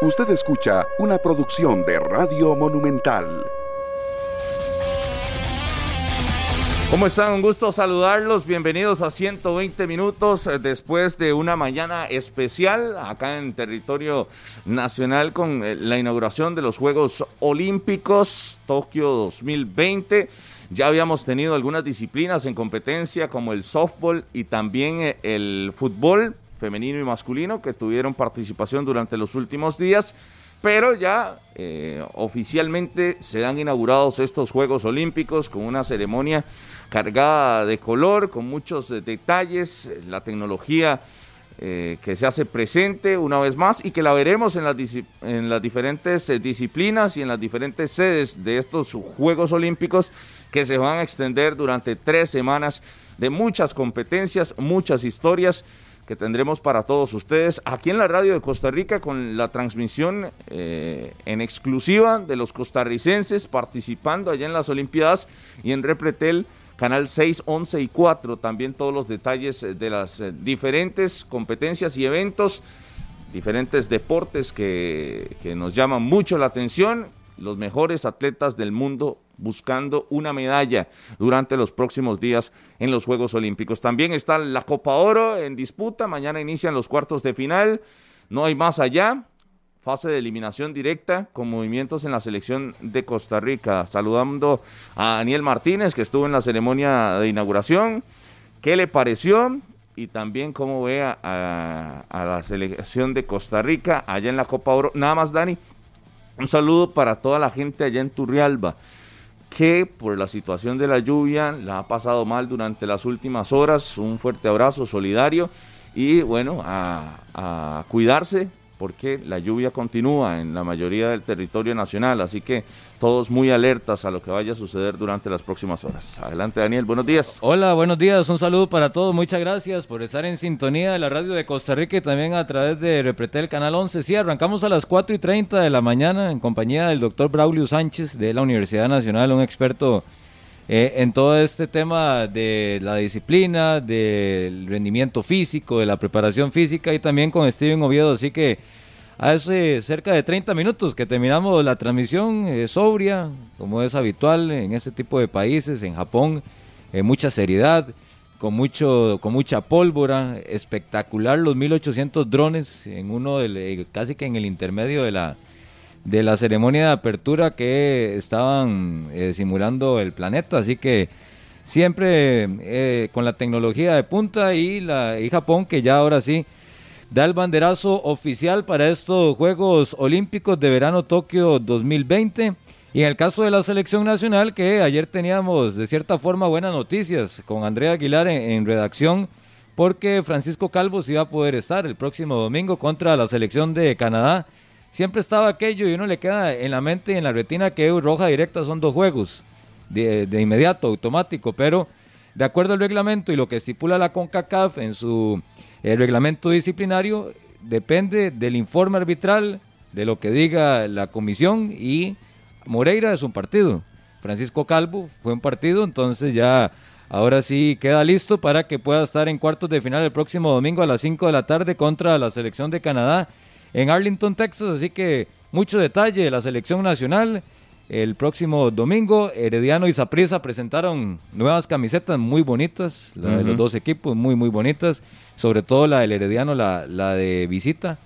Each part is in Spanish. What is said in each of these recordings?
Usted escucha una producción de Radio Monumental. ¿Cómo están? Un gusto saludarlos. Bienvenidos a 120 minutos eh, después de una mañana especial acá en territorio nacional con eh, la inauguración de los Juegos Olímpicos Tokio 2020. Ya habíamos tenido algunas disciplinas en competencia como el softball y también eh, el fútbol femenino y masculino que tuvieron participación durante los últimos días pero ya eh, oficialmente se han inaugurado estos Juegos Olímpicos con una ceremonia cargada de color, con muchos eh, detalles, eh, la tecnología que se hace presente una vez más y que la veremos en las diferentes disciplinas y en las diferentes sedes de estos Juegos Olímpicos que se van a extender durante tres semanas de muchas competencias, muchas historias que tendremos para todos ustedes aquí en la radio de Costa Rica con la transmisión eh, en exclusiva de los costarricenses participando allá en las Olimpiadas y en Repretel. Canal 6, 11 y 4, también todos los detalles de las eh, diferentes competencias y eventos, diferentes deportes que, que nos llaman mucho la atención, los mejores atletas del mundo buscando una medalla durante los próximos días en los Juegos Olímpicos. También está la Copa Oro en disputa, mañana inician los cuartos de final, no hay más allá, fase de eliminación directa con movimientos en la selección de Costa Rica. Saludando a Daniel Martínez que estuvo en la ceremonia de inauguración, ¿qué le pareció? Y también cómo ve a, a la selección de Costa Rica allá en la Copa Oro. Nada más, Dani, un saludo para toda la gente allá en Turrialba que por la situación de la lluvia la ha pasado mal durante las últimas horas. Un fuerte abrazo solidario y bueno, a, a cuidarse, porque la lluvia continúa en la mayoría del territorio nacional, así que todos muy alertas a lo que vaya a suceder durante las próximas horas. Adelante Daniel, buenos días. Hola, buenos días, un saludo para todos, muchas gracias por estar en sintonía de la radio de Costa Rica y también a través de Repretel Canal 11. Sí, arrancamos a las 4 y 30 de la mañana en compañía del doctor Braulio Sánchez de la Universidad Nacional, un experto eh, en todo este tema de la disciplina, del rendimiento físico, de la preparación física y también con Steven Oviedo. Así que hace cerca de 30 minutos que terminamos la transmisión eh, sobria, como es habitual en este tipo de países, en Japón, en mucha seriedad. Con, mucho, con mucha pólvora, espectacular los 1800 drones en uno del, eh, casi que en el intermedio de la, de la ceremonia de apertura que estaban eh, simulando el planeta. Así que siempre eh, con la tecnología de punta y, la, y Japón que ya ahora sí da el banderazo oficial para estos Juegos Olímpicos de Verano Tokio 2020. Y en el caso de la selección nacional, que ayer teníamos de cierta forma buenas noticias con Andrea Aguilar en, redacción, porque Francisco Calvo se iba a poder estar el próximo domingo contra la selección de Canadá siempre estaba aquello y uno le queda en la mente y en la retina que roja directa son dos juegos de, inmediato, automático, pero de acuerdo al reglamento y lo que estipula la CONCACAF en su eh, reglamento disciplinario, depende del informe arbitral, de lo que diga la comisión y Moreira es un partido. Francisco Calvo fue un partido, entonces ya ahora sí queda listo para que pueda estar en cuartos de final el próximo domingo a las 5 de la tarde contra la selección de Canadá en Arlington, Texas. Así que mucho detalle de la selección nacional. El próximo domingo, Herediano y Saprissa presentaron nuevas camisetas muy bonitas, la de los dos equipos, muy, muy bonitas. Sobre todo la del Herediano, la, la de visita,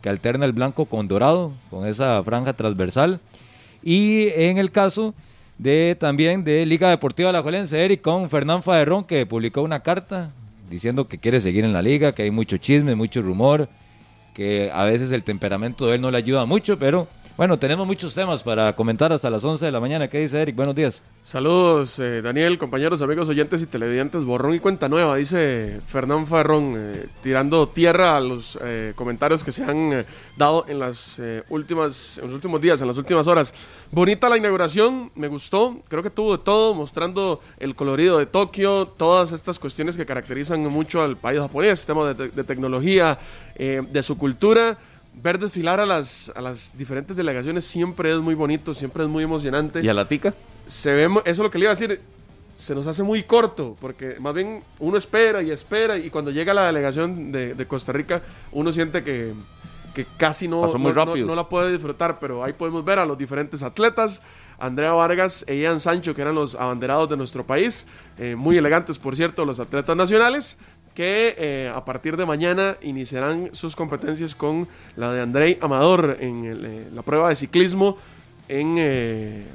que alterna el blanco con dorado, con esa franja transversal. Y en el caso de también de Liga Deportiva La Juelense, Eric con Fernán Faderrón, que publicó una carta diciendo que quiere seguir en la liga, que hay mucho chisme, mucho rumor, que a veces el temperamento de él no le ayuda mucho, pero bueno, tenemos muchos temas para comentar hasta las 11 de la mañana. ¿Qué dice Eric? Buenos días. Saludos, eh, Daniel, compañeros, amigos, oyentes y televidentes. Borrón y cuenta nueva, dice Fernán Farrón, eh, tirando tierra a los eh, comentarios que se han dado en, las, últimas, en los últimos días, en las últimas horas. Bonita la inauguración, me gustó. Creo que tuvo de todo, mostrando el colorido de Tokio, todas estas cuestiones que caracterizan mucho al país japonés, temas de, de tecnología, de su cultura ver desfilar a las, a las diferentes delegaciones siempre es muy bonito, siempre es muy emocionante. ¿Y a la tica? Se ve, eso es lo que le iba a decir, se nos hace muy corto, porque más bien uno espera y espera, y cuando llega la delegación de, Costa Rica, uno siente que, que casi no, no- no- no la puede disfrutar, pero ahí podemos ver a los diferentes atletas. Andrea Vargas e Ian Sancho, que eran los abanderados de nuestro país, eh, muy elegantes, por cierto, los atletas nacionales, que eh, a partir de mañana iniciarán sus competencias con la de Andrei Amador en eh, la prueba de ciclismo en eh,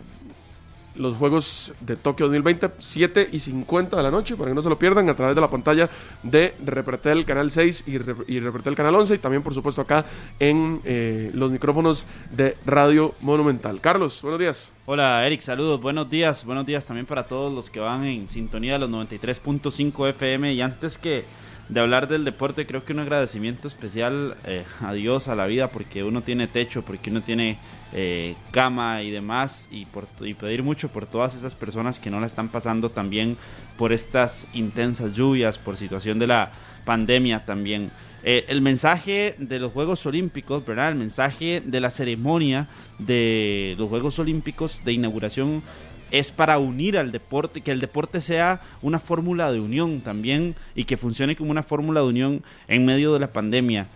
los Juegos de Tokio 2020, 7 y 50 de la noche, para que no se lo pierdan, a través de la pantalla de Repretel Canal 6 y, Re- y Canal 11, y también, por supuesto, acá en eh, los micrófonos de Radio Monumental. Carlos, buenos días. Hola Eric, saludos, buenos días, buenos días también para todos los que van en sintonía de los 93.5 FM y antes que de hablar del deporte creo que un agradecimiento especial eh, a Dios, a la vida, porque uno tiene techo, porque uno tiene eh, cama y demás y, por, pedir mucho por todas esas personas que no la están pasando también por estas intensas lluvias, por situación de la pandemia también. Eh, el mensaje de los Juegos Olímpicos, ¿verdad? El mensaje de la ceremonia de los Juegos Olímpicos de inauguración es para unir al deporte, que el deporte sea una fórmula de unión también y que funcione como una fórmula de unión en medio de la pandemia.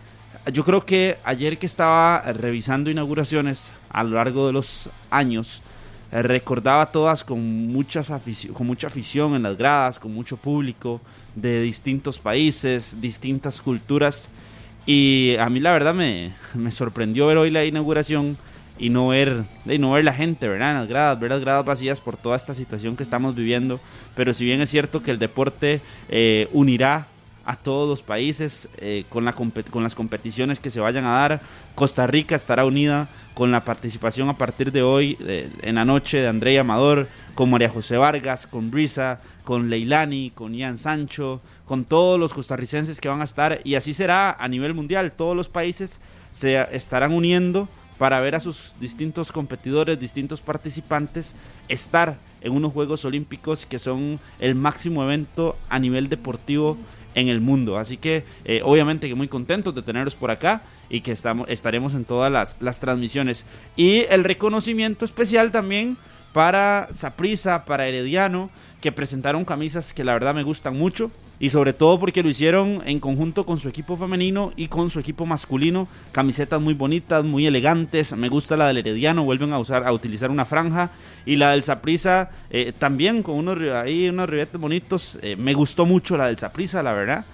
Yo creo que ayer que estaba revisando inauguraciones a lo largo de los años, eh, recordaba todas con, muchas con mucha afición en las gradas, con mucho público de distintos países, distintas culturas. Y a mí la verdad me, me sorprendió ver hoy la inauguración y no ver, y no ver la gente, ¿verdad? En las gradas, ver las gradas vacías por toda esta situación que estamos viviendo. Pero si bien es cierto que el deporte eh, unirá a todos los países eh, con, la con las competiciones que se vayan a dar, Costa Rica estará unida con la participación a partir de hoy, en la noche, de André Amador, con María José Vargas, con Brisa, con Leilani, con Ian Sancho, con todos los costarricenses que van a estar, y así será a nivel mundial. Todos los países se estarán uniendo para ver a sus distintos competidores, distintos participantes, estar en unos Juegos Olímpicos que son el máximo evento a nivel deportivo en el mundo. Así que eh, obviamente que muy contentos de tenerlos por acá y que estamos, estaremos en todas las, las transmisiones. Y el reconocimiento especial también para Saprisa, para Herediano, que presentaron camisas que la verdad me gustan mucho y sobre todo porque lo hicieron en conjunto con su equipo femenino y con su equipo masculino. Camisetas muy bonitas, muy elegantes. Me gusta la del Herediano, vuelven a usar a utilizar una franja y la del Saprisa también con unos ahí unos ribetes bonitos. Eh, me gustó mucho la del Saprisa, la verdad.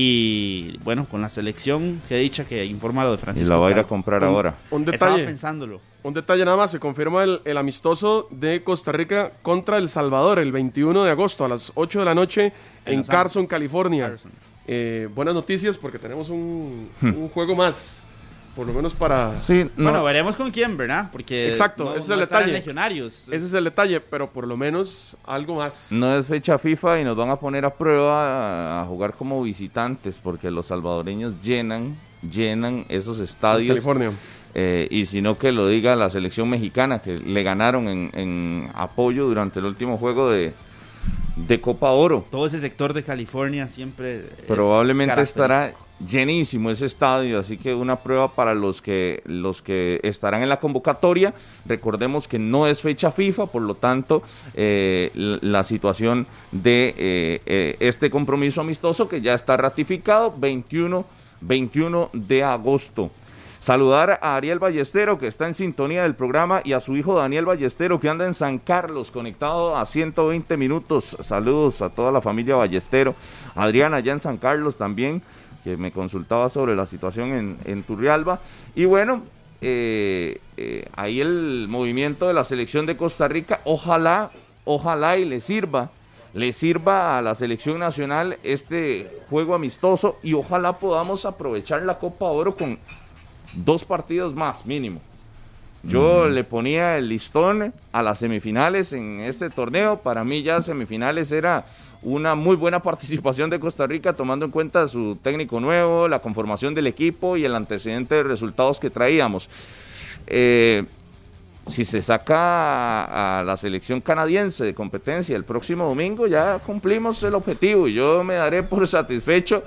Y bueno, con la selección que he dicho que informa lo de Y Francisco. la va a ir a comprar Un- ahora. Un Estaba detalle, pensándolo. un detalle nada más, se confirma el, el amistoso de Costa Rica contra El Salvador el 21 de agosto a las 8 de la noche en, Carson. California. Carson. Eh, buenas noticias porque tenemos un, un juego más, por lo menos para... Sí, no, Bueno, veremos con quién, ¿verdad? Porque Exacto, no- ese es no el estarán detalle. legionarios. Ese es el detalle, pero por lo menos algo más. no es fecha FIFA y nos van a poner a prueba a, jugar como visitantes porque los salvadoreños llenan, llenan esos en estadios. California. Eh, y si no que lo diga la selección mexicana que le ganaron en, en apoyo durante el último juego de, de Copa Oro. Todo ese sector de California siempre. es Probablemente estará llenísimo ese estadio, así que una prueba para los que los que estarán en la convocatoria. Recordemos que no es fecha FIFA, por lo tanto eh, la situación de eh, eh, este compromiso amistoso que ya está ratificado 21 21 de agosto. Saludar a Ariel Ballestero, que está en sintonía del programa, y a su hijo Daniel Ballestero, que anda en San Carlos, conectado a 120 minutos. Saludos a toda la familia Ballestero. Adriana, allá en San Carlos también, que me consultaba sobre la situación en, en Turrialba. Y bueno, eh, eh, ahí el movimiento de la selección de Costa Rica, ojalá, ojalá y le sirva le sirva a la selección nacional este juego amistoso y ojalá podamos aprovechar la Copa Oro con dos partidos más mínimo. Yo le ponía el listón a las semifinales en este torneo. Para mí ya semifinales era una muy buena participación de Costa Rica tomando en cuenta su técnico nuevo, la conformación del equipo y el antecedente de resultados que traíamos. Eh, si se saca a, la selección canadiense de competencia el próximo domingo, ya cumplimos el objetivo y yo me daré por satisfecho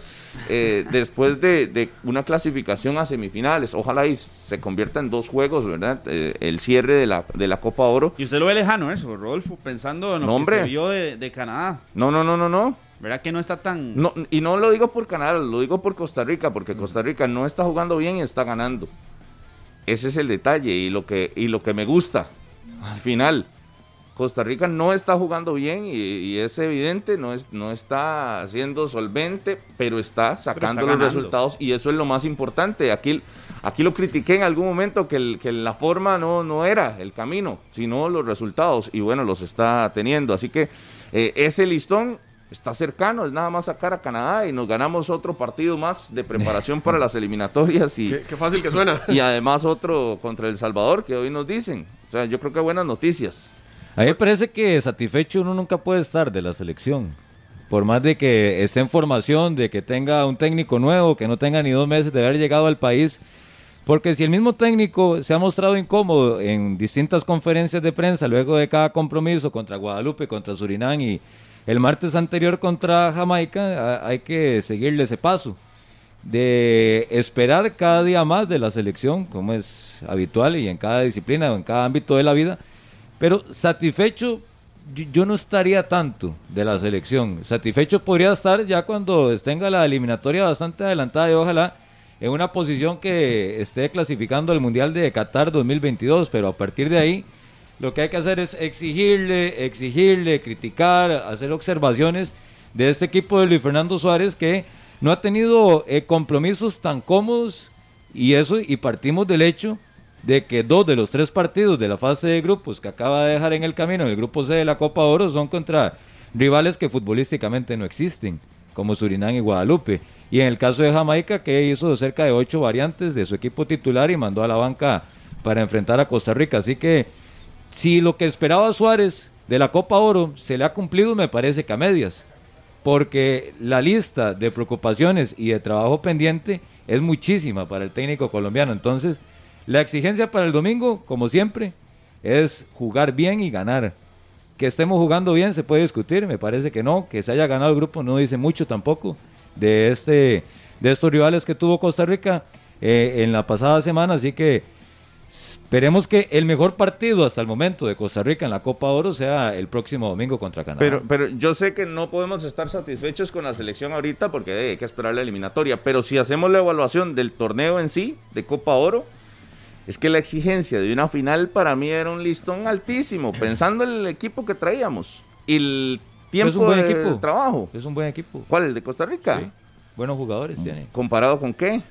eh, después de, de una clasificación a semifinales. Ojalá y se convierta en dos juegos, ¿verdad? Eh, el cierre de la, de la Copa Oro. Y usted lo ve lejano eso, Rodolfo, pensando en lo No, que se vio de, de Canadá. No, no, no, no, no. ¿Verdad que no está tan... No, y no lo digo por Canadá, lo digo por Costa Rica, porque Costa Rica no está jugando bien y está ganando. Ese es el detalle y lo que, y lo que me gusta al final. Costa Rica no está jugando bien y, es evidente, no, es, no está siendo solvente, pero está sacando los resultados y eso es lo más importante. Aquí, aquí lo critiqué en algún momento que, que la forma no, no era el camino, sino los resultados y bueno, los está teniendo. Así que eh, ese listón está cercano, es nada más sacar a Canadá y nos ganamos otro partido más de preparación para las eliminatorias. Y, qué, fácil que suena. Y además otro contra El Salvador, que hoy nos dicen. O sea, yo creo que buenas noticias. A mí me parece que satisfecho uno nunca puede estar de la selección. Por más de que esté en formación, de que tenga un técnico nuevo, que no tenga ni dos meses de haber llegado al país. Porque si el mismo técnico se ha mostrado incómodo en distintas conferencias de prensa luego de cada compromiso contra Guadalupe, contra Surinam y, el martes anterior contra Jamaica hay que seguirle ese paso de esperar cada día más de la selección, como es habitual y en cada disciplina o en cada ámbito de la vida, pero satisfecho yo no estaría tanto de la selección. Satisfecho podría estar ya cuando tenga la eliminatoria bastante adelantada y ojalá en una posición que esté clasificando al Mundial de Qatar 2022, pero a partir de ahí lo que hay que hacer es exigirle, exigirle, criticar, hacer observaciones de este equipo de Luis Fernando Suárez que no ha tenido eh, compromisos tan cómodos y eso y partimos del hecho de que dos de los tres partidos de la fase de grupos que acaba de dejar en el camino el grupo C de la Copa Oro son contra rivales que futbolísticamente no existen, como Surinam y Guadalupe. Y en el caso de Jamaica, que hizo cerca de ocho variantes de su equipo titular y mandó a la banca para enfrentar a Costa Rica. Así que si lo que esperaba Suárez de la Copa Oro se le ha cumplido, me parece que a medias. Porque la lista de preocupaciones y de trabajo pendiente es muchísima para el técnico colombiano. Entonces, la exigencia para el domingo, como siempre, es jugar bien y ganar. Que estemos jugando bien se puede discutir, me parece que no. Que se haya ganado el grupo no dice mucho tampoco de, este, de estos rivales que tuvo Costa Rica eh, en la pasada semana. Así que Esperemos que el mejor partido hasta el momento de Costa Rica en la Copa Oro sea el próximo domingo contra Canadá. Pero, pero yo sé que no podemos estar satisfechos con la selección ahorita porque hay que esperar la eliminatoria. Pero si hacemos la evaluación del torneo en sí, de Copa Oro, es que la exigencia de una final para mí era un listón altísimo, pensando en el equipo que traíamos y el tiempo de trabajo. Es un buen equipo. ¿Cuál? ¿El de Costa Rica? Sí. Buenos jugadores tiene. ¿Comparado con qué?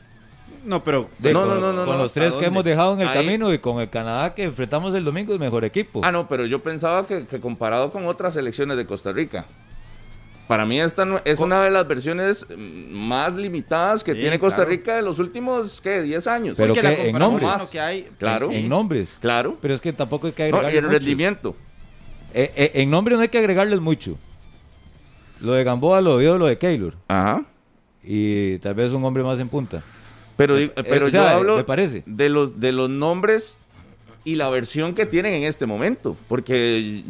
No, pero con, los tres que hemos dejado en el camino y con el Canadá que enfrentamos el domingo es mejor equipo. Ah, no, pero yo pensaba que, comparado con otras selecciones de Costa Rica. Para mí esta es una de las versiones más limitadas que tiene Costa Rica de los últimos, ¿qué? 10 años. Pero que en nombres. Que hay, claro. En nombres. Claro. Pero es que tampoco hay que agregarle no, y el rendimiento. Eh, eh, en nombre no hay que agregarles mucho. Lo de Gamboa lo vio lo de Keylor. Ajá. Y tal vez un hombre más en punta. Pero, eh, pero yo hablo De, los, de los nombres y la versión que tienen en este momento. Porque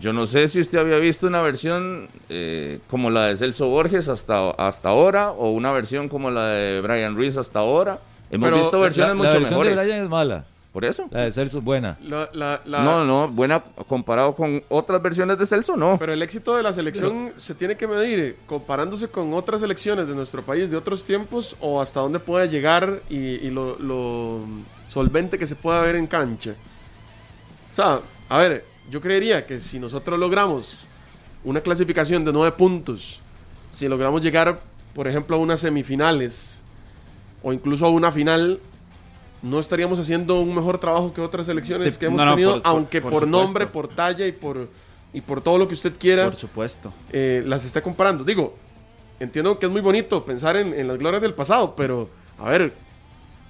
yo no sé si usted había visto una versión eh, como la de Celso Borges hasta, hasta ahora o una versión como la de Brian Ruiz hasta ahora. Hemos visto versiones mucho mejores. De Brian es mala. Por eso. La de Celso es buena. No, no, buena comparado con otras versiones de Celso, no. Pero el éxito de la selección se tiene que medir eh, comparándose con otras selecciones de nuestro país de otros tiempos o hasta dónde puede llegar y, lo, solvente que se pueda ver en cancha. O sea, a ver, yo creería que si nosotros logramos una clasificación de nueve puntos, si logramos llegar, por ejemplo, a unas semifinales o incluso a una final, no estaríamos haciendo un mejor trabajo que otras selecciones que hemos tenido, aunque por, nombre, por talla y por, y por todo lo que usted quiera. Por supuesto. Eh, las está comparando. Digo, entiendo que es muy bonito pensar en, las glorias del pasado, pero a ver,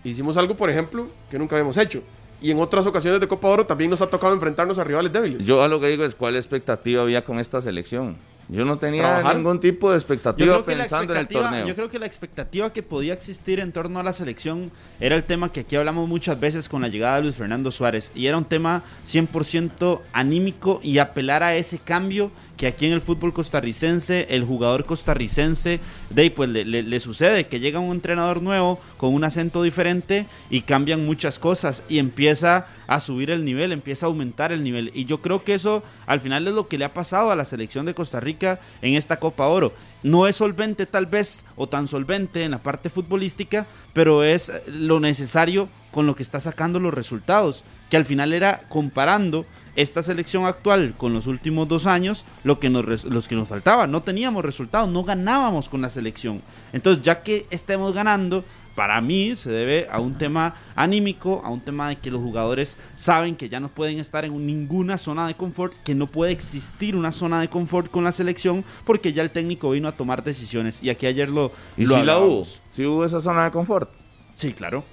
hicimos algo, por ejemplo, que nunca habíamos hecho. Y en otras ocasiones de Copa Oro también nos ha tocado enfrentarnos a rivales débiles. Yo a lo que digo es cuál expectativa había con esta selección. Yo no tenía ningún tipo de expectativa pensando en el torneo. Yo creo que la expectativa que podía existir en torno a la selección era el tema que aquí hablamos muchas veces con la llegada de Luis Fernando Suárez. Y era un tema 100% anímico y apelar a ese cambio que aquí en el fútbol costarricense, el jugador costarricense, de ahí, pues le, le- le sucede que llega un entrenador nuevo con un acento diferente y cambian muchas cosas y empieza a subir el nivel, empieza a aumentar el nivel. Y yo creo que eso al final es lo que le ha pasado a la selección de Costa Rica en esta Copa Oro. No es solvente tal vez o tan solvente en la parte futbolística, pero es lo necesario con lo que está sacando los resultados, que al final era comparando esta selección actual con los últimos dos años, lo que nos, los que nos faltaba. No teníamos resultados, no ganábamos con la selección. Entonces, ya que estemos ganando, para mí se debe a un tema anímico, a un tema de que los jugadores saben que ya no pueden estar en ninguna zona de confort, que no puede existir una zona de confort con la selección, porque ya el técnico vino a tomar decisiones. Y aquí ayer lo, ¿Y lo si la hubo? ¿Sí hubo esa zona de confort? Sí, claro.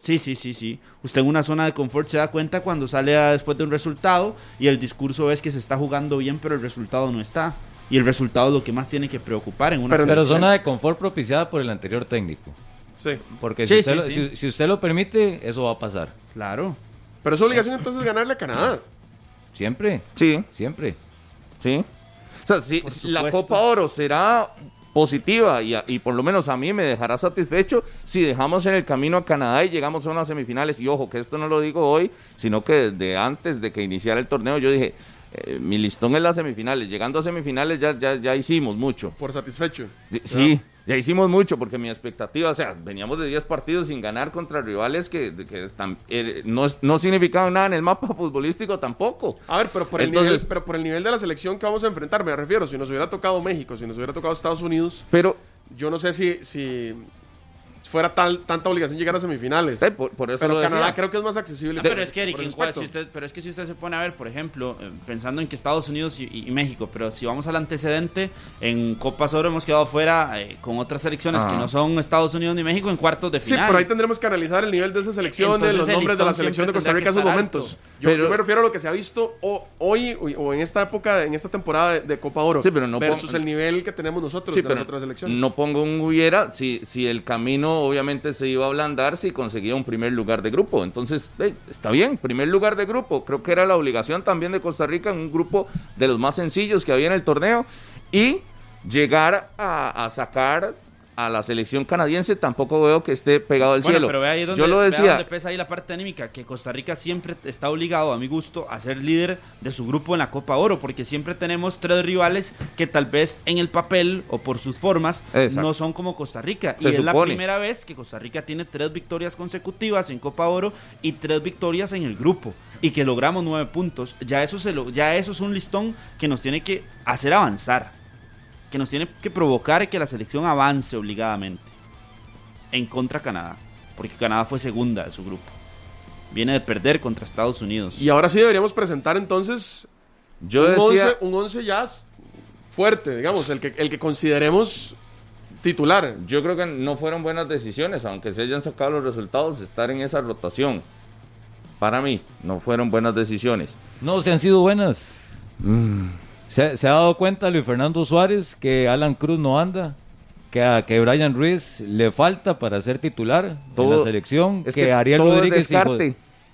Sí, sí, sí, sí. Usted en una zona de confort se da cuenta cuando sale a- después de un resultado y el discurso es que se está jugando bien, pero el resultado no está. Y el resultado es lo que más tiene que preocupar en una Pero- zona de confort propiciada por el anterior técnico. Sí. Porque Sí, si, usted sí, lo, sí. si- si usted lo permite, eso va a pasar. Claro. Pero es obligación entonces ganarle a Canadá. Siempre, Sí, siempre. sí. O sea, si la. Copa Oro será positiva y, a- y por lo menos a mí me dejará satisfecho si dejamos en el camino a Canadá y llegamos a unas semifinales. Y ojo, que esto no lo digo hoy, sino que desde antes de que iniciara el torneo yo dije, eh, mi listón es las semifinales. Llegando a semifinales ya, ya, ya hicimos mucho. Por satisfecho. Sí, sí, ya hicimos mucho porque mi expectativa, o sea, veníamos de 10 partidos sin ganar contra rivales que, que tam- eh, no, no significaban nada en el mapa futbolístico tampoco. A ver, pero por, el Entonces- nivel, pero por el nivel de la selección que vamos a enfrentar, me refiero, si nos hubiera tocado México, si nos hubiera tocado Estados Unidos, Pero yo no sé si, si fuera tal, tanta obligación llegar a semifinales. por, por eso pero lo Canadá decía. creo que es más accesible. Ah, pero es que Eric, cual- si usted, pero es que si usted se pone a ver, por ejemplo, eh, pensando en que Estados Unidos y, y México, pero si vamos al antecedente, en Copas Oro hemos quedado fuera eh, con otras selecciones Ah. que no son Estados Unidos ni México en cuartos de Sí, final. pero ahí tendremos que analizar el nivel de esa selección, de los nombres de la selección de Costa Rica en esos momentos. Yo, Pero- yo me refiero a lo que se ha visto o- hoy o, en esta época, en esta temporada de, de Copa Oro, Sí, pero no versus el nivel que tenemos nosotros Sí, de pero las otras selecciones. no pongo un hubiera si, si el camino obviamente se iba a ablandar si conseguía un primer lugar de grupo. Entonces, eh, está bien, primer lugar de grupo. Creo que era la obligación también de Costa Rica en un grupo de los más sencillos que había en el torneo. Y llegar a, a sacar a la selección canadiense tampoco veo que esté pegado al Bueno, cielo. pero ahí donde, Yo lo decía, donde pesa ahí la parte anímica, que Costa Rica siempre está obligado, a mi gusto, a ser líder de su grupo en la Copa Oro, porque siempre tenemos tres rivales que tal vez en el papel o por sus formas Exacto. no son como Costa Rica. Se y es la primera vez que Costa Rica tiene tres victorias consecutivas en Copa Oro y tres victorias en el grupo. Y que logramos nueve puntos. Ya eso, se lo, ya eso es un listón que nos tiene que hacer avanzar. Que nos tiene que provocar que la selección avance obligadamente en contra Canadá, porque Canadá fue segunda de su grupo. Viene de perder contra Estados Unidos. Y ahora sí deberíamos presentar entonces yo un, decía, 11, un 11 ya s- fuerte, digamos, el que, el que consideremos titular. yo creo que no fueron buenas decisiones, aunque se hayan sacado los resultados, estar en esa rotación. Para mí, no fueron buenas decisiones. No, se han sido buenas. Se, se ha dado cuenta Luis Fernando Suárez que Alan Cruz no anda, que a que Brian Ruiz le falta para ser titular en Todo- la selección, es que, que Ariel Rodríguez y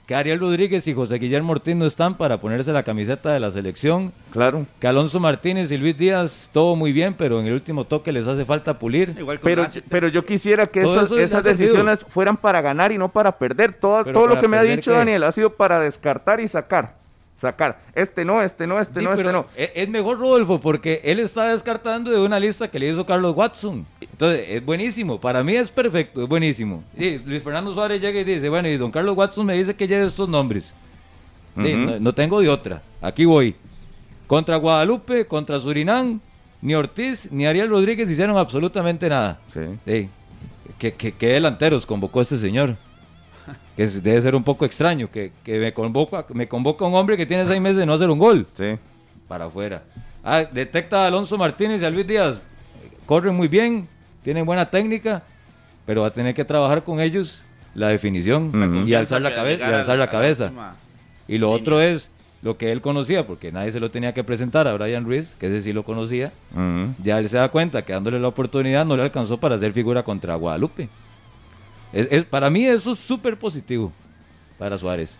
que Ariel Rodríguez y José Guillermo Ortiz no están para ponerse la camiseta de la selección, Claro. que Alonso Martínez y Luis Díaz todo muy bien, pero en el último toque les hace falta pulir. Igual Pero, pero yo quisiera que esas, decisiones fueran para ganar y no para perder. Todo, Pero todo lo que me ha dicho. Daniel ha sido para descartar y sacar. Sacar. Este no, este no, este Sí, no, este no. e- Es mejor Rodolfo porque él está descartando de una lista que le hizo Carlos Watson. Entonces, es buenísimo. Para mí es perfecto, es buenísimo. Y Luis Fernando Suárez llega y dice, bueno, y don Carlos Watson me dice que lleve estos nombres. Sí, no, no tengo de otra. Aquí voy. Contra Guadalupe, contra Surinam, ni Ortiz ni Ariel Rodríguez hicieron absolutamente nada. Sí. Sí. ¿Qué, qué- qué delanteros convocó este señor? Que debe ser un poco extraño que, que me, convoca, me convoca un hombre que tiene seis meses de no hacer un gol Sí. para afuera. Ah, detecta a Alonso Martínez y a Luis Díaz. Corren muy bien, tienen buena técnica, pero va a tener que trabajar con ellos la definición y alzar la, Para cabe- y alzar la cabeza. Y lo línea. otro es lo que él conocía, porque nadie se lo tenía que presentar a Brian Ruiz, que ese sí lo conocía. Ya él se da cuenta que dándole la oportunidad no le alcanzó para hacer figura contra Guadalupe. Es- es- para mí eso es súper positivo para Suárez.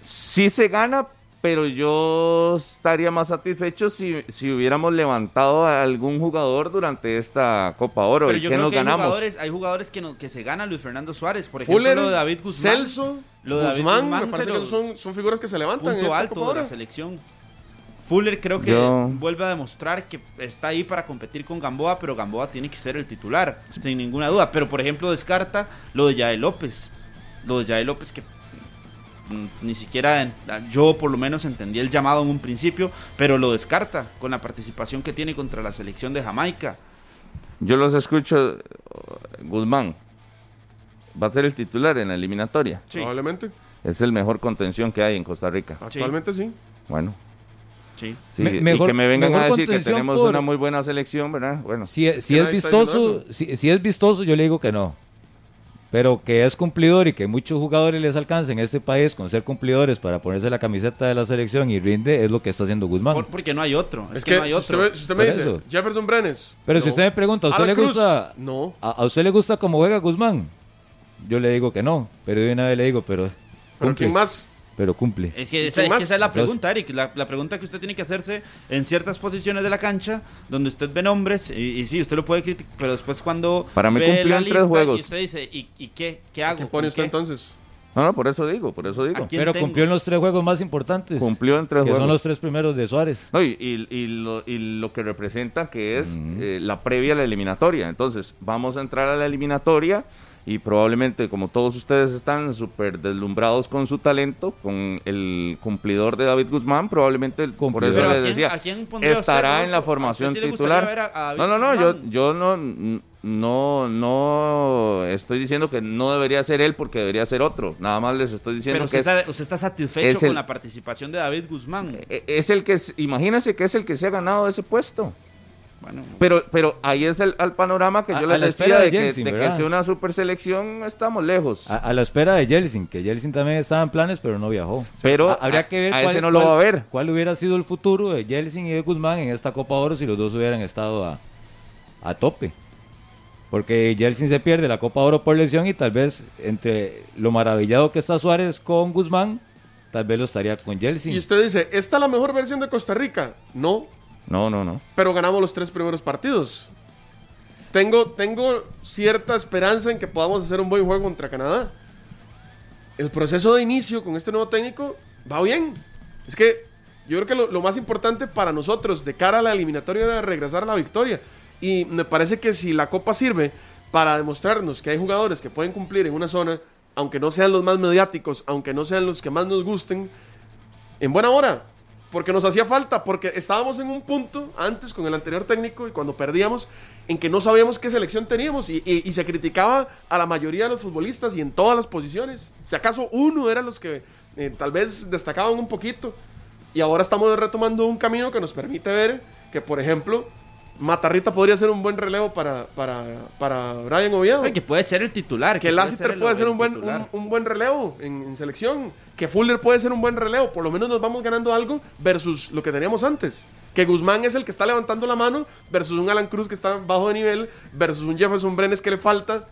Sí se gana, pero yo estaría más satisfecho si, si hubiéramos levantado a algún jugador durante esta Copa Oro. Pero ¿Y yo qué creo nos que hay ganamos? jugadores, hay jugadores que, no- que se ganan Luis Fernando Suárez. Por ejemplo, Fuller, lo de David Guzmán. Celso, Lo de David Guzmán, Guzmán me parece que son, son figuras que se levantan en punto esta alto Copa de Oro. la selección. Fuller creo que Yo- vuelve a demostrar que está ahí para competir con Gamboa, pero Gamboa tiene que ser el titular, sin ninguna duda. Pero por ejemplo descarta lo de Yael López. Lo de Yael López que mm, ni siquiera yo por lo menos entendí el llamado en un principio, pero lo descarta con la participación que tiene contra la selección de Jamaica. Yo los escucho, Guzmán. Va a ser el titular en la eliminatoria. Sí, Probablemente. Es el mejor contención que hay en Costa Rica. Actualmente sí. Bueno, sí. sí, Me- y mejor- que me vengan a mejor decir que tenemos por- una muy buena selección, ¿verdad? Bueno, Si, es vistoso, si, si es vistoso, yo le digo que no. Pero que es cumplidor y que muchos jugadores les alcancen en este país con ser cumplidores para ponerse la camiseta de la selección y rinde, es lo que está haciendo Guzmán. Por- porque no hay otro. Es, Es que, que, no hay si usted, otro. me- si usted me dice eso. Jefferson Brenes. Pero si usted me pregunta, ¿a usted le Cruz, gusta No. a, a usted le gusta cómo juega Guzmán? Yo le digo que no, pero de una vez le digo, pero ¿Pero quién más? Pero cumple. Es que, ¿Y esa, es que esa es la pregunta, Eric. La, la pregunta que usted tiene que hacerse en ciertas posiciones de la cancha, donde usted ve nombres, y, y sí, usted lo puede criticar, pero después cuando Para mí cumplió en tres juegos. Y usted dice, ¿y, y qué? ¿Qué ¿A hago? quién pone ¿Con usted qué? entonces? no, no, por eso digo, por eso digo. ¿A quién Pero tengo? cumplió en los tres juegos más importantes, Cumplió en tres que juegos. son los tres primeros de Suárez. No, y, y- y lo, y lo que representa que es eh, la previa a la eliminatoria. Entonces, vamos a entrar a la eliminatoria y probablemente, como todos ustedes están súper deslumbrados con su talento, con el cumplidor de David Guzmán, probablemente por Cumplidor. eso Pero ¿a les decía, a quién pondría usted, estará en la formación sí titular. a- a no, no, no, yo, Guzmán? yo no, no, no estoy diciendo que no debería ser él porque debería ser otro. Nada más les estoy diciendo Pero que es, está, usted está satisfecho es el- con la participación de David Guzmán. e- es el que, es- imagínense que es el que se ha ganado ese puesto. Bueno, Pero, pero ahí es el al panorama que A- yo a les la decía espera de, de que, de sea una super selección, estamos lejos. A, a la espera de Jelsin, que Jelsin también estaba en planes, pero no viajó. Pero A- habría que ver a cuál, ese no lo cuál- va a ver. cuál hubiera sido el futuro de Jelsin y de Guzmán en esta Copa Oro si los dos hubieran estado a, a tope. Porque Jelsin se pierde la Copa Oro por lesión y tal vez entre lo maravillado que está Suárez con Guzmán, tal vez lo estaría con Jelsin. Y usted dice, ¿esta es la mejor versión de Costa Rica? No, No, no, no. pero ganamos los tres primeros partidos. Tengo, tengo cierta esperanza en que podamos hacer un buen juego contra Canadá. El proceso de inicio con este nuevo técnico va bien. Es que yo creo que lo, más importante para nosotros de cara a la eliminatoria era regresar a la victoria. Y me parece que si la Copa sirve para demostrarnos que hay jugadores que pueden cumplir en una zona, aunque no sean los más mediáticos, aunque no sean los que más nos gusten, en buena hora. Porque nos hacía falta, porque estábamos en un punto antes con el anterior técnico y cuando perdíamos, en que no sabíamos qué selección teníamos y, se criticaba a la mayoría de los futbolistas y en todas las posiciones. Si acaso uno eran los que eh, tal vez destacaban un poquito. Y ahora estamos retomando un camino que nos permite ver que, por ejemplo, Matarrita podría ser un buen relevo para, para, para Brian Oviedo. que puede ser el titular. Que puede Lassiter el- puede ser un buen, un buen relevo en, en selección. Que Fuller puede ser un buen relevo. Por lo menos nos vamos ganando algo versus lo que teníamos antes. Que Guzmán es el que está levantando la mano versus un Alan Cruz que está bajo de nivel versus un Jefferson Brenes que le falta.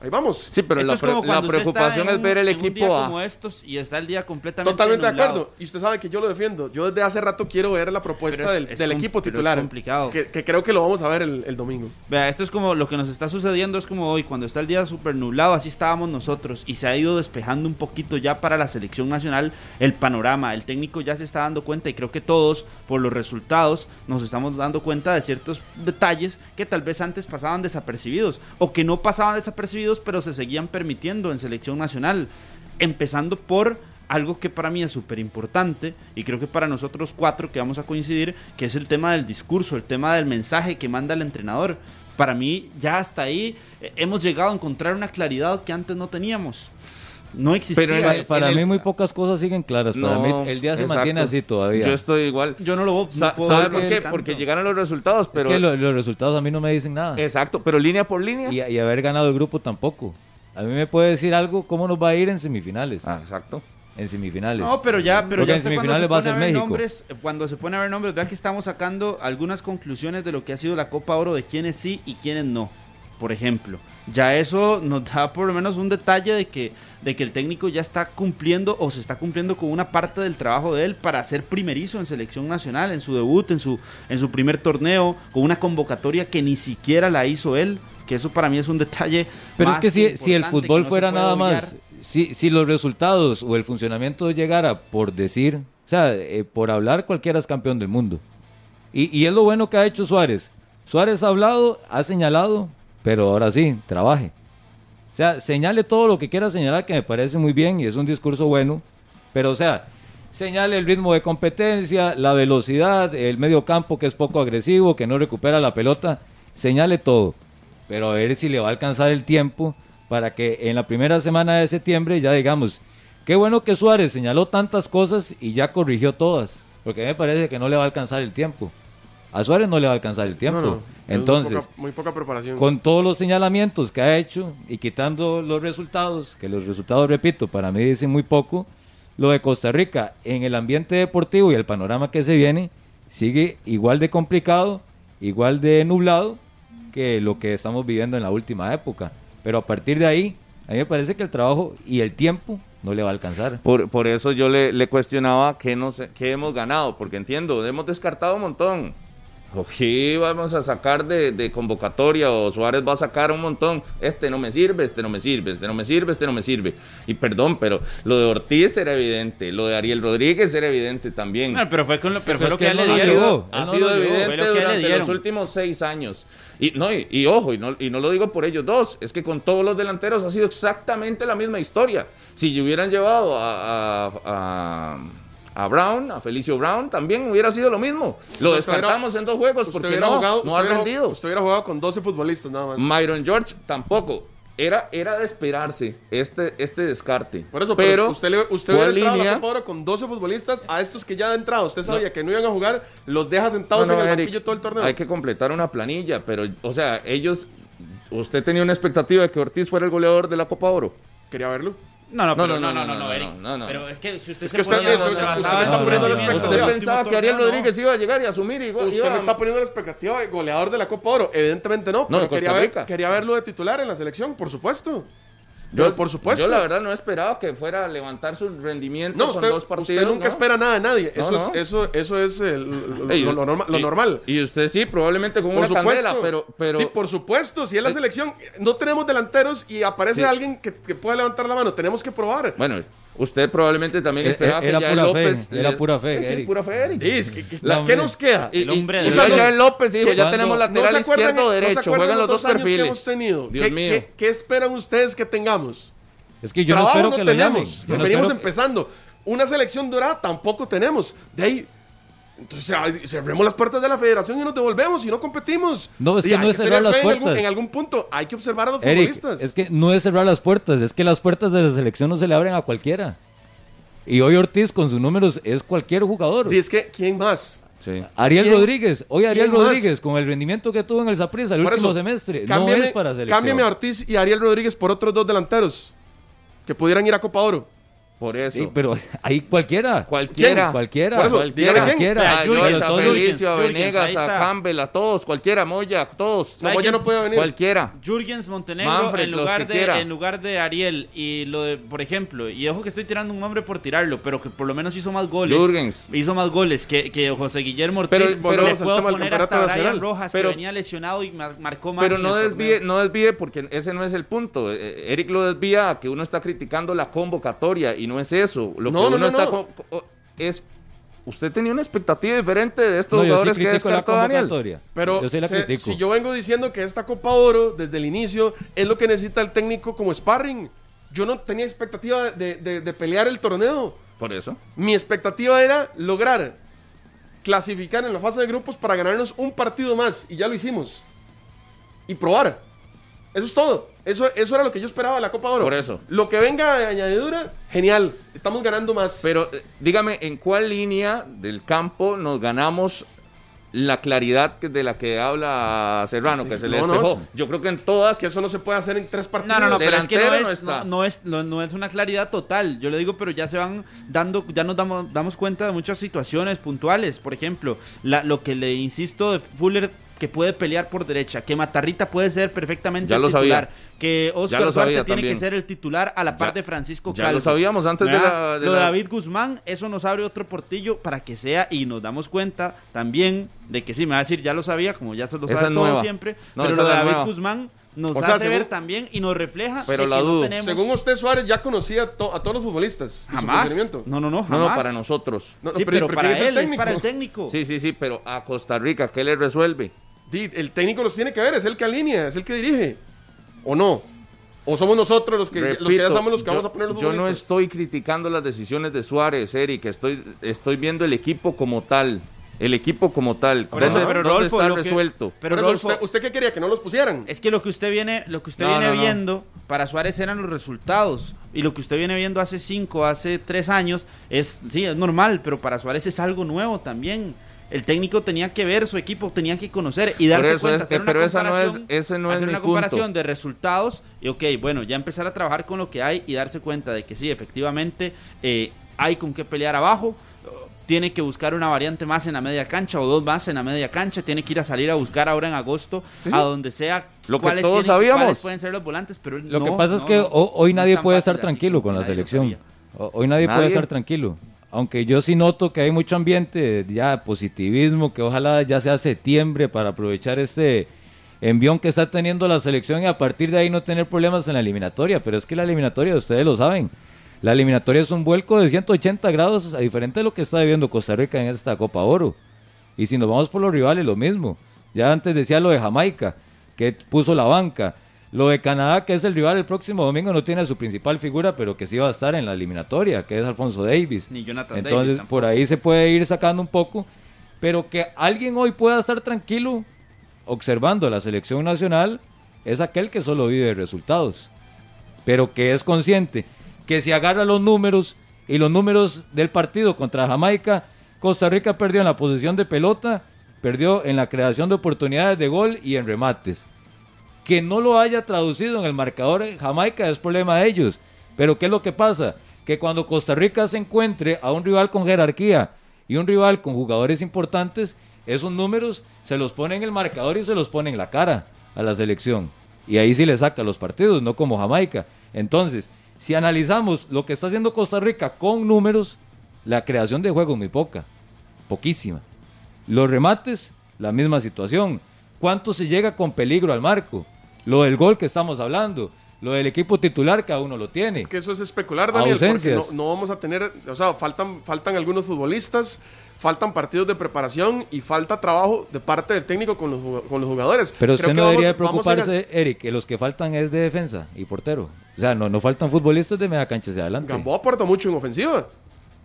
Ahí vamos. Sí, pero Esto la, es como preocupación es ver el día equipo A. como estos y está el día completamente Totalmente de acuerdo. Y usted sabe que yo lo defiendo. Yo desde hace rato quiero ver la propuesta es- del, es del com- equipo pero es titular. complicado. Que, que creo que lo vamos a ver el, el domingo. Vea, esto es como lo que nos está sucediendo, es como hoy, cuando está el día súper nublado, así estábamos nosotros, y se ha ido despejando un poquito ya para la selección nacional el panorama. El técnico ya se está dando cuenta, y creo que todos, por los resultados, nos estamos dando cuenta de ciertos detalles que tal vez antes pasaban desapercibidos, o que no pasaban desapercibidos, pero se seguían permitiendo en selección nacional. Empezando por algo que para mí es súper importante y creo que para nosotros cuatro que vamos a coincidir, que es el tema del discurso, el tema del mensaje que manda el entrenador. Para mí ya hasta ahí eh, hemos llegado a encontrar una claridad que antes no teníamos. No existía. Pero el- para mí el- muy pocas cosas siguen claras. para No, mí el día se exacto. mantiene así todavía. Yo estoy igual. Yo no lo no Sa- puedo ¿Sabe ver por qué? tanto. Porque llegaron los resultados, Es pero... que lo- los resultados a mí no me dicen nada. Exacto, pero línea por línea. Y, y haber ganado el grupo tampoco. A mí me puede decir algo cómo nos va a ir en semifinales. Ah, exacto. En semifinales. No, pero ya, pero Porque ya en usted cuando semifinales se va a pone ser a ver México. nombres, eh, cuando se pone a ver nombres, vea que estamos sacando algunas conclusiones de lo que ha sido la Copa Oro, de quiénes sí y quiénes no. por ejemplo. Ya eso nos da por lo menos un detalle de que, de que el técnico ya está cumpliendo o se está cumpliendo con una parte del trabajo de él para ser primerizo en selección nacional, en su debut, en su, en su primer torneo, con una convocatoria que ni siquiera la hizo él, que eso para mí es un detalle. Pero es que si, si el fútbol no fuera nada más, si, si los resultados o el funcionamiento llegara por decir, o sea, eh, por hablar cualquiera es campeón del mundo. Y, y es lo bueno que ha hecho Suárez. Suárez ha hablado, ha señalado, pero ahora sí, trabaje. O sea, señale todo lo que quiera señalar, que me parece muy bien y es un discurso bueno, pero o sea, señale el ritmo de competencia, la velocidad, el medio campo que es poco agresivo, que no recupera la pelota, señale todo, pero a ver si le va a alcanzar el tiempo para que en la primera semana de septiembre ya digamos, qué bueno que Suárez señaló tantas cosas y ya corrigió todas, porque me parece que no le va a alcanzar el tiempo. A Suárez no le va a alcanzar el tiempo. No, no, es Entonces, muy poca, muy poca preparación. con todos los señalamientos que ha hecho y quitando los resultados, que los resultados, repito, para mí dicen muy poco, lo de Costa Rica en el ambiente deportivo y el panorama que se viene sigue igual de complicado, igual de nublado que lo que estamos viviendo en la última época. Pero a partir de ahí, a mí me parece que el trabajo y el tiempo no le va a alcanzar. Por, por eso yo le, le cuestionaba qué, nos, qué hemos ganado, porque entiendo, hemos descartado un montón. Ojí, vamos a sacar de, de convocatoria o Suárez va a sacar un montón. Este no me sirve, este no me sirve, este no me sirve, este no me sirve. Y perdón, pero lo de Ortiz era evidente, lo de Ariel Rodríguez era evidente también. No, pero fue, con lo, pero Pero fue lo que que le dieron. ha Él no sido lo evidente lo durante los últimos seis años. Y no, y, y ojo, y no, y no lo digo por ellos dos, es que con todos los delanteros ha sido exactamente la misma historia. Si hubieran llevado a, a- a- a Brown, a Felicio Brown, también hubiera sido lo mismo. Lo Usted hubiera- descartamos en dos juegos porque no, jugado- no ha rendido. Usted hubiera jugado con 12 futbolistas nada más. Myron George tampoco. Era, era de esperarse este, este descarte. Por eso, pero, pero usted, usted ¿cuál hubiera entrado a la? Copa Oro con 12 futbolistas. A estos que ya de entrada usted sabía que no iban a jugar, los deja No, sentados no, en el Eric, banquillo todo el torneo. Hay que completar una planilla, pero, o sea, ellos. Usted tenía una expectativa de que Ortiz fuera el goleador de la Copa Oro. Quería verlo. No, no, No, pero no, no, no, no, no, no, no, Eric. no, no. Pero es que si usted Es se que usted- usted- se usted está en poniendo la Usted expectativa. del pensaba que Ariel Rodríguez iba a llegar y asumir y Usted iba- me está poniendo la expectativa de goleador de la Copa Oro. Evidentemente no, No, pero quería, ver- quería verlo de titular en la selección, por supuesto. Yo, Pero por supuesto. Yo la verdad no esperaba que fuera a levantar su rendimiento No, con usted, dos partidos. usted nunca ¿no? espera nada de nadie. Eso, no. Es, eso, eso es el- lo, Ey, lo norma- lo y- normal. Y usted sí, probablemente con Por una supuesto. candela, pero... pero por supuesto, si es la Eh, selección, no tenemos delanteros y aparece Sí. alguien que, que pueda levantar la mano. Tenemos que probar. Bueno, usted probablemente también Eh, esperaba era que ya pura López... fe, era pura fe, Eh, sí, Eric. pura fe, Eric. Sí, es que- que- No, ¿Qué nos queda? Y, El hombre y, de y verdad. ya López dijo, ya tenemos ¿No se lateral acuerdan, izquierdo no se derecho, acuerdan juegan los dos años que hemos tenido? Dios ¿Qué, mío. qué- qué esperan ustedes que tengamos? Es que yo no espero no que lo tenemos. No Venimos espero- empezando. Una selección dorada tampoco tenemos. De ahí. Entonces, cerremos las puertas de la federación y nos devolvemos y no competimos. No, es que no es cerrar las fe en algún- puertas. En algún, punto hay que observar a los Eric, futbolistas. es que no es cerrar las puertas, es que las puertas de la selección no se le abren a cualquiera. Y hoy Ortiz con sus números es cualquier jugador. Y es que, ¿quién más? Sí. Ariel ¿Quién- Rodríguez, hoy Ariel más? Rodríguez con el rendimiento que tuvo en el Saprissa el Por último eso, semestre, no cámbiame- es para selección. Cámbiame a Ortiz y a Ariel Rodríguez por otros dos delanteros que pudieran ir a Copa Oro. Por eso. Sí, pero ahí cualquiera. Cualquiera. ¿Quién? Cualquiera. Por eso, Cualquiera. Cualquiera. A George, a Felicio, a Venegas, a. Campbell, a todos, cualquiera, Moya, todos. No, ya no puede venir. Cualquiera. Jürgens Montenegro Manfred, en lugar de quiera. en lugar de Ariel y lo de por ejemplo y ojo que estoy tirando un nombre por tirarlo pero que por lo menos hizo más goles Jürgens. hizo más goles que, que José Guillermo Ortiz Pero- le pero- al puedo poner hasta Brian nacional. Rojas Pero- que venía lesionado y mar- marcó más Pero no desvíe, no desvíe porque ese no es el punto. Eh, Eric lo desvía a que uno está criticando la convocatoria y no es eso. Lo No, que no, uno no, está no. co- co- es usted tenía una expectativa diferente de estos No, yo sí jugadores que descartó Daniel. Pero yo sí la se- critico. si yo vengo diciendo que esta Copa Oro, desde el inicio, es lo que necesita el técnico como sparring. Yo no tenía expectativa de, de- de pelear el torneo. Por eso. Mi expectativa era lograr clasificar en la fase de grupos para ganarnos un partido más. Y ya lo hicimos. Y probar. Eso es todo. Eso, eso era lo que yo esperaba de la Copa Oro. Por eso. Lo que venga de añadidura, genial. Estamos ganando más. Pero eh, dígame, ¿en cuál línea del campo nos ganamos la claridad de la que habla Serrano, que Es- se le no, despejó? es- Yo creo que en todas... es que eso no se puede hacer en tres partidos. No, no, no, pero es que no delantero es, no está. no, no es, no, no es una claridad total. Yo le digo, pero ya se van dando, ya nos damos, damos cuenta de muchas situaciones puntuales. Por ejemplo, la- lo que le insisto de Fuller que puede pelear por derecha, que Matarrita puede ser perfectamente Ya el lo titular, sabía. que Ya Oscar Duarte sabía tiene también. que ser el titular a la par Ya- de Francisco ya Calvo. lo sabíamos antes de la- de Lo de la- David Guzmán, eso nos abre otro portillo para que sea y nos damos cuenta también de que sí, me va a decir, ya lo sabía, como ya se lo sabe todo siempre, No, pero lo de David nueva. Guzmán nos O sea, hace ver también y nos refleja Pero la no tenemos Según usted, Suárez ya conocía to- a todos los futbolistas. su jamás. No, no, no, No, jamás. no, para nosotros. No, sí, pero- pero, para ¿quién es el él, es para el técnico. Sí, sí, sí, pero a Costa Rica, ¿qué le resuelve? El técnico los tiene que ver, es el que alinea, es el que dirige. ¿O no? ¿O somos nosotros los que, los que ya sabemos los que yo- vamos a poner los Yo no estoy criticando las decisiones de Suárez, Eric, estoy, estoy viendo el equipo como tal. El equipo como tal. ¿Dónde, pero dónde está lo que- resuelto? Pero eso, usted, ¿usted qué quería? ¿Que no los pusieran? Es que lo que usted viene, lo que usted No, viene no, no. viendo para Suárez eran los resultados. Y lo que usted viene viendo hace cinco, hace tres años, es, sí, es normal, pero para Suárez es algo nuevo también. El técnico tenía que ver su equipo, tenía que conocer y darse eso cuenta. es- hacer una pero esa no es- comparación- ese no es hacer mi una punto. comparación de resultados y, ok, bueno, ya empezar a trabajar con lo que hay y darse cuenta de que sí, efectivamente, eh, hay con qué pelear abajo. Tiene que buscar una variante más en la media cancha o dos más en la media cancha. Tiene que ir a salir a buscar ahora en agosto, Sí, sí. a donde sea. Lo que cuáles todos tienen- sabíamos. cuáles pueden ser los volantes, pero Lo no, que pasa es que hoy nadie puede estar tranquilo con la selección. Hoy nadie, puede estar tranquilo. Aunque yo sí noto que hay mucho ambiente ya positivismo, que ojalá ya sea septiembre para aprovechar este envión que está teniendo la selección y a partir de ahí no tener problemas en la eliminatoria. Pero es que la eliminatoria, ustedes lo saben, la eliminatoria es un vuelco de 180 grados, a diferente de lo que está viviendo Costa Rica en esta Copa Oro. Y si nos vamos por los rivales, lo mismo. Ya antes decía lo de Jamaica, que puso la banca. Lo de Canadá, que es el rival el próximo domingo, no tiene a su principal figura, pero que sí va a estar en la eliminatoria, que es Alfonso Davis. Ni Jonathan Entonces, tampoco. por ahí se puede ir sacando un poco. Pero que alguien hoy pueda estar tranquilo observando la selección nacional es aquel que solo vive resultados. Pero que es consciente que si agarra los números y los números del partido contra Jamaica, Costa Rica perdió en la posición de pelota, perdió en la creación de oportunidades de gol y en remates. Que no lo haya traducido en el marcador Jamaica es problema de ellos. Pero ¿qué es lo que pasa? Que cuando Costa Rica se encuentre a un rival con jerarquía y un rival con jugadores importantes, esos números se los pone en el marcador y se los pone en la cara a la selección. Y ahí sí le saca los partidos, no como Jamaica. Entonces, si analizamos lo que está haciendo Costa Rica con números, la creación de juego es muy poca, poquísima. Los remates, la misma situación. ¿Cuánto se llega con peligro al marco? Lo del gol que estamos hablando, lo del equipo titular, cada uno lo tiene. Es que eso es especular, Daniel, Ausencias. porque no, no vamos a tener, o sea, faltan, faltan algunos futbolistas, faltan partidos de preparación y falta trabajo de parte del técnico con los, con los jugadores. Pero Creo usted no debería vamos- a preocuparse, Eric, que los que faltan es de defensa y portero. O sea, no, no faltan futbolistas de media cancha hacia adelante. Gamboa aporta mucho en ofensiva.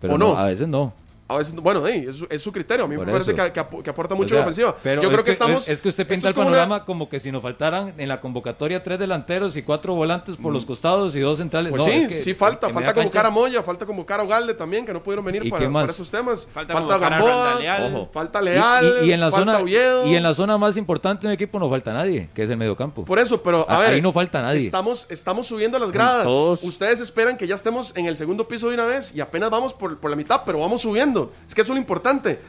pero ¿o no, no? a veces no. A veces, bueno, hey, es, su- es su criterio. A mí Por me parece que, que ap- que aporta O mucho sea, en ofensiva. Pero Yo es creo que, estamos. Es que usted pinta el una- panorama como que si nos faltaran en la convocatoria tres delanteros y cuatro volantes por los costados y dos centrales. Pues No, sí, es que sí falta. en Falta convocar cancha- a Moya, falta convocar a Ogalde también, que no pudieron venir ¿Y para, esos temas. Falta Falta, Gamboa, falta Leal, y, y en la falta zona Oviedo. y en la zona más importante de un equipo no falta nadie, que es el mediocampo. Por eso, pero a A- ver. ahí no falta nadie. Estamos, estamos subiendo las gradas. Ustedes esperan que ya estemos en el segundo piso de una vez y apenas vamos por, por la mitad, pero vamos subiendo. Es que eso es lo importante.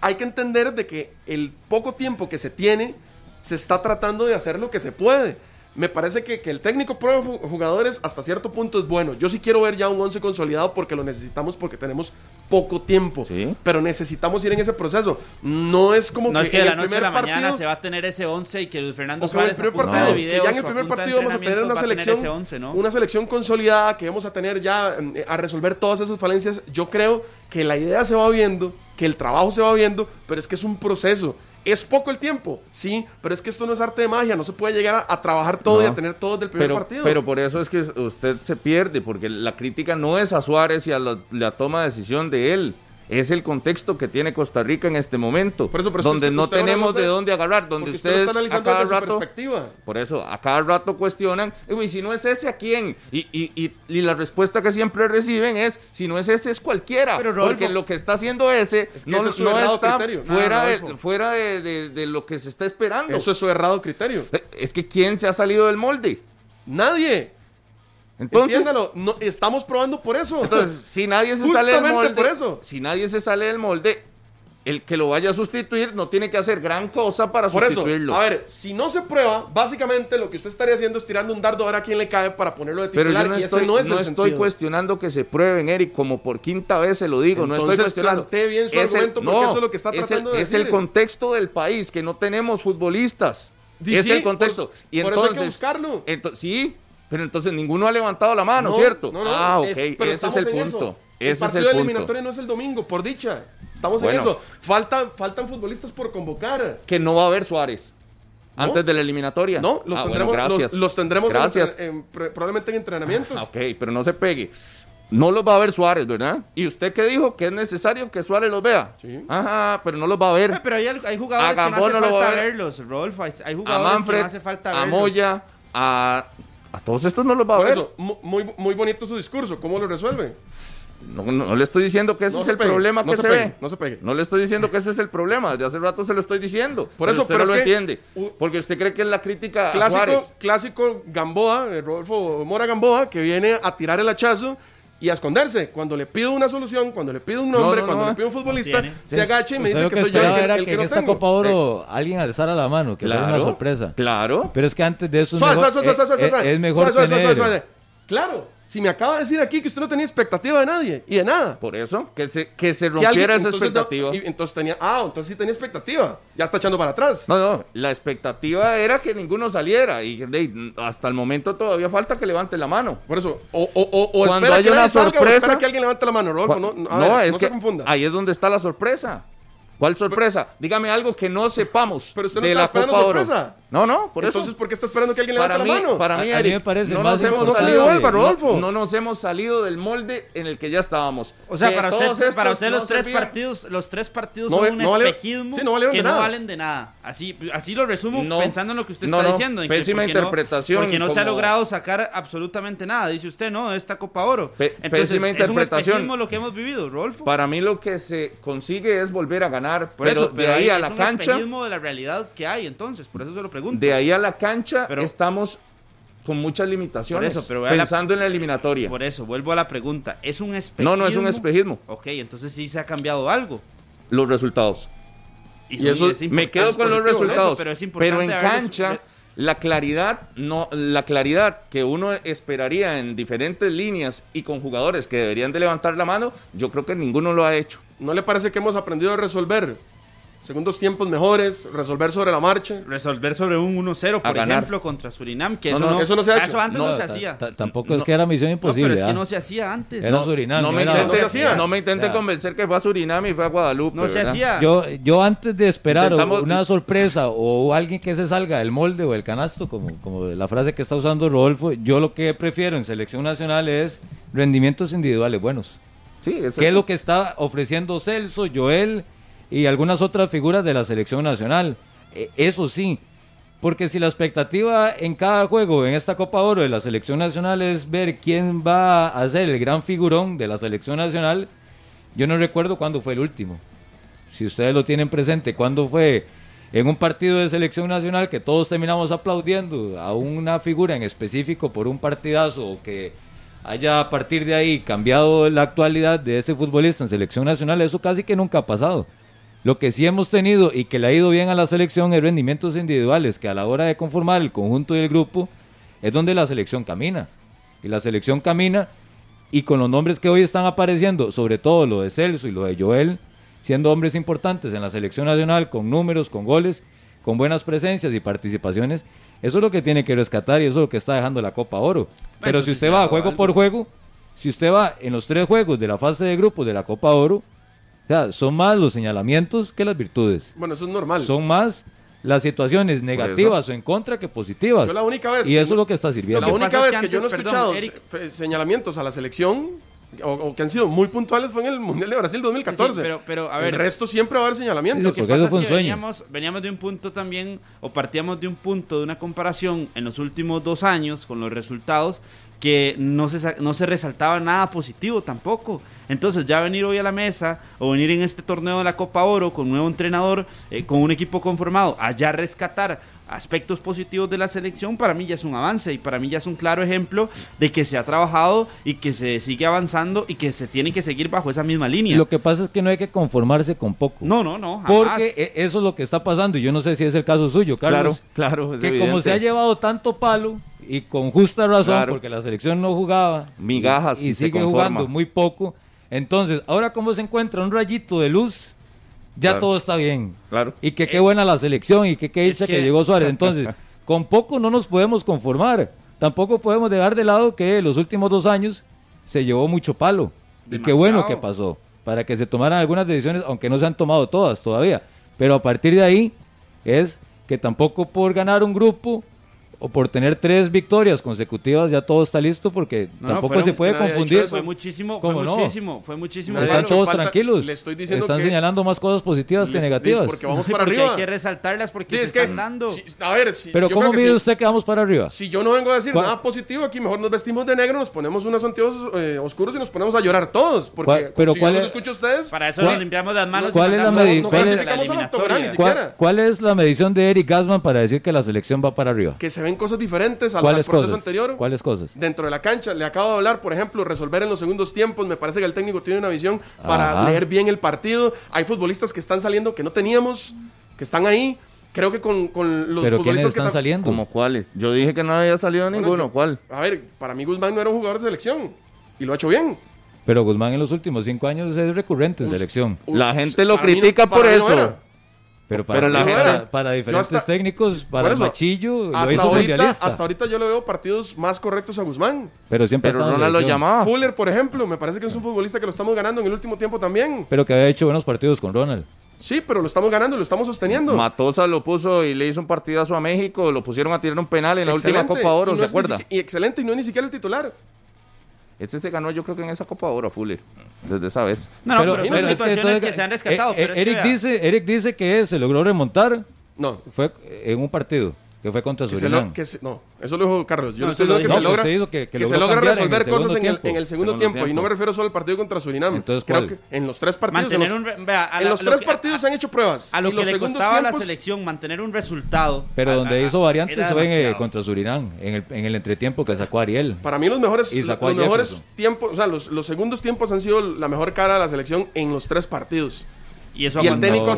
Hay que entender de que el poco tiempo que se tiene, se está tratando de hacer lo que se puede. Me parece que, que el técnico pro de jugadores hasta cierto punto es bueno. Yo sí quiero ver ya un 11 consolidado porque lo necesitamos porque tenemos poco tiempo. Sí. Pero necesitamos ir en ese proceso. No es como No que es que en de la el noche a primer la mañana partido- se va a tener ese 11 y que Luis Fernando en el Suárez primer partido, que ya en el primer partido vamos a tener una selección, ese 11, ¿no? una selección consolidada que vamos a tener ya eh, a resolver todas esas falencias. Yo creo que la idea se va viendo, que el trabajo se va viendo, pero es que es un proceso. Es poco el tiempo, sí, pero es que esto no es arte de magia, no se puede llegar a, a trabajar todo y a tener todo desde el primer Pero, partido. pero por eso es que usted se pierde, porque la crítica no es a Suárez y a la, la toma de decisión de él. Es el contexto que tiene Costa Rica en este momento, Por eso, pero donde usted- no usted no tenemos de dónde agarrar, donde usted ustedes está a cada rato, perspectiva. por eso a cada rato cuestionan, "Uy, si no es ese a quién, y, y, y, y la respuesta que siempre reciben es, si no es ese es cualquiera, Pero, Rodolfo- porque lo que está haciendo ese Es que no, es su no errado está criterio. fuera, No, de, fuera de, de- de lo que se está esperando. Eso es su errado criterio. Es que quién se ha salido del molde. Nadie. Entonces, Entiéndalo, no, estamos probando por eso. Entonces, si nadie se sale del Justamente molde, por eso. si nadie se sale del molde, el que lo vaya a sustituir no tiene que hacer gran cosa para Por eso, sustituirlo. a ver, si no se prueba, básicamente lo que usted estaría haciendo es tirando un dardo a ver a quién le cae para ponerlo de Pero titular. yo no y estoy, ese no es el estoy sentido. cuestionando que se prueben, Eric, como por quinta vez se lo digo. no estoy Entonces, cuestionando. bien su Es el- argumento, porque eso es lo que está es el- tratando de Es el decir. contexto del país, que no tenemos futbolistas. Di es sí, el contexto. por- y por eso hay que entonces, buscarlo. ento- sí, pero entonces ninguno ha levantado la mano, No, ¿cierto? no, no, ah, ok, es- pero ese es el punto. Ese el es partido el punto. eliminatorio no es el domingo, por dicha. Estamos Bueno. en eso. Faltan, faltan futbolistas por convocar. Que no va a haber Suárez. ¿No? Antes de la eliminatoria. No, los Ah, tendremos, los- gracias. los, tendremos en Gracias. en probablemente en entrenamientos. Ah, ok, pero no se pegue. No los va a ver Suárez, ¿verdad? ¿Y usted qué dijo? Que es necesario que Suárez los vea. Sí. Ajá, pero no los va a ver. Pero hay, hay jugadores A que no hace no lo va falta a ver. verlos, Rodolfo. Hay, A jugadores que no hace falta a verlos. Moya, a, a todos estos no los va a Por ver. eso, mu- muy, muy bonito su discurso. ¿Cómo lo resuelve? No, no- no le estoy diciendo que ese No es el pegue, problema no que se se, pegue, ve. no se pegue. No le estoy diciendo que ese es el problema. Desde hace rato se lo estoy diciendo. Por eso, usted pero no es lo que- entiende. Porque usted cree que es la crítica a. Clásico, clásico Gamboa, eh, Rodolfo Mora Gamboa, que viene a tirar el hachazo y a esconderse. Cuando le pido una solución, cuando le pido un No, nombre, no, cuando no. le pido un futbolista, se agacha y me dice que soy yo el el que que en no esta tengo. Copa Oro alguien alzara la mano, que fuera una Claro, sorpresa. Claro. Pero es que antes de eso es Suave, mejor, suave, suave, suave, es- es- mejor suave, suave, tener- suave, suave. Claro, si me acaba de decir aquí que usted no tenía expectativa de nadie y de nada. Por eso, que se, que se Que alguien- rompiera esa entonces, expectativa. no, y- entonces tenía, ah, entonces sí tenía expectativa. Ya está echando para atrás. No, no, la expectativa era que ninguno saliera y de- hasta el momento todavía falta que levante la mano. Por eso, o, o, o, o Cuando espera haya que una salga, o sorpresa- espera que alguien levante la mano, Rodolfo. No, no, no, ver, es no que se confunda. ahí es donde está la sorpresa. ¿Cuál sorpresa? Dígame algo que no sepamos Pero usted no de está la esperando Copa Oro. sorpresa. No, no, por Entonces, eso. ¿por qué está esperando que alguien Para levante mí, la mano? para A- mí, a mí me parece no más nos hemos No se salido, devuelva, Rodolfo. no, no nos hemos salido del molde en el que ya estábamos. O sea, Que para usted, para estos usted no los tres servían. partidos, los tres partidos No son un vale- espejismo sí, no valieron que de no valen de nada. Así, así lo resumo No. pensando en lo que usted No, está no. diciendo. en que Pésima porque interpretación, porque no se ha logrado sacar absolutamente nada. Dice usted, no, esta Copa Oro. Entonces, pésima es un interpretación. espejismo lo que hemos vivido, Rodolfo. Para mí lo que se consigue es volver a ganar, Por pero eso, de ahí a es la un cancha, de la realidad que hay, entonces, por eso se lo pregunto. de ahí a la cancha Pero- estamos con muchas limitaciones, Por eso, pero vea la- pensando en la eliminatoria. Por eso, vuelvo a la pregunta. ¿Es un espejismo? No, no es un espejismo. Ok, entonces sí se ha cambiado algo. Los resultados. Y, eso- es Me quedo es con los eso, resultados, pero, es pero, en cancha la claridad no la claridad que uno esperaría en diferentes líneas y con jugadores que deberían de levantar la mano, yo creo que ninguno lo ha hecho. ¿No le parece que hemos aprendido a resolver segundos tiempos mejores, resolver sobre la marcha? resolver sobre un 1-0, por ganar. ejemplo, contra Surinam, que No, eso no, no, eso no se ha hecho. Eso antes no, No, se hacía. ta- tampoco es No. que era misión No, imposible. pero es que ¿ah? no se hacía antes. Era No, Surinam. no, me era- no se intente, hacía. no me intente Ya. convencer que fue a Surinam y fue a Guadalupe. no se ¿verdad? hacía. Yo, yo antes de esperar Intentamos- una sorpresa o alguien que se salga del molde o del canasto, como, como la frase que está usando Rodolfo, yo lo que prefiero en selección nacional es rendimientos individuales buenos. Sí, es ¿Qué es lo que está ofreciendo Celso, Joel y algunas otras figuras de la selección nacional? E- Eso sí, porque si la expectativa en cada juego en esta Copa Oro de la selección nacional es ver quién va a ser el gran figurón de la selección nacional, yo no recuerdo cuándo fue el último. Si ustedes lo tienen presente, cuándo fue en un partido de selección nacional que todos terminamos aplaudiendo a una figura en específico por un partidazo o que haya a partir de ahí cambiado la actualidad de ese futbolista en selección nacional, eso casi que nunca ha pasado. Lo que sí hemos tenido y que le ha ido bien a la selección es rendimientos individuales, que a la hora de conformar el conjunto y el grupo es donde la selección camina. Y la selección camina y con los nombres que hoy están apareciendo, sobre todo lo de Celso y lo de Joel, siendo hombres importantes en la selección nacional, con números, con goles, con buenas presencias y participaciones, eso es lo que tiene que rescatar y eso es lo que está dejando la Copa Oro. Pero pues si usted va juego dado por algo. juego, si usted va en los tres juegos de la fase de grupos de la Copa Oro, o sea, son más los señalamientos que las virtudes. Bueno, eso es normal. Son más las situaciones negativas o en contra que positivas. Yo la única vez y que eso no- es lo que está sirviendo. La que única vez que que, yo no he antes, escuchado perdón, Eric. señalamientos a la selección o, o que han sido muy puntuales fue en el Mundial de Brasil 2014. Sí, sí, pero- pero, a el ver. resto siempre va a haber señalamientos. Lo que Porque pasa eso fue es un que sueño. veníamos, veníamos de un punto también, o partíamos de un punto de una comparación en los últimos dos años con los resultados, que no se, no se resaltaba nada positivo tampoco. Entonces ya venir hoy a la mesa o venir en este torneo de la Copa Oro con un nuevo entrenador, eh, con un equipo conformado, allá rescatar aspectos positivos de la selección, para mí ya es un avance y para mí ya es un claro ejemplo de que se ha trabajado y que se sigue avanzando y que se tiene que seguir bajo esa misma línea. Lo que pasa es que no hay que conformarse con poco. No, no, no. Porque e, eso es lo que está pasando y yo no sé si es el caso suyo, Carlos. Claro, claro. que como se ha llevado tanto palo y con justa razón, porque la selección no jugaba. Migajas. Y, sigue jugando muy poco. Entonces, ahora como se encuentra un rayito de luz, ya todo está bien. Claro. Y que qué buena la selección y que qué dice que... llegó Suárez. Entonces, con poco no nos podemos conformar. Tampoco podemos dejar de lado que los últimos dos años se llevó mucho palo. Y qué bueno que pasó. Para que se tomaran algunas decisiones, aunque no se han tomado todas todavía. Pero a partir de ahí es que tampoco por ganar un grupo o por tener tres victorias consecutivas ya todo está listo porque tampoco se puede confundir. Fue muchísimo, fue muchísimo, fue muchísimo. Están todos tranquilos. Le estoy diciendo están señalando más cosas positivas que negativas. porque vamos para arriba. hay que resaltarlas porque se están dando. a ver, Pero ¿cómo mide usted que vamos para arriba? Si yo no vengo a decir nada positivo aquí, mejor nos vestimos de negro, nos ponemos unos anteojos eh, oscuros y nos ponemos a llorar todos. Porque pero si ¿cuál yo es? escucho a ustedes. Para eso nos limpiamos las manos. ¿Cuál es la medición? ¿Cuál es la medición de Eric Gasman para decir que la selección va para arriba? Que se ven cosas diferentes al, proceso cosas? anterior. ¿Cuáles cosas? Dentro de la cancha, le acabo de hablar, por ejemplo, resolver en los segundos tiempos. Me parece que el técnico tiene una visión para leer bien el partido. Hay futbolistas que están saliendo que no teníamos, que están ahí. Creo que con, con los ¿Pero futbolistas están saliendo? ¿Como cuáles? Yo dije que no había salido ninguno. ¿Cuál? A ver, para mí Guzmán no era un jugador de selección. Y lo ha hecho bien. Pero Guzmán en los últimos cinco años es recurrente en selección. La gente lo critica por eso. Pero para, la para, diferentes técnicos, para el Machillo, hasta, ahorita, hasta ahorita yo le veo partidos más correctos a Guzmán. Pero siempre pero no lo llamaba. Fuller, por ejemplo, me parece que es un futbolista que lo estamos ganando en el último tiempo también. Pero que había hecho buenos partidos con Ronald. Sí, pero lo estamos ganando, lo estamos sosteniendo. Matosa lo puso y le hizo un partidazo a México, lo pusieron a tirar un penal en la última Copa Oro, ¿se acuerda? Y excelente, y no es ni siquiera el titular. Este se ganó yo creo que en esa Copa Oro, Fuller, desde esa vez. No, no, pero, son situaciones que, se han rescatado. Eh, Eric, dice, Eric dice que se logró remontar. No. Fue en un partido que fue contra Surinam. no, eso lo dijo Carlos. Yo no, estoy diciendo que, se logra, que, se logra resolver cosas en el, en el, segundo, tiempo. Y no me refiero solo al partido contra Surinam. Entonces, Creo que en los tres partidos. En los, en los tres partidos se han hecho pruebas. A lo que le costaba a la selección mantener un resultado. Pero donde hizo variantes fue eh, contra Surinam, en el, en el entretiempo que sacó Ariel. Para mí los mejores, los mejores tiempos, o sea, los, los segundos tiempos han sido la mejor cara de la selección en los tres partidos. Y, eso el técnico,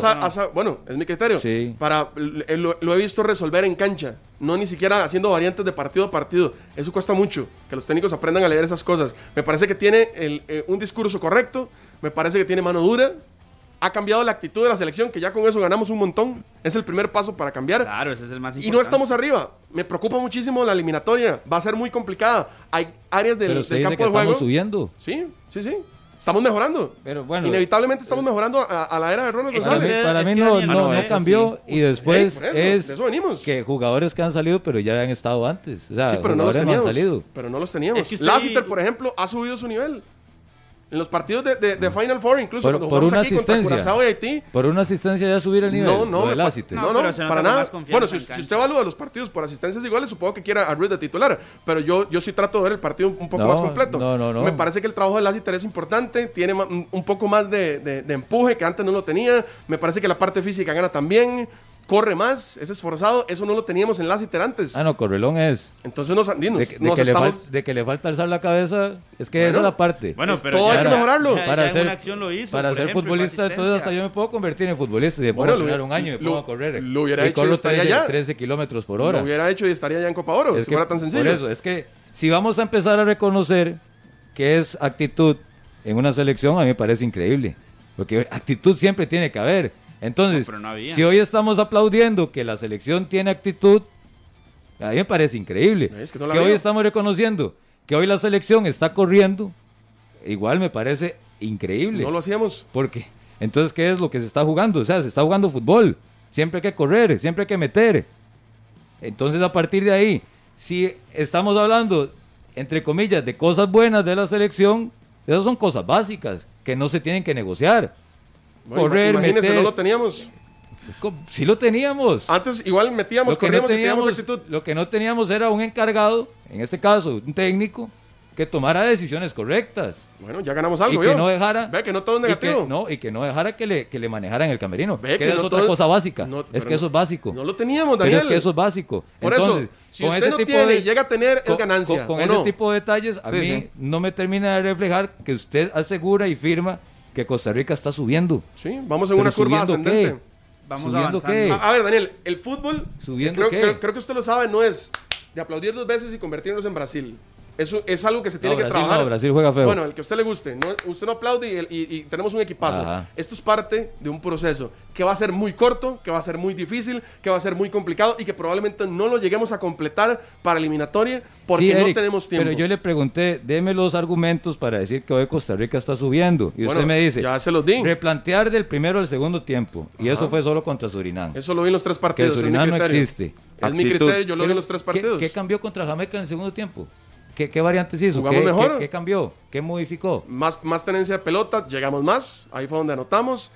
bueno, es mi criterio. Para, lo, he visto resolver en cancha, no ni siquiera haciendo variantes de partido a partido. Eso cuesta mucho, que los técnicos aprendan a leer esas cosas. Me parece que tiene eh, un discurso correcto, me parece que tiene mano dura, ha cambiado la actitud de la selección, que ya con eso ganamos un montón. Es el primer paso para cambiar. Claro, ese es el más importante. Y no estamos arriba. Me preocupa muchísimo la eliminatoria. Va a ser muy complicada. Hay áreas del, del campo de juego. Estamos subiendo. Sí, sí, sí. Estamos mejorando. Pero bueno, Inevitablemente estamos mejorando a, la era de Ronald González. Para mí, no, no, cambió y después es que jugadores que han salido pero ya han estado antes. O sea, sí, pero no los teníamos. Pero no los teníamos. Lassiter, por ejemplo, ha subido su nivel. En los partidos de, de, Final Four, incluso por, por una aquí asistencia, contra y Haití. Por una asistencia ya subir el nivel. No, no, no, no, no para nada. Bueno, si, si, usted evalúa los partidos por asistencias iguales, supongo que quiera a Ruiz de titular. Pero yo, yo sí trato de ver el partido un, poco más completo. No, no, no. Me parece que el trabajo de Lassiter es importante. Tiene un poco más de, de empuje que antes no lo tenía. Me parece que la parte física gana también corre más, es esforzado, eso no lo teníamos en Lassiter antes. Ah, no, Correlón es. Entonces nos, dinos, de, de, que le de, que le falta alzar la cabeza, es que esa es la parte. Bueno, pero todo hay que mejorarlo. para ser, para ser futbolista, entonces hasta yo me puedo convertir en futbolista y después bueno, un año y me puedo correr. Lo hubiera hecho y estaría 13, ya. 13 kilómetros por hora. Lo hubiera hecho y estaría ya en Copa Oro, es si que, fuera tan sencillo. Por eso, es que si vamos a empezar a reconocer que es actitud en una selección, a mí me parece increíble. Porque actitud siempre tiene que haber entonces, si hoy estamos aplaudiendo que la selección tiene actitud, a mí me parece increíble. que, hoy estamos reconociendo que hoy la selección está corriendo, igual me parece increíble. No lo hacíamos. Porque, entonces, ¿qué es lo que se está jugando? O sea, se está jugando fútbol. Siempre hay que correr, siempre hay que meter. Entonces, a partir de ahí, si estamos hablando, entre comillas, de cosas buenas de la selección, esas son cosas básicas que no se tienen que negociar correr, Imagínese, no lo teníamos. Sí lo teníamos. Antes igual metíamos, Lo que, no corríamos y teníamos teníamos, actitud. lo que no teníamos era un encargado, en este caso un técnico, que tomara decisiones correctas. Bueno, ya ganamos y algo, que ¿vio? no dejara Ve que no todo es y negativo. que, no, y que no dejara que le, que le manejaran el camerino Ve que, que es no otra todo- cosa básica no, es pero que eso es básico No lo teníamos, pero Daniel. es que eso es básico Por Entonces, eso, si con usted ese no tipo tiene de- y llega a tener, es con- ganancia. con, con ¿o ese no? tipo de detalles a Sí, mí sí. no me termina de reflejar que usted asegura y firma que Costa Rica está subiendo Sí, vamos en Pero una curva ¿subiendo ascendente. qué? Vamos ¿Subiendo qué? A, a ver, Daniel, el fútbol, ¿Subiendo creo, qué? creo- creo que usted lo sabe, no es de aplaudir dos veces y convertirnos en Brasil. Eso es algo que se tiene No, que Brasil trabajar. no, Brasil juega feo. Bueno, el que a usted le guste. No, usted no aplaude y, y- y tenemos un equipazo. Ajá. Esto es parte de un proceso que va a ser muy corto, que va a ser muy difícil, que va a ser muy complicado y que probablemente no lo lleguemos a completar para eliminatoria porque Sí, no Eric, tenemos tiempo. Pero yo le pregunté, deme los argumentos para decir que hoy Costa Rica está subiendo. Y Bueno, usted me dice, ya se los di. replantear del primero al segundo tiempo. Y eso fue solo contra Surinam. Eso lo vi en los tres que partidos. mi Surinam no existe. Es mi criterio, yo lo vi en los tres ¿qué- partidos. ¿Qué, cambió contra Jamaica en el segundo tiempo? ¿Qué, qué variantes hizo? Jugamos ¿Qué, mejor. qué- qué cambió? ¿Qué modificó? más, más tenencia de pelota, llegamos más, ahí fue donde anotamos,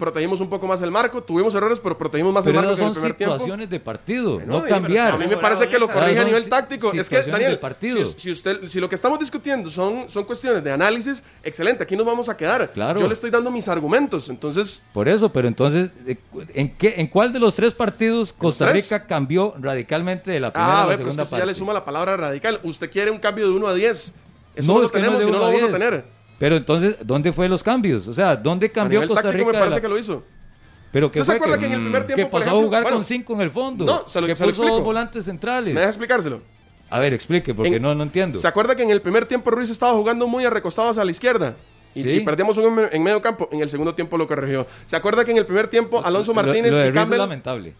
protegimos un poco más el marco, tuvimos errores, pero protegimos más Pero el marco que en el son primer tiempo. situaciones de partido, Bueno, no cambiar. A mí me parece que lo corrige a son nivel táctico. Es que, Daniel, partido. Si, si usted, si lo que estamos discutiendo son, son cuestiones de análisis, excelente, aquí nos vamos a quedar. Claro. Yo le estoy dando mis argumentos, entonces, Por eso, pero entonces, eh, ¿en, qué, ¿en cuál de los tres partidos Costa? Rica cambió radicalmente de la primera ah, a la ve, pero es que segunda usted ya le parte? suma la palabra radical. Usted quiere un cambio de 1 a 10. Eso no, lo tenemos y no lo vamos a 10. tener. Pero entonces, ¿dónde fue los cambios? O sea, ¿dónde A cambió nivel Costa Rica? me parece la- que lo hizo. Pero que ¿Usted se acuerda que, que en el primer que tiempo, por pasó a ejemplo, jugar bueno, con cinco en el fondo. No, se lo- que se lo puso explico. dos volantes centrales. ¿Me deja explicárselo? A ver, explique, porque En- no, no entiendo. ¿Se acuerda que en el primer tiempo Ruiz estaba jugando muy recostados a la izquierda? Y, Sí. y perdíamos un en, medio campo. En el segundo tiempo lo corrigió. ¿Se acuerda que en el primer tiempo Alonso Lo- Martínez lo de y Ruiz es Campbell... lamentable.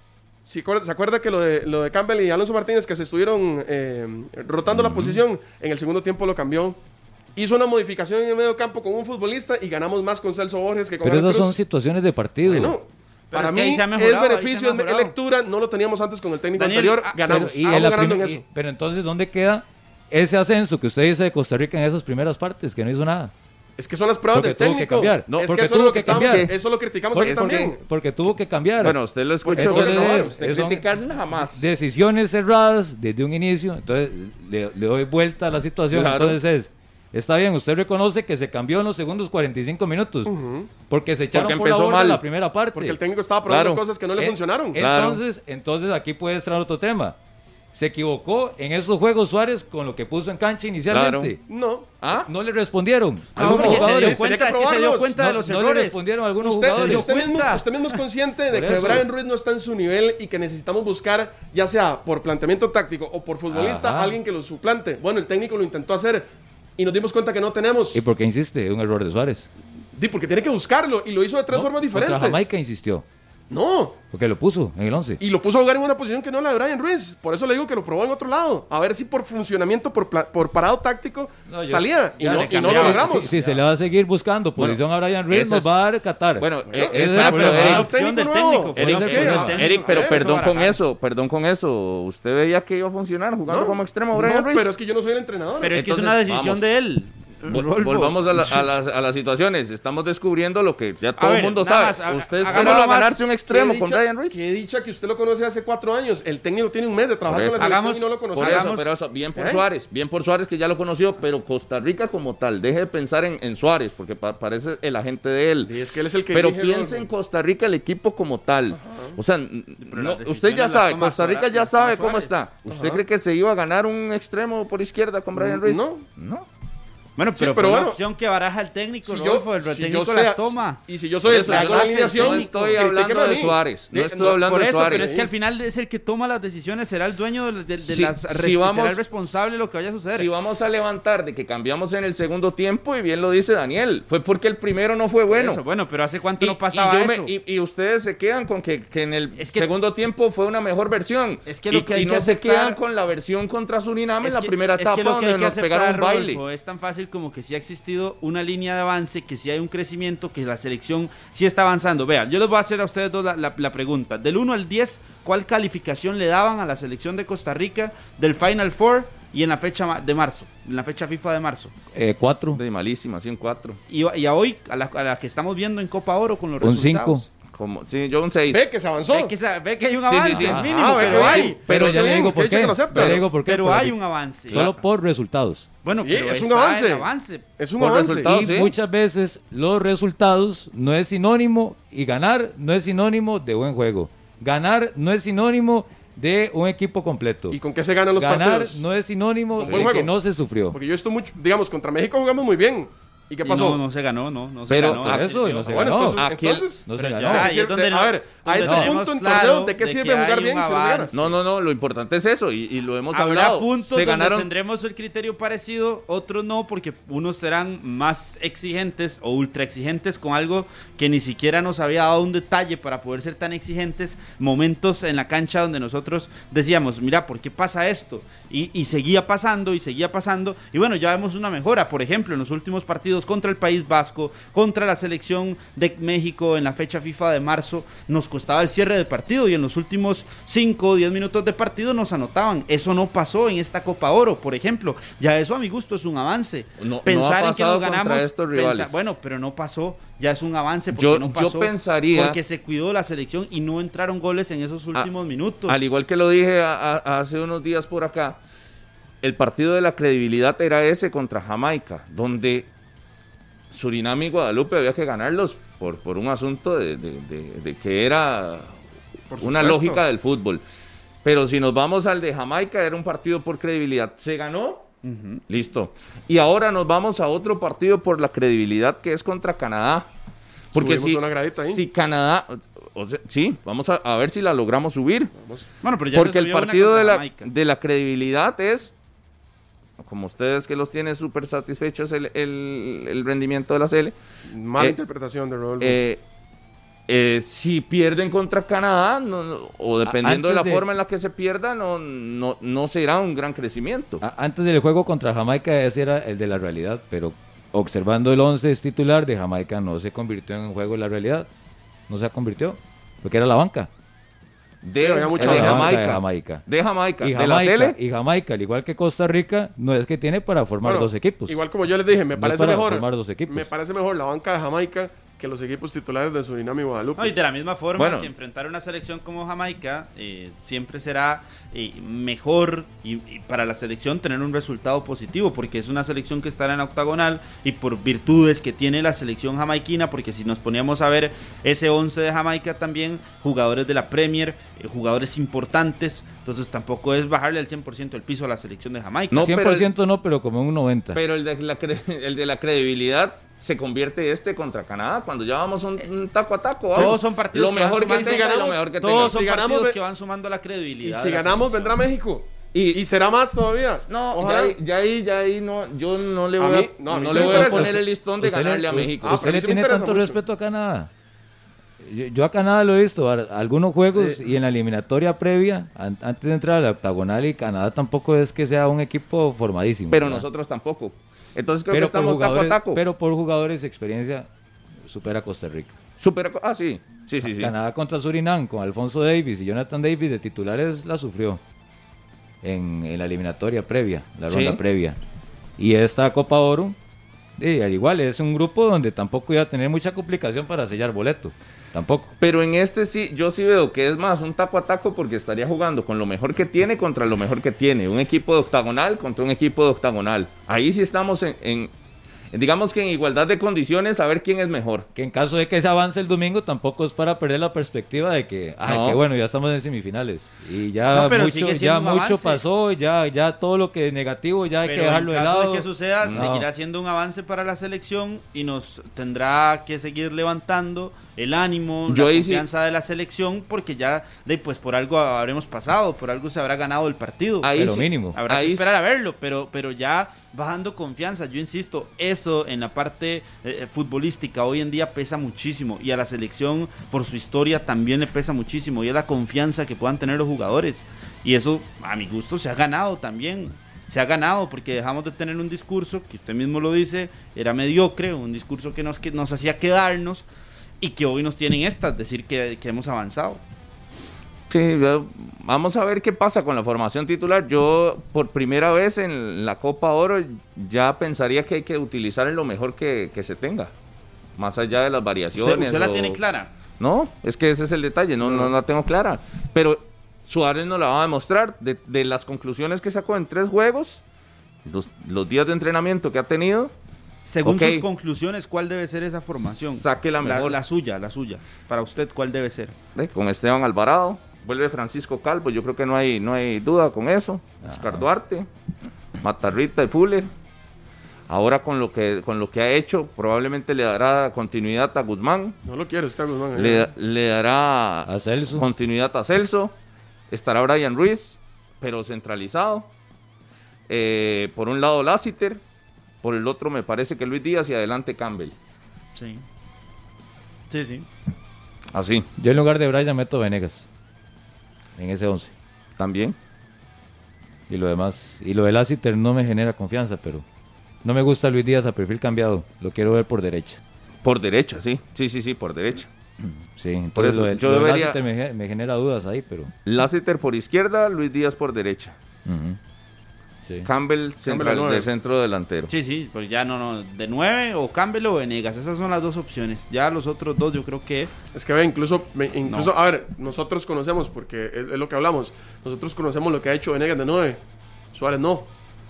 ¿Se acuerda, se acuerda que lo de, lo de Campbell y Alonso Martínez que se estuvieron eh, rotando la posición? En el segundo tiempo lo cambió. Hizo una modificación en el medio campo con un futbolista y ganamos más con Celso Borges que con Pero esas son situaciones de partido. Bueno, Pero para es que mí ahí se ha es beneficio, es lectura. No lo teníamos antes con el técnico Daniel, anterior. ah, Ganamos. pero, y en ganando en eso. y- pero entonces, ¿dónde queda ese ascenso que usted dice de Costa Rica en esas primeras partes, que no hizo nada? Es que son las pruebas Porque del tuvo que técnico. cambiar. No, es porque que eso tuvo es lo que, que estamos, cambiar. eso lo criticamos Porque, aquí también. porque- tuvo que cambiar. Bueno, usted lo escuchó. Entonces, no, usted criticar jamás. Decisiones cerradas desde un inicio, entonces le, le doy vuelta a la situación. Claro. Entonces es, está bien, usted reconoce que se cambió en los segundos 45 minutos, porque se echaron Porque por la borda mal. la primera parte. Porque el técnico estaba probando Claro. cosas que no le En- funcionaron. Claro. Entonces, entonces aquí puede entrar otro tema. Se equivocó en esos juegos Suárez con lo que puso en cancha inicialmente. No. ¿Ah? No le respondieron. No, algunos se jugadores. dio cuenta, Tenía que es que se dio cuenta de No- los no le errores. respondieron algunos Usted, jugadores. usted mismo, cuenta. usted mismo es consciente de que. Brian Ruiz no está en su nivel y que necesitamos buscar, ya sea por planteamiento táctico o por futbolista, Ajá. alguien que lo suplante. Bueno, el técnico lo intentó hacer y nos dimos cuenta que no tenemos. ¿Y por qué insiste? Un error de Suárez. Di, porque tiene que buscarlo y lo hizo de tres No, formas diferentes. Jamaica insistió. No. Porque lo puso en el 11. Y lo puso a jugar en una posición que no es la de Brian Ruiz. Por eso le digo que lo probó en otro lado. A ver si por funcionamiento, por, pla- por parado táctico, No, yo- salía. Y no, y no lo logramos. Si, si se le va a seguir buscando posición a Brian Ruiz, nos es- va a dar Qatar. Bueno, Bueno, eh, ese es pero problema. Eric, opción del técnico técnico, Eric, la Es que, del ah, técnico. Eric, pero ver, perdón eso con eso, perdón con eso. ¿Usted veía que iba a funcionar jugando no, como extremo Brian no, Ruiz? pero es que yo no soy el entrenador. Pero es que es una decisión vamos. de él. Vol-. Volvamos a, la- a las, a las situaciones. Estamos descubriendo lo que ya todo el mundo nada sabe. Usted esperaba más- ganarse un extremo con dicha- Brian Ruiz. Qué dicha que usted lo conoce hace cuatro años. El técnico tiene un mes de trabajar Por con la eso. selección Hagamos- y no lo Por conoce. eso, Hagamos- pero eso, bien por ¿Eh? Suárez, bien por Suárez que ya lo conoció, pero Costa Rica como tal, deje de pensar en, en Suárez, porque pa- parece el agente de él. Y es que él es el que pero piense en. Costa Rica el equipo como tal. O sea, no- usted ya sabe, Costa Rica ya sabe cómo está. ¿Usted Ajá. cree que se iba a ganar un extremo por izquierda con Brian Ruiz? No. No. Bueno, pero, Sí, pero fue bueno, una opción que baraja el técnico, Si Rodolfo, yo, el si técnico yo las sea- toma. Y si yo soy el que hago no la alineación, no estoy hablando de. Suárez, no Eh, estoy hablando Por de Suárez. pero es que al final es el que toma las decisiones, será el dueño de, de- de Si- las vamos- será el responsable de lo que vaya a suceder. Si vamos a levantar de que cambiamos en el segundo tiempo, y bien lo dice Daniel, fue porque el primero no fue bueno. Eso, bueno, pero ¿hace cuánto Y- no pasaba y, me- eso? y- ustedes se quedan con que, que en el Es que- segundo tiempo fue una mejor versión. Es que y, lo que hay y no que se quedan con la versión contra Surinam en la primera etapa hay donde nos pegaron un baile. Es tan fácil como que sí ha existido una línea de avance, que sí hay un crecimiento, que la selección sí está avanzando. Vean, yo les voy a hacer a ustedes dos la, la- la pregunta. Del 1 al 10, ¿cuál calificación le daban a la selección de Costa Rica del Final Four y en la fecha de marzo? En la fecha FIFA de marzo. Eh, cuatro. De malísima, en cuatro. Y, y a hoy, a la, a la que estamos viendo en Copa Oro con los Un resultados. cinco. Como, sí, yo un 6. Ve que se avanzó. Ve que, se- ve que hay un Sí, sí, avance, sí. mínimo, Ah, pero hay. Pero ya le digo por qué. que lo acepta. Ya le digo por qué. Pero hay un avance. Solo por resultados. Bueno, pero es un avance. Es un Por avance. Y sí. muchas veces los resultados no es sinónimo y ganar no es sinónimo de buen juego. Ganar no es sinónimo de un equipo completo. ¿Y con qué se ganan los ganar partidos? no es sinónimo de buen que juego. no se sufrió. Porque yo estoy mucho, digamos, contra México jugamos muy bien. ¿Y qué Y pasó? No, no se ganó, no. no se Pero ganó. eso, y no se bueno, ganó. entonces, Aquí el- entonces, No se ganó. ya, ¿de qué ahí es sirve- donde a ver, a este punto en claro torneo, ¿de qué de sirve jugar bien si no se gana? No, no, no, lo importante es eso y, y lo hemos Habrá hablado. puntos Se donde ganaron tendremos el criterio parecido, otros no, porque unos serán más exigentes o ultra exigentes con algo que ni siquiera nos había dado un detalle para poder ser tan exigentes. Momentos en la cancha donde nosotros decíamos, mira, ¿por qué pasa esto? Y, y seguía pasando y seguía pasando. Y bueno, ya vemos una mejora. Por ejemplo, en los últimos partidos contra el País Vasco, contra la selección de México en la fecha FIFA de marzo, nos costaba el cierre de partido y en los últimos 5 o 10 minutos de partido nos anotaban. Eso no pasó en esta Copa Oro, por ejemplo. Ya eso a mi gusto es un avance. No- Pensar en que nos ganamos. estos pensar- rivales. bueno, pero no pasó. Ya es un avance porque Yo- no yo pasó. pensaría- Porque se cuidó la selección y no entraron goles en esos últimos minutos. Al igual que lo dije a- a- hace unos días por acá, el partido de la credibilidad era ese contra Jamaica, donde Surinam y Guadalupe había que ganarlos por, por un asunto de, de- de- de que era una lógica del fútbol. Pero si nos vamos al de Jamaica, era un partido por credibilidad. ¿Se ganó? Listo. Y ahora nos vamos a otro partido por la credibilidad que es contra Canadá. Porque si, una gradita ahí. si Canadá, o sea, sí, vamos a, a ver si la logramos subir. bueno, pero ya Porque el partido de la, de la credibilidad es, como ustedes que los tienen súper satisfechos el, el- el rendimiento de la CL, Mala Eh, interpretación de Rodolfo. eh, eh, si pierden contra Canadá, no- no- o dependiendo de la de- forma en la que se pierda, no, no, no será un gran crecimiento. A- Antes del juego contra Jamaica ese era el de la realidad, pero observando el 11 titular de Jamaica no se convirtió en un juego de la realidad. No se convirtió, porque era la banca. De, sí, había mucha de Jamaica, de Jamaica. De Jamaica. Y de la Jamaica, y Jamaica, al igual que Costa Rica, no es que tiene para formar Bueno, dos equipos. Igual como yo les dije, me No parece para mejor. formar dos equipos. Me parece mejor la banca de Jamaica que los equipos titulares de Surinam y Guadalupe. No, y de la misma forma Bueno. que enfrentar una selección como Jamaica eh, siempre será eh, mejor y, y para la selección tener un resultado positivo, porque es una selección que estará en la octagonal y por virtudes que tiene la selección jamaiquina, porque si nos poníamos a ver ese 11 de Jamaica también, jugadores de la Premier, eh, jugadores importantes, entonces tampoco es bajarle al 100% el piso a la selección de Jamaica. No, pero- 100% no, pero como un 90%. Pero el de, la, cre- el de la credibilidad se convierte este contra Canadá cuando ya vamos un, un taco a taco. vamos. Todos son partidos lo que van mejor que sumando- y lo ganamos, mejor que Todos tenga. son Si ganamos, partidos que van sumando la y credibilidad. si de la ganamos, vendrá México. Y- Y, será más todavía. No, ya Ojalá. ahí, ya ahí, ya ahí no, yo no le voy a, mí- no, a no le voy a poner el listón de Usted le- ganarle a México. Ah, ¿Usted pero le tiene tanto mucho. respeto a Canadá? Yo, yo a Canadá lo he visto, a- algunos juegos y en la eliminatoria previa, an- antes de entrar a la octagonal, y Canadá tampoco es que sea un equipo formadísimo. pero ¿verdad? nosotros tampoco. Entonces creo pero que estamos taco a taco. pero por jugadores experiencia supera Costa Rica. Super- ah, sí, sí, sí, sí. Canadá contra Surinam con Alfonso Davis y Jonathan Davis de titulares la sufrió en, en la eliminatoria previa, la Sí. ronda previa. Y esta Copa Oro, eh, al igual, es un grupo donde tampoco iba a tener mucha complicación para sellar boleto. Tampoco. Pero en este sí, yo sí veo que es más un taco a taco porque estaría jugando con lo mejor que tiene contra lo mejor que tiene. Un equipo de octagonal contra un equipo de octagonal. Ahí sí estamos en, en- digamos que en igualdad de condiciones a ver quién es mejor. Que en caso de que se avance el domingo, tampoco es para perder la perspectiva de que, ay, No. que bueno, ya estamos en semifinales. Y ya No, pero mucho, ya mucho avance. pasó, ya, ya todo lo que es negativo ya hay Pero que dejarlo en de caso lado. de que suceda, No. seguirá siendo un avance para la selección y nos tendrá que seguir levantando el ánimo, Yo la ahí sí- confianza de la selección, porque ya, de, pues por algo habremos pasado, por algo se habrá ganado el partido. Ahí Pero sí- mínimo. Habrá ahí que esperar a verlo, pero, pero ya bajando confianza. Yo insisto, eso en la parte eh, futbolística hoy en día pesa muchísimo y a la selección por su historia también le pesa muchísimo y es la confianza que puedan tener los jugadores. Y eso a mi gusto se ha ganado también. Se ha ganado porque dejamos de tener un discurso que usted mismo lo dice, era mediocre, un discurso que nos, que nos hacía quedarnos y que hoy nos tienen estas, decir que, que hemos avanzado. Sí, vamos a ver qué pasa con la formación titular. Yo por primera vez en la Copa Oro ya pensaría que hay que utilizar lo mejor que, que se tenga. Más allá de las ¿Usted, variaciones. usted la o- tiene clara? No, es que ese es el detalle, no, no, la tengo clara. Pero Suárez nos la va a demostrar de, de las conclusiones que sacó en tres juegos, los, los días de entrenamiento que ha tenido. Según Ok. sus conclusiones, ¿cuál debe ser esa formación? Saque la mejor. La, suya, la suya. Para usted, ¿cuál debe ser? eh, con Esteban Alvarado, vuelve Francisco Calvo, yo creo que no hay, no hay duda con eso. Oscar Duarte, Matarrita y Fuller. Ahora con lo que con lo que ha hecho, probablemente le dará continuidad a Guzmán, No lo quiere usted, Guzmán. le, le dará A Celso. continuidad a Celso, estará Brian Ruiz, pero centralizado. Eh, por un lado Lassiter, por el otro me parece que Luis Díaz y adelante Campbell. Sí. Sí, sí. Así, Yo en lugar de Brian meto Venegas. En ese 11. también. Y lo demás. Y lo del Lassiter no me genera confianza, pero. No me gusta Luis Díaz a perfil cambiado. Lo quiero ver por derecha. Por derecha, sí. Sí, sí, sí, por derecha. Sí, entonces eso, lo del, yo lo debería- me, ge- me genera dudas ahí, pero. Lassiter por izquierda, Luis Díaz por derecha. Sí. Campbell, central, nueve. de centro delantero. Sí, sí, pues ya no, no. De 9 o Campbell o Venegas. Esas son las dos opciones. Ya los otros dos, yo creo que. Es que ve, incluso, me- incluso No. a ver, nosotros conocemos, porque es, es lo que hablamos, nosotros conocemos lo que ha hecho Venegas de 9, Suárez no.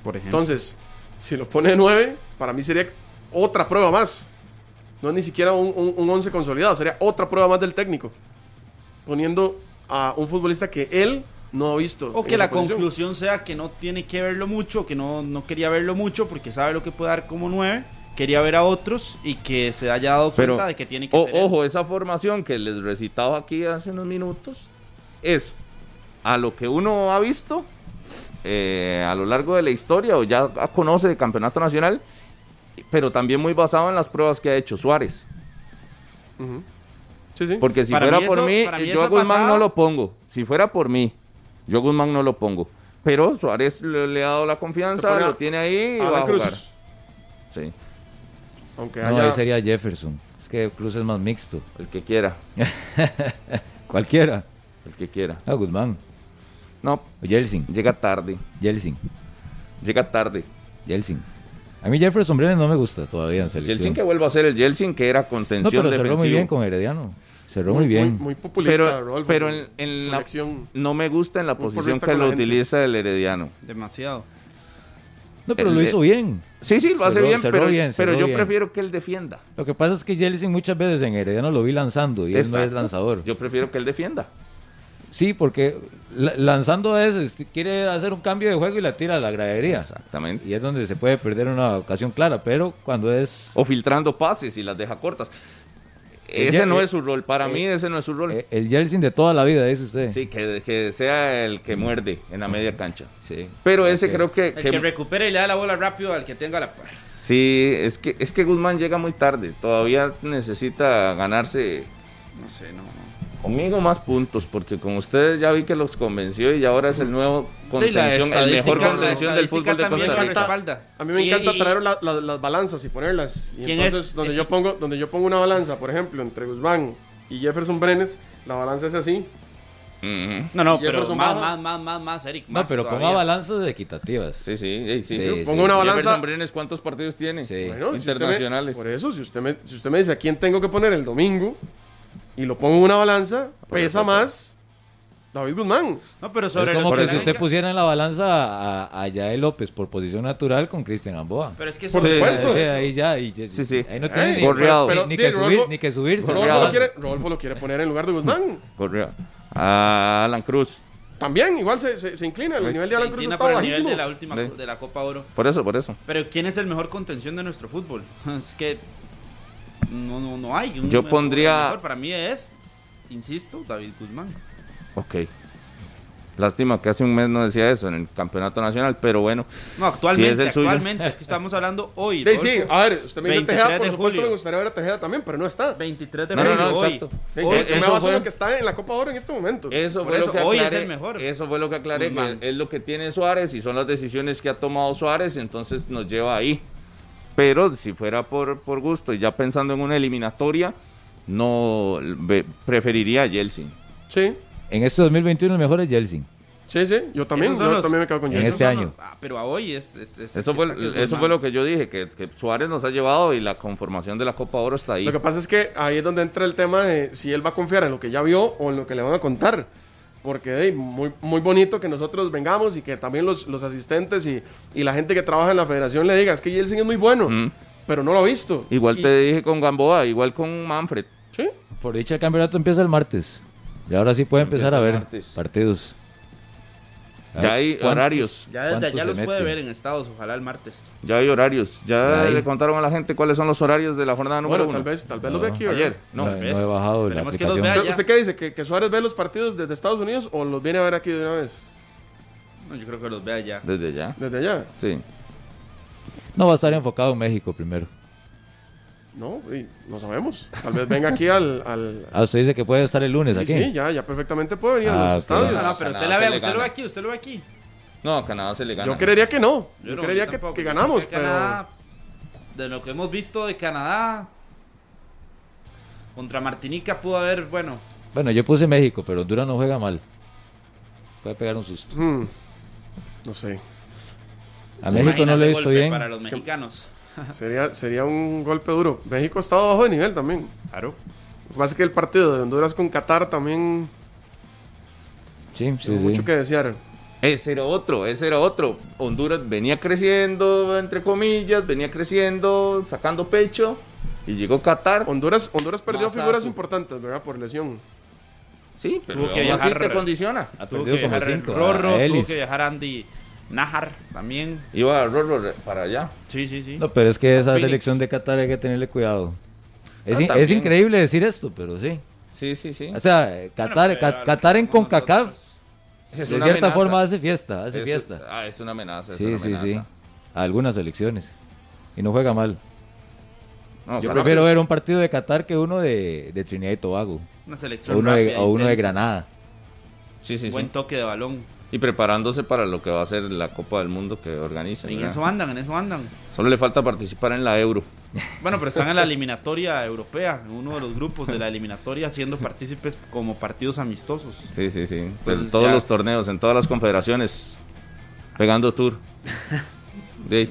Por ejemplo. Entonces, si lo pone de 9, para mí sería otra prueba más. No es ni siquiera un, un, un 11 consolidado, sería otra prueba más del técnico. Poniendo a un futbolista que él no ha visto. O que la posición. conclusión sea que no tiene que verlo mucho, que no, no quería verlo mucho porque sabe lo que puede dar como 9. Quería ver a otros y que se haya dado Pero, cuenta de que tiene que o- ser él. ojo, esa formación que les recitaba aquí hace unos minutos es a lo que uno ha visto eh, a lo largo de la historia o ya conoce de campeonato nacional, pero también muy basado en las pruebas que ha hecho Suárez. Ujú. Sí, sí. Porque si Para fuera mí por eso- mí, mí yo a Guzmán pasaba- no lo pongo. Si fuera por mí, yo Guzmán no lo pongo. Pero Suárez le, le ha dado la confianza, lo tiene ahí y va a Cruz. jugar. Sí, Aunque No, ahí sería Jefferson. Es que Cruz es más mixto. el que quiera, Cualquiera. el que quiera. Ah, Guzmán. No, O Yeltsin. llega tarde, Yeltsin. llega tarde. Yeltsin. A mí Jefferson Brenes no me gusta todavía en selección. Yeltsin que vuelva a ser el Yeltsin que era no, contención pero cerró defensivo. muy bien con Herediano. Cerró muy bien. Muy, populista, pero Rodolfo, pero en, en la, no me gusta en la posición que lo utiliza el Herediano. Demasiado. No, pero el- lo hizo bien. Sí, sí, lo hace Cerró- bien, cerró pero, bien, pero yo bien. prefiero que él defienda. Lo que pasa es que Yeltsin muchas veces en Herediano lo vi lanzando y él no es lanzador. Yo prefiero que él defienda. Sí, porque la- lanzando es, quiere hacer un cambio de juego y la tira a la gradería. Exactamente. Y es donde se puede perder una ocasión clara, pero cuando es O filtrando pases y las deja cortas. El Ese Ye- no eh, es su rol. Para eh, mí ese no es su rol. eh, el Yeltsin de toda la vida, dice usted. Sí, que, que sea el que muerde en la media cancha. Sí. Pero ese creo que, El que- que recupere y le da la bola rápido al que tenga la par. sí, es que es que Guzmán llega muy tarde. Todavía necesita ganarse No sé, no. Conmigo más puntos porque con ustedes ya vi que los convenció y ahora es el nuevo contención, el mejor contención del fútbol de Costa Rica. A mí me encanta y- traer la- la- las balanzas y ponerlas. Y ¿Quién entonces, es donde, este? yo pongo, donde yo pongo una balanza, por ejemplo, entre Guzmán y Jefferson Brenes, la balanza es así. No, no, pero Jefferson más, baja. más, más, más, más, Eric. No, pero todavía. ponga balanzas equitativas. Sí, sí, sí. Sí, Yo sí. Pongo una balanza. Jefferson Brenes, ¿cuántos partidos tiene? Sí. Bueno, si usted me- Internacionales. por eso, si usted, me, si usted me dice a quién tengo que poner el domingo y lo pongo en una balanza, pesa más David Guzmán. No, pero Es sobre como los que si usted pusiera en la balanza a, a Yael López por posición natural con Cristian Gamboa. Pero es que Por supuesto. Sí, ahí ya, y Sí, sí. ahí no tiene Ey, ni, ni- pero- ni pero que subir, Rodolfo- ni que subirse. Rodolfo lo, quiere, Rodolfo lo quiere poner en lugar de Guzmán. Corrió. A Alan Cruz. También, igual se, se, se inclina. El nivel de Alan Cruz está por el nivel bajísimo. de la última Sí. de la Copa Oro. Por eso, por eso. Pero ¿quién es el mejor contención de nuestro fútbol? Es que no, no, no hay. un Yo mejor- pondría- mejor para mí es, insisto, David Guzmán. Ok. Lástima que hace un mes no decía eso en el campeonato nacional, pero bueno. No, actualmente, es el suyo. actualmente, es que estamos hablando hoy. Sí, sí, a ver, usted me dice 23 Tejeda, por supuesto julio. me gustaría ver a Tejeda también, pero no está. 23 de No, no, julio, no, hoy. exacto. Hoy, yo me eso baso fue- en lo que está en la Copa Oro en este momento. Eso fue eso, lo que hoy es aclaré. el mejor. Eso fue lo que aclaré, que es lo que tiene Suárez y son las decisiones que ha tomado Suárez, entonces nos lleva ahí. Pero si fuera por, por gusto y ya pensando en una eliminatoria, no preferiría a Yeltsin. Sí, En este 2021 el mejor es Yeltsin. Sí, sí, yo también, yo los- también me quedo con En Jason. este año. Ah, pero a hoy es. es- es- Eso que fue, eso fue lo que yo dije, que, que Suárez nos ha llevado y la conformación de la Copa Oro está ahí. Lo que pasa es que ahí es donde entra el tema de si él va a confiar en lo que ya vio o en lo que le van a contar. Porque hey, muy, muy bonito que nosotros vengamos y que también los, los asistentes y, y la gente que trabaja en la federación le diga, es que Yeltsin es muy bueno, Mm. pero no lo ha visto. Igual Y- te dije con Gamboa, igual con Manfred. Sí, Por dicha el campeonato empieza el martes. Y ahora sí puede empezar Empieza a ver martes. partidos. Ya hay ¿cuántos- horarios. Ya allá se los puede ver en Estados, ojalá el martes. Ya hay horarios. Ya Ahí. le contaron a la gente cuáles son los horarios de la jornada número bueno, uno. tal vez, tal vez No, ve aquí. ¿verdad? Ayer, no. No, no he bajado la que los vea ¿Usted, ya. usted qué dice? ¿Que, ¿Que Suárez ve los partidos desde Estados Unidos o los viene a ver aquí de una vez? No, yo creo que los vea ya. Desde ya. Desde allá. Sí. No va a estar enfocado en México primero. No, y no sabemos. Tal vez venga aquí al... al... Ah, usted dice que puede estar el lunes Sí, aquí. sí, ya, ya perfectamente puede venir Ah, a los estadios. No, no, pero Canadá usted la ve, le usted lo ve aquí, usted lo ve aquí. No, a Canadá se le gana. Yo creería que no. Yo, no, creería yo que, que ganamos, creo que pero... Canadá, de lo que hemos visto de Canadá, contra Martinica pudo haber, bueno, Bueno, yo puse México, pero Honduras no juega mal. Puede pegar un susto. Hmm, no sé. A se México no lo he visto bien. Para los Es que- mexicanos. Sería, sería un golpe duro. México está bajo de nivel también. Claro. Lo que pasa es que el partido de Honduras con Qatar también Sí, sí, mucho que desear. Ese era otro, ese era otro. Honduras venía creciendo, entre comillas, venía creciendo, sacando pecho. Y llegó Qatar. Honduras, Honduras perdió figuras importantes, ¿verdad? Por lesión. Sí, pero Tuvo que aún así viajar- te condiciona. Ha Tuvo que como viajar cinco. Rorro, a tuvo que viajar Andy Najar también. Iba Rorro para allá. Sí, sí, sí. No, pero es que esa Phoenix. selección de Qatar hay que tenerle cuidado. Es, Ah, in- es increíble decir esto, pero sí. Sí, sí, sí. O sea, eh, Qatar, a- Qatar en CONCACAF, de cierta amenaza. forma hace fiesta, hace Es- fiesta. Ah, es una amenaza. Es Sí, una sí, sí. amenaza. A algunas selecciones. Y no juega mal. No, Yo prefiero ver un partido de Qatar que uno de, de Trinidad y Tobago. Una O selección uno de, o uno de. Granada. Sí, sí, Buen sí. toque de balón. Y preparándose para lo que va a ser la Copa del Mundo que organiza. En ¿verdad? eso andan, en eso andan. Solo le falta participar en la Euro. Bueno, pero están en la eliminatoria europea, en uno de los grupos de la eliminatoria, siendo partícipes como partidos amistosos. Sí, sí, sí. Pues Entonces, en todos ya- los torneos, en todas las confederaciones, pegando tour. De-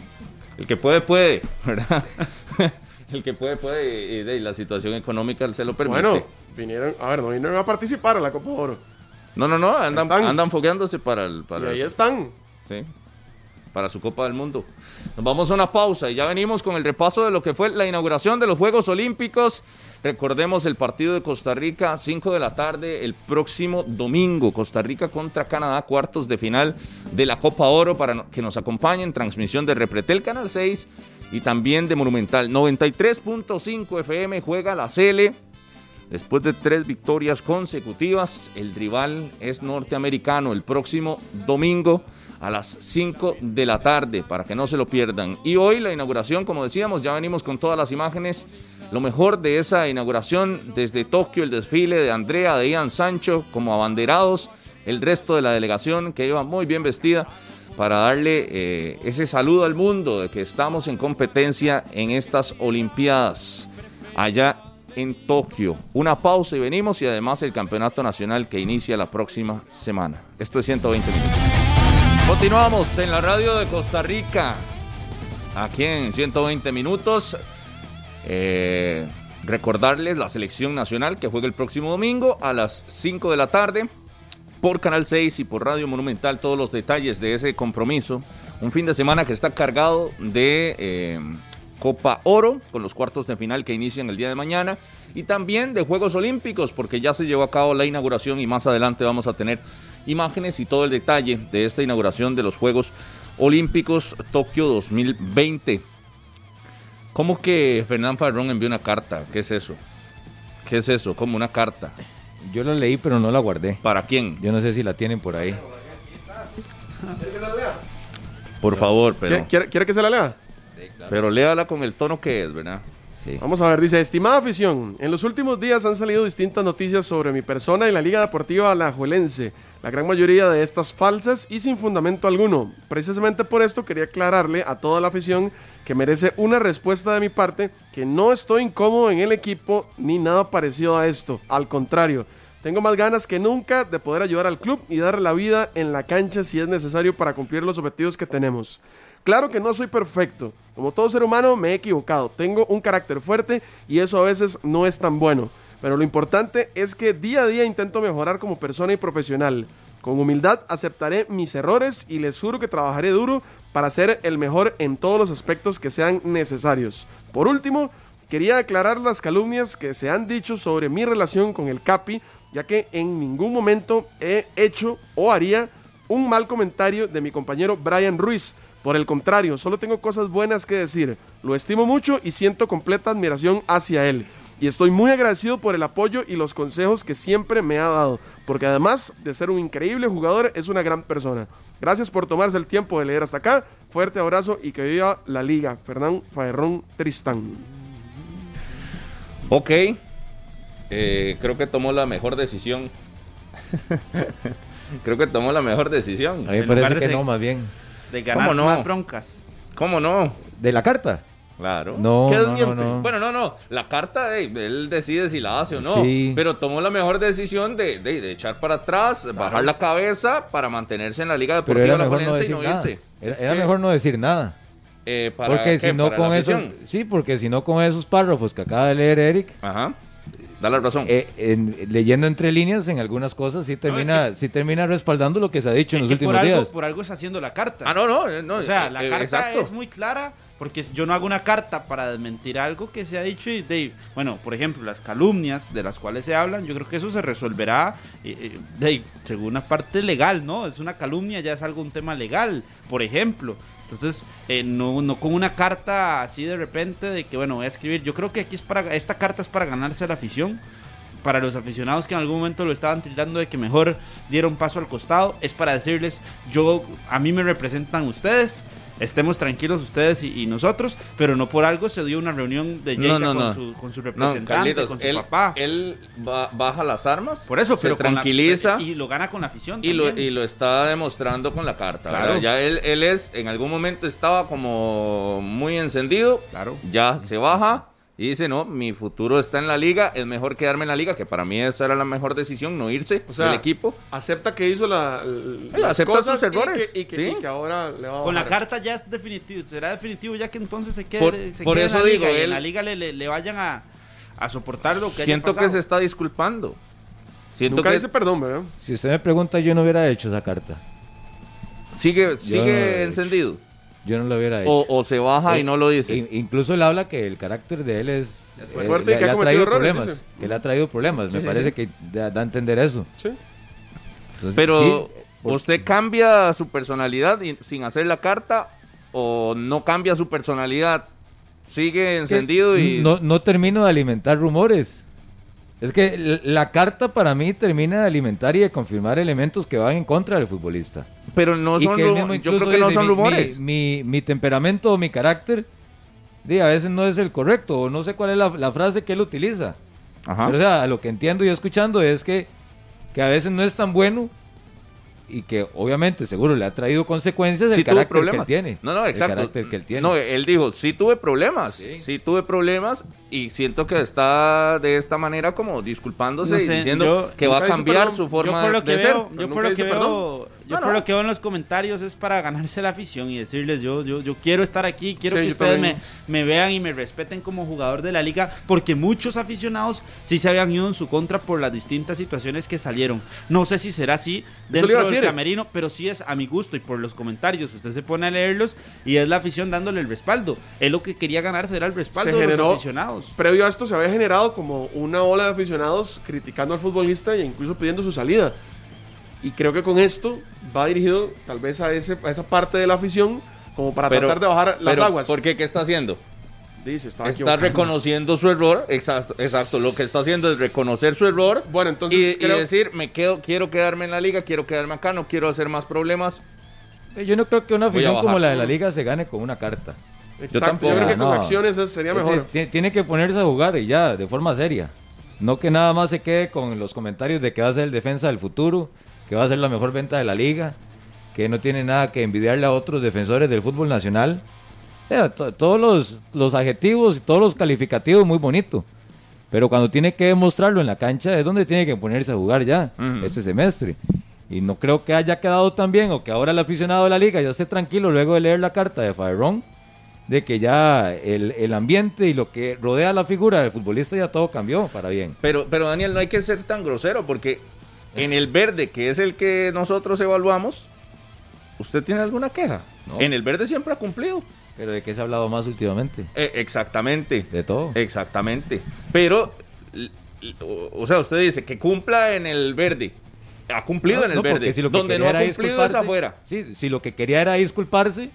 el que puede, puede, ¿verdad? el que puede, puede, y de, y la situación económica se lo permite. Bueno, vinieron, a ver, no vinieron a participar a la Copa Oro. No, no, no, andan, Están. andan fogueándose para el... Y Para ahí el- están. Sí, para su Copa del Mundo. Nos vamos a una pausa y ya venimos con el repaso de lo que fue la inauguración de los Juegos Olímpicos. Recordemos el partido de Costa Rica, 5 de la tarde, el próximo domingo. Costa Rica contra Canadá, cuartos de final de la Copa Oro para que nos acompañen. Transmisión de Repretel Canal 6 y también de Monumental. 93.5 FM juega la Cele. Después de tres victorias consecutivas, el rival es norteamericano el próximo domingo a las 5 de la tarde para que no se lo pierdan. Y hoy la inauguración, como decíamos, ya venimos con todas las imágenes. Lo mejor de esa inauguración desde Tokio, el desfile de Andrea, de Ian Sancho como abanderados, el resto de la delegación que iba muy bien vestida para darle eh, ese saludo al mundo de que estamos en competencia en estas Olimpiadas allá en Tokio. Una pausa y venimos y además el campeonato nacional que inicia la próxima semana. Esto es 120 minutos. Continuamos en la radio de Costa Rica, aquí en 120 minutos. Eh, recordarles la selección nacional que juega el próximo domingo a las 5 de la tarde por Canal 6 y por Radio Monumental todos los detalles de ese compromiso. Un fin de semana que está cargado de eh, Copa Oro con los cuartos de final que inician el día de mañana y también de Juegos Olímpicos porque ya se llevó a cabo la inauguración y más adelante vamos a tener imágenes y todo el detalle de esta inauguración de los Juegos Olímpicos Tokio 2020. ¿Cómo que Fernán Farrón envió una carta? ¿Qué es eso? ¿Qué es eso? Como una carta. Yo la leí, pero no la guardé. ¿Para quién? Yo no sé si la tienen por ahí. Por favor, pero, ¿Quiere, quiere- quiere que se la lea? Pero léala con el tono que es, ¿verdad? Sí. Vamos a ver, dice, estimada afición, en los últimos días han salido distintas noticias sobre mi persona y la Liga Deportiva Alajuelense. La gran mayoría de estas falsas y sin fundamento alguno. Precisamente por esto quería aclararle a toda la afición que merece una respuesta de mi parte, que no estoy incómodo en el equipo ni nada parecido a esto. Al contrario, Tengo más ganas que nunca de poder ayudar al club y dar la vida en la cancha si es necesario para cumplir los objetivos que tenemos. Claro que no soy perfecto. Como todo ser humano me he equivocado. Tengo un carácter fuerte y eso a veces no es tan bueno. Pero lo importante es que día a día intento mejorar como persona y profesional. Con humildad aceptaré mis errores y les juro que trabajaré duro para ser el mejor en todos los aspectos que sean necesarios. Por último, quería aclarar las calumnias que se han dicho sobre mi relación con el Capi ya que en ningún momento he hecho o haría un mal comentario de mi compañero Brian Ruiz. Por el contrario, solo tengo cosas buenas que decir. Lo estimo mucho y siento completa admiración hacia él. Y estoy muy agradecido por el apoyo y los consejos que siempre me ha dado, porque además de ser un increíble jugador, es una gran persona. Gracias por tomarse el tiempo de leer hasta acá. Fuerte abrazo y que viva la liga. Fernán Faerrón Tristán. Ok, eh, creo que tomó la mejor decisión. creo que tomó la mejor decisión. A mí me parece que no, más bien. De ganar no? más broncas. ¿Cómo no? ¿De la carta? Claro. No, ¿Qué no, desmiente? no, no. Bueno, no, no. La carta, él decide si la hace o no. Sí. Pero tomó la mejor decisión de, de- de echar para atrás, bajar la cabeza para mantenerse en la Liga Pero Deportiva era La mejor no y decir no nada. irse. Era, que, mejor no decir nada. eh, ¿para Porque si no ¿Para con esos, sí, porque si no con esos párrafos que acaba de leer Eric, Ajá. Da la razón. eh, en- leyendo entre líneas en algunas cosas sí termina, sí termina respaldando lo que se ha dicho en los que por últimos algo, días. por algo está haciendo la carta. ah, no, no. eh, no O sea, eh, la eh, carta exacto. es muy clara porque yo no hago una carta para desmentir algo que se ha dicho y de, bueno, por ejemplo, las calumnias de las cuales se hablan, yo creo que eso se resolverá eh, de, según una parte legal, ¿no? Es una calumnia, ya es algo un tema legal, por ejemplo. Entonces, eh, no, no con una carta así de repente de que, bueno, voy a escribir. Yo creo que aquí es para, esta carta es para ganarse la afición para los aficionados que en algún momento lo estaban tildando de que mejor dieron paso al costado, es para decirles, yo, a mí me representan ustedes, estemos tranquilos ustedes y, y nosotros, pero no por algo se dio una reunión de No, no, con, no. Su, con su No, representante, Carlitos, con su él, papá. él ba- baja las armas, por eso, se pero con la- tranquiliza y lo gana con la afición. y, lo, y lo está demostrando con la carta. Claro. Ya él, él es, en algún momento estaba como muy encendido, Claro. ya se baja y dice, no, mi futuro está en la liga, es mejor quedarme en la liga, que para mí esa era la mejor decisión, no irse O sea, del equipo. Acepta que hizo la, las acepta cosas sus errores, y que, y que- sí. y que ahora le va a Con la carta ya es definitivo, será definitivo ya que entonces se quede, Por- se por quede eso en la digo, liga y en él- la liga le, le- le vayan a, a soportar lo que haya Siento que se está disculpando. Siento Nunca que dice perdón, ¿verdad? Si usted me pregunta, yo no hubiera hecho esa carta. sigue, Yo sigue no encendido. Yo no lo hubiera hecho. O, o se baja y Eh, no lo dice. in- incluso él habla que el carácter de él es, fue eh, fuerte y que ha traído errores, problemas. dice. Que le ha traído problemas. Me sí, parece sí. que da, da a entender eso. Sí. Entonces, Pero, ¿usted cambia su personalidad y- sin hacer la carta o no cambia su personalidad? Sigue que encendido y... no, no termino de alimentar rumores. Es que la carta para mí termina de alimentar y de confirmar elementos que van en contra del futbolista. Pero no son que él ru- mismo Yo creo que no dice, son mi- rumores. Mi, mi, mi temperamento o mi carácter, di, a veces no es el correcto, o no sé cuál es la, la frase que él utiliza. Ajá. Pero, o sea, lo que entiendo y escuchando es que, que a veces no es tan bueno y que obviamente seguro le ha traído consecuencias Sí el carácter que él problemas. tiene. No, no, El exacto. carácter que él tiene. No, él dijo, sí tuve problemas, Sí. sí. tuve problemas y siento que está de esta manera como disculpándose No y diciendo yo- que va a cambiar perdón. su yo forma por lo que de ser. veo, yo por lo que dice veo, perdón. Yo lo que veo en los comentarios es para ganarse la afición y decirles yo, yo, yo quiero estar aquí, quiero Sí, que ustedes me, vean y me respeten como jugador de la liga, porque muchos aficionados sí se habían ido en su contra por las distintas situaciones que salieron. No sé si será así dentro del decir. camerino, pero sí es a mi gusto y por los comentarios usted se pone a leerlos y es la afición dándole el respaldo. Él lo que quería ganarse era el respaldo Se de generó- los aficionados. Previo a esto se había generado como una ola de aficionados criticando al futbolista e incluso pidiendo su salida. Y creo que con esto va dirigido tal vez a, ese, a esa parte de la afición como para Pero- tratar de bajar las pero, aguas. ¿Por qué? ¿Qué está haciendo? Dice, Está equivocado. reconociendo su error, exacto, exacto. Lo que está haciendo es reconocer su error Bueno, entonces y, decir, me quedo, quiero quedarme en la liga, quiero quedarme acá, no quiero hacer más problemas. Eh, Yo no creo que una afición como la de la liga se gane con una carta. Exacto, yo, tampoco. creo que con No. acciones eso sería mejor. Tiene, tiene que ponerse a jugar y ya, de forma seria. No que nada más se quede con los comentarios de que va a ser el defensa del futuro, que va a ser la mejor venta de la liga, que no tiene nada que envidiarle a otros defensores del fútbol nacional. Eh, to- todos los, los adjetivos y todos los calificativos muy bonito. Pero cuando tiene que demostrarlo en la cancha es donde tiene que ponerse a jugar ya, este semestre. Y no creo que haya quedado tan bien o que ahora el aficionado de la liga ya esté tranquilo luego de leer la carta de Faerón, de que ya el, el ambiente y lo que rodea la figura del futbolista ya todo cambió para bien. Pero, pero Daniel, no hay que ser tan grosero porque en el verde, que es el que nosotros evaluamos, ¿usted tiene alguna queja? No. En el verde siempre ha cumplido. Pero de qué se ha hablado más últimamente? Eh, exactamente. De todo. Exactamente. Pero, o sea, usted dice que cumpla en el verde. Ha cumplido No, en el no, verde. si lo que Donde no ha cumplido es afuera. Sí, si lo que quería era disculparse,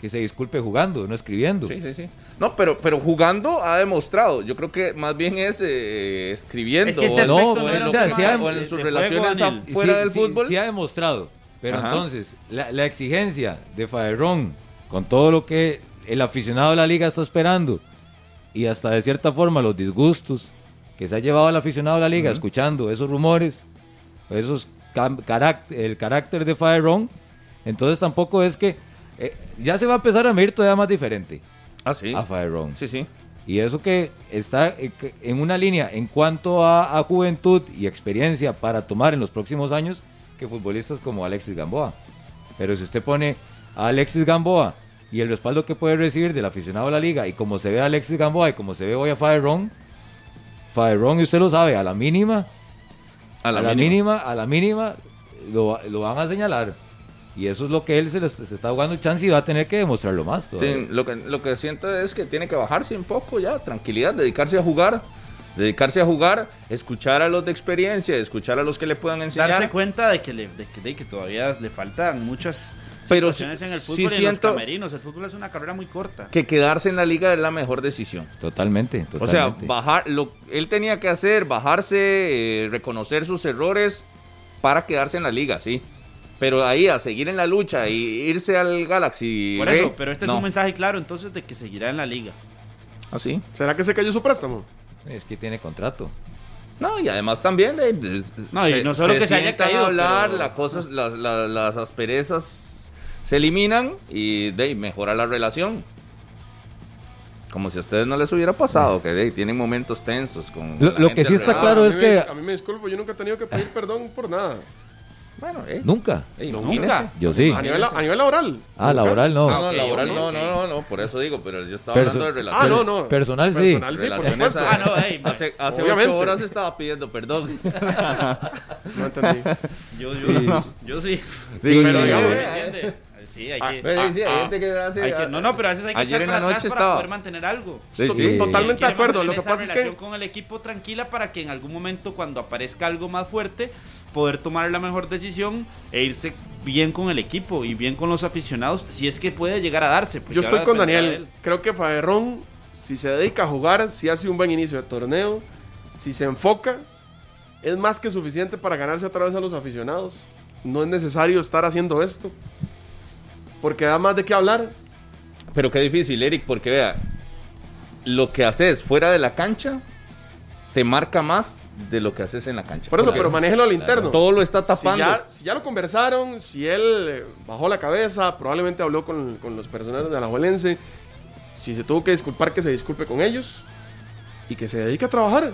que se disculpe jugando, no escribiendo. Sí, sí, sí. No, pero, pero jugando ha demostrado. Yo creo que más bien es eh, escribiendo. Es que este o o no en lo un que- tema o en sus relaciones juego, afuera Sí, del sí, fútbol. Sí ha demostrado. Pero Ajá. entonces, la, la exigencia de Faerrón, con todo lo que el aficionado de la liga está esperando, y hasta de cierta forma los disgustos que se ha llevado el aficionado de la liga escuchando esos rumores, esos el carácter de Faerrón, entonces tampoco es que eh, ya se va a empezar a medir todavía más diferente Ah, sí. a Faerrón. Sí, sí. Y eso que está eh, en una línea en cuanto a, a juventud y experiencia para tomar en los próximos años que futbolistas como Alexis Gamboa. Pero si usted pone a Alexis Gamboa y el respaldo que puede recibir del aficionado de la liga y como se ve a Alexis Gamboa y como se ve hoy a Faerrón, Faerrón, y usted lo sabe, a la mínima, a la, mínima. a la mínima, lo, lo van a señalar. Y eso es lo que él se, les- se está jugando chance y va a tener que demostrarlo más. todavía. Sí, lo que, lo que siento es que tiene que bajarse un poco ya, tranquilidad, dedicarse a jugar. Dedicarse a jugar, escuchar a los de experiencia, escuchar a los que le puedan enseñar. Darse cuenta de que, le, de, que, de que todavía le faltan muchas Pero en el sí fútbol y en los camerinos. El fútbol es una carrera muy corta. que quedarse en la liga es la mejor decisión. Totalmente, O sea, totalmente. bajar, lo, él tenía que hacer, bajarse, eh, reconocer sus errores para quedarse en la liga, sí. Pero ahí a seguir en la lucha y irse al Galaxy. Por eso, pero este no. es un mensaje claro entonces de que seguirá en la liga. ¿Ah, sí? ¿Será que se cayó su préstamo? Es que tiene contrato. No, y además también de, de- No, y no solo que se haya sientan a caído, hablar, pero- la cosas, las, las- las asperezas se eliminan y de mejora la relación. Como si a ustedes no les hubiera pasado, que de tienen momentos tensos con Lo- la lo gente que sí está claro a es me que- A mí me disculpo, yo nunca he tenido que pedir perdón por nada. Bueno, eh. Nunca. Ey, Nunca. imagínese. Yo sí. A nivel, a nivel laboral. Ah, Nunca. laboral no. No, no, ok, laboral no, no, no, no, por eso digo, pero yo estaba Perso- hablando de Ah, relaciones. no, no. Personal, sí. Personal, sí, por relaciones supuesto. a- Ah, no, ey, hace hace ocho horas estaba pidiendo perdón. No entendí. Yo, yo, yo sí. Digo, Pero sí, digamos- eh. Sí, hay Ah, que, sí, hay ah, gente que hace- hay que- no, no, pero a veces hay que Ayer echar en para atrás noche para estaba. poder mantener algo. Sí, sí. Totalmente de acuerdo. Lo que pasa es que con el equipo tranquila para que en algún momento cuando aparezca algo más fuerte poder tomar la mejor decisión e irse bien con el equipo y bien con los aficionados si es que puede llegar a darse. porque yo estoy con Daniel. Creo que Faerrón, si se dedica a jugar, si hace un buen inicio de torneo, si se enfoca, es más que suficiente para ganarse a través de los aficionados. No es necesario estar haciendo esto. Porque da más de qué hablar. Pero qué difícil, Eric, porque vea, lo que haces fuera de la cancha te marca más de lo que haces en la cancha. Por eso, pero manéjelo al interno. todo lo está Si tapando. ya, si ya lo conversaron, si él eh, bajó la cabeza, probablemente habló con, con los personajes de Alajuelense. Si se tuvo que disculpar, que se disculpe con ellos. Y que se dedique a trabajar.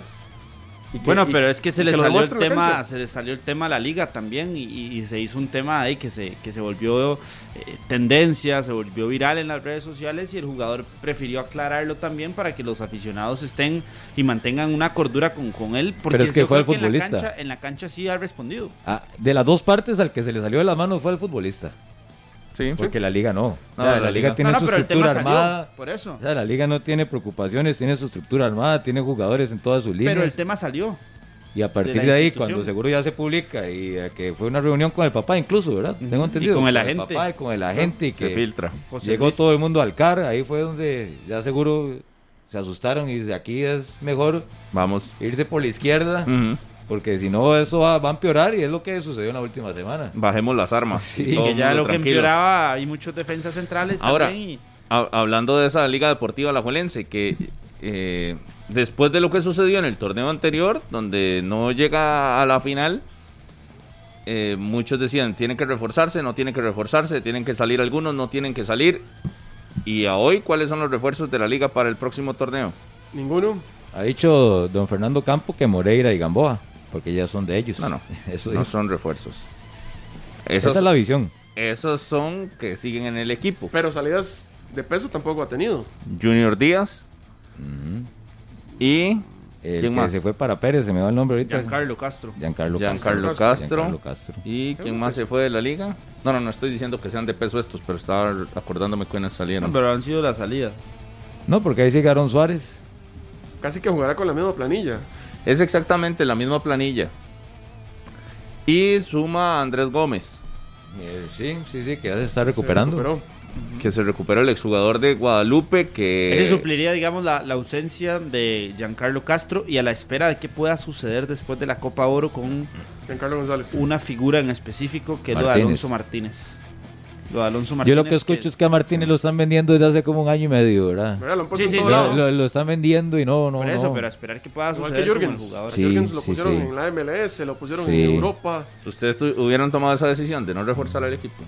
Y que- Bueno, y- pero es que se le salió el tema, se le salió el tema a la liga también y, y- y se hizo un tema ahí que se, que se volvió eh, tendencia, se volvió viral en las redes sociales y el jugador prefirió aclararlo también para que los aficionados estén y mantengan una cordura con, con él. Porque Pero es que fue el creo en la futbolista. cancha- En la cancha sí ha respondido. Ah, de las dos partes, al que se le salió de las manos fue el futbolista. Sí. Porque la liga no. No, O sea, la la, liga- liga tiene No, no, su el estructura salió, armada. por eso. O sea, la liga no tiene preocupaciones, tiene su estructura armada, tiene jugadores en todas sus líneas. Pero el tema salió. y a partir de ahí, cuando seguro ya se publica y eh, que fue una reunión con el papá incluso, ¿verdad? Tengo entendido. con el agente. papá y con el agente y Se que filtra. José llegó Luis. todo el mundo al CAR, ahí fue donde ya seguro se asustaron y de aquí es mejor Vamos. irse por la izquierda, Ujú. Porque si no eso va, va a empeorar y es lo que sucedió en la última semana. Bajemos las armas. Sí. que ya lo que empeoraba, hay muchos defensas centrales Ahora, también. y- hablando de esa Liga Deportiva Alajuelense, que eh, después de lo que sucedió en el torneo anterior, donde no llega a la final, eh, muchos decían, tienen que reforzarse, no tienen que reforzarse, tienen que salir algunos, no tienen que salir. Y a hoy, ¿cuáles son los refuerzos de la liga para el próximo torneo? Ninguno. Ha dicho don Fernando Campo que Moreira y Gamboa, porque ya son de ellos. No, no. Eso no son refuerzos. Esa es la visión. esos son que siguen en el equipo. Pero salidas de peso tampoco ha tenido. Junior Díaz y El ¿Quién que más? se fue para Pérez, se me va el nombre ahorita. Giancarlo Castro. Giancarlo, Giancarlo Castro. Castro. Giancarlo Castro. ¿Y quién más se fue de la liga? No, no, no estoy diciendo que sean de peso estos, pero estaba acordándome quiénes No, salieron. pero han sido las salidas. No, porque ahí sigue Aaron Suárez. Casi que jugará con la misma planilla. Es exactamente la misma planilla. Y suma a Andrés Gómez, Eh, sí, sí, sí, que ya se está recuperando. Se que se recuperó el exjugador de Guadalupe, que... Ese supliría, digamos, la, la ausencia de Giancarlo Castro y a la espera de qué pueda suceder después de la Copa Oro con Giancarlo González. una figura en específico que es lo de Martínez. Alonso Martínez. Lo de Alonso Yo Martínez. lo que escucho es que a Martínez lo están vendiendo desde hace como un año y medio, ¿verdad? Lo Sí, sí, sí. Lo, lo- lo están vendiendo y no, no, Por eso, no. pero a esperar que pueda Igual suceder que con el Jürgens. jugador. Sí. Jürgens lo sí, pusieron sí. en la MLS, lo pusieron Sí. en Europa. ¿Ustedes hubieran tomado esa decisión de no reforzar al equipo?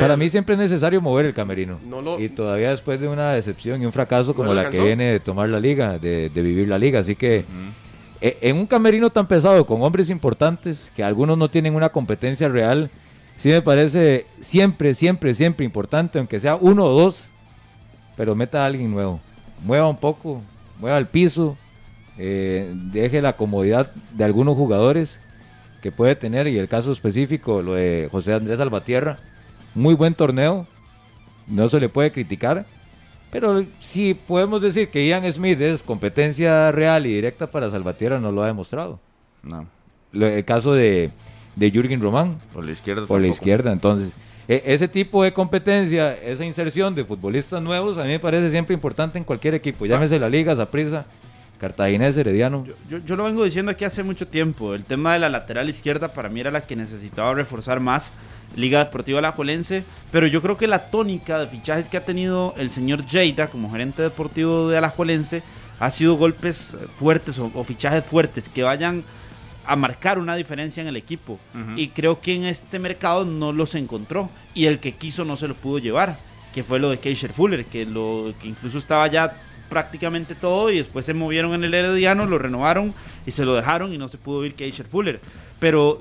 Para mí siempre es necesario mover el camerino. No lo- Y todavía después de una decepción y un fracaso como le la que viene de tomar la liga, de, de vivir la liga. Así que eh, en un camerino tan pesado con hombres importantes, que algunos no tienen una competencia real, sí me parece siempre, siempre, siempre importante, aunque sea uno o dos, pero meta a alguien nuevo. Mueva un poco, mueva el piso, eh, deje la comodidad de algunos jugadores que puede tener, y el caso específico, lo de José Andrés Albatierra, muy buen torneo, no se le puede criticar, pero si podemos decir que Ian Smith es competencia real y directa para Salvatierra, no lo ha demostrado. No, el caso de, de Jürgen Román, por la izquierda por la izquierda, entonces, e- ese tipo de competencia, esa inserción de futbolistas nuevos, a mí me parece siempre importante en cualquier equipo, llámese la Liga, Zaprisa, Cartaginés, Herediano. Yo, yo lo vengo diciendo aquí hace mucho tiempo. El tema de la lateral izquierda para mí era la que necesitaba reforzar más. Liga Deportiva Alajuelense. Pero yo creo que la tónica de fichajes que ha tenido el señor Lleida como gerente deportivo de Alajuelense ha sido golpes fuertes o, o fichajes fuertes que vayan a marcar una diferencia en el equipo. Y creo que en este mercado no los encontró. Y el que quiso no se lo pudo llevar. Que fue lo de Keisher Fuller, que, lo, que incluso estaba ya prácticamente todo y después se movieron en el Herediano, lo renovaron y se lo dejaron y no se pudo ir Keisher Fuller. Pero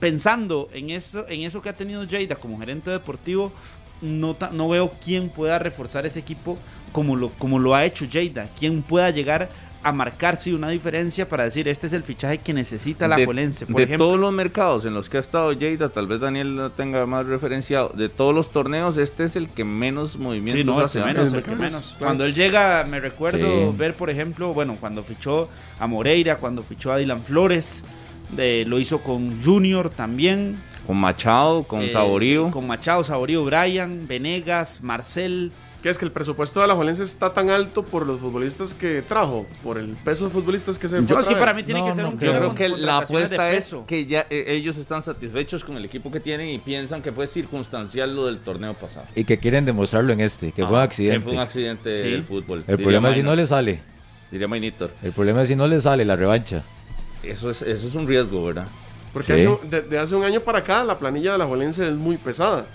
pensando en eso, en eso que ha tenido Jada como gerente deportivo, no, no veo quién pueda reforzar ese equipo como lo, como lo ha hecho Jada. Quién pueda llegar a marcarse una diferencia para decir este es el fichaje que necesita la de. Por de ejemplo, todos los mercados en los que ha estado Lleida, tal vez Daniel lo tenga más referenciado, de todos los torneos, este es el que menos movimientos Sí, no, el hace. que ¿no? menos, El el que que menos. menos, claro. Cuando él llega, me recuerdo Sí. ver, por ejemplo, bueno, cuando fichó a Moreira, cuando fichó a Dylan Flores, de- lo hizo con Junior también. Con Machado, con eh, Saborío. Con Machado, Saborío, Brian, Venegas, Marcel. Que es que el presupuesto de la Juelense está tan alto por los futbolistas que trajo, por el peso de futbolistas que se a es que para mí tiene No, que ser no un. Yo creo que la apuesta es que ya eh, ellos están satisfechos con el equipo que tienen y piensan que fue circunstancial lo del torneo pasado. Y que quieren demostrarlo en este, que fue un accidente. Que fue un accidente Sí. del fútbol. El diría problema es si Maynor, no le sale. Diría Mainitor. El problema es si no le sale la revancha. Eso es, eso es un riesgo, ¿verdad? Porque Sí. hace, de, de hace un año para acá la planilla de la Juelense es muy pesada.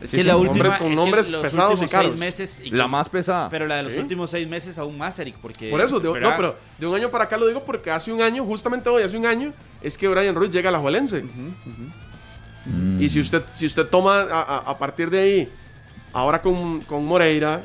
Es Sí, que sí, la última, nombres- con es que nombres pesados y caros. seis meses y La más pesada. Pero la de los Sí. últimos seis meses aún más, Eric, porque... Por eso, de, no, pero de un año para acá lo digo porque hace un año, justamente hoy, hace un año, es que Brian Ruiz llega a la Juelense. Mm. Y si usted, si usted toma a, a- a partir de ahí, ahora con, con Moreira,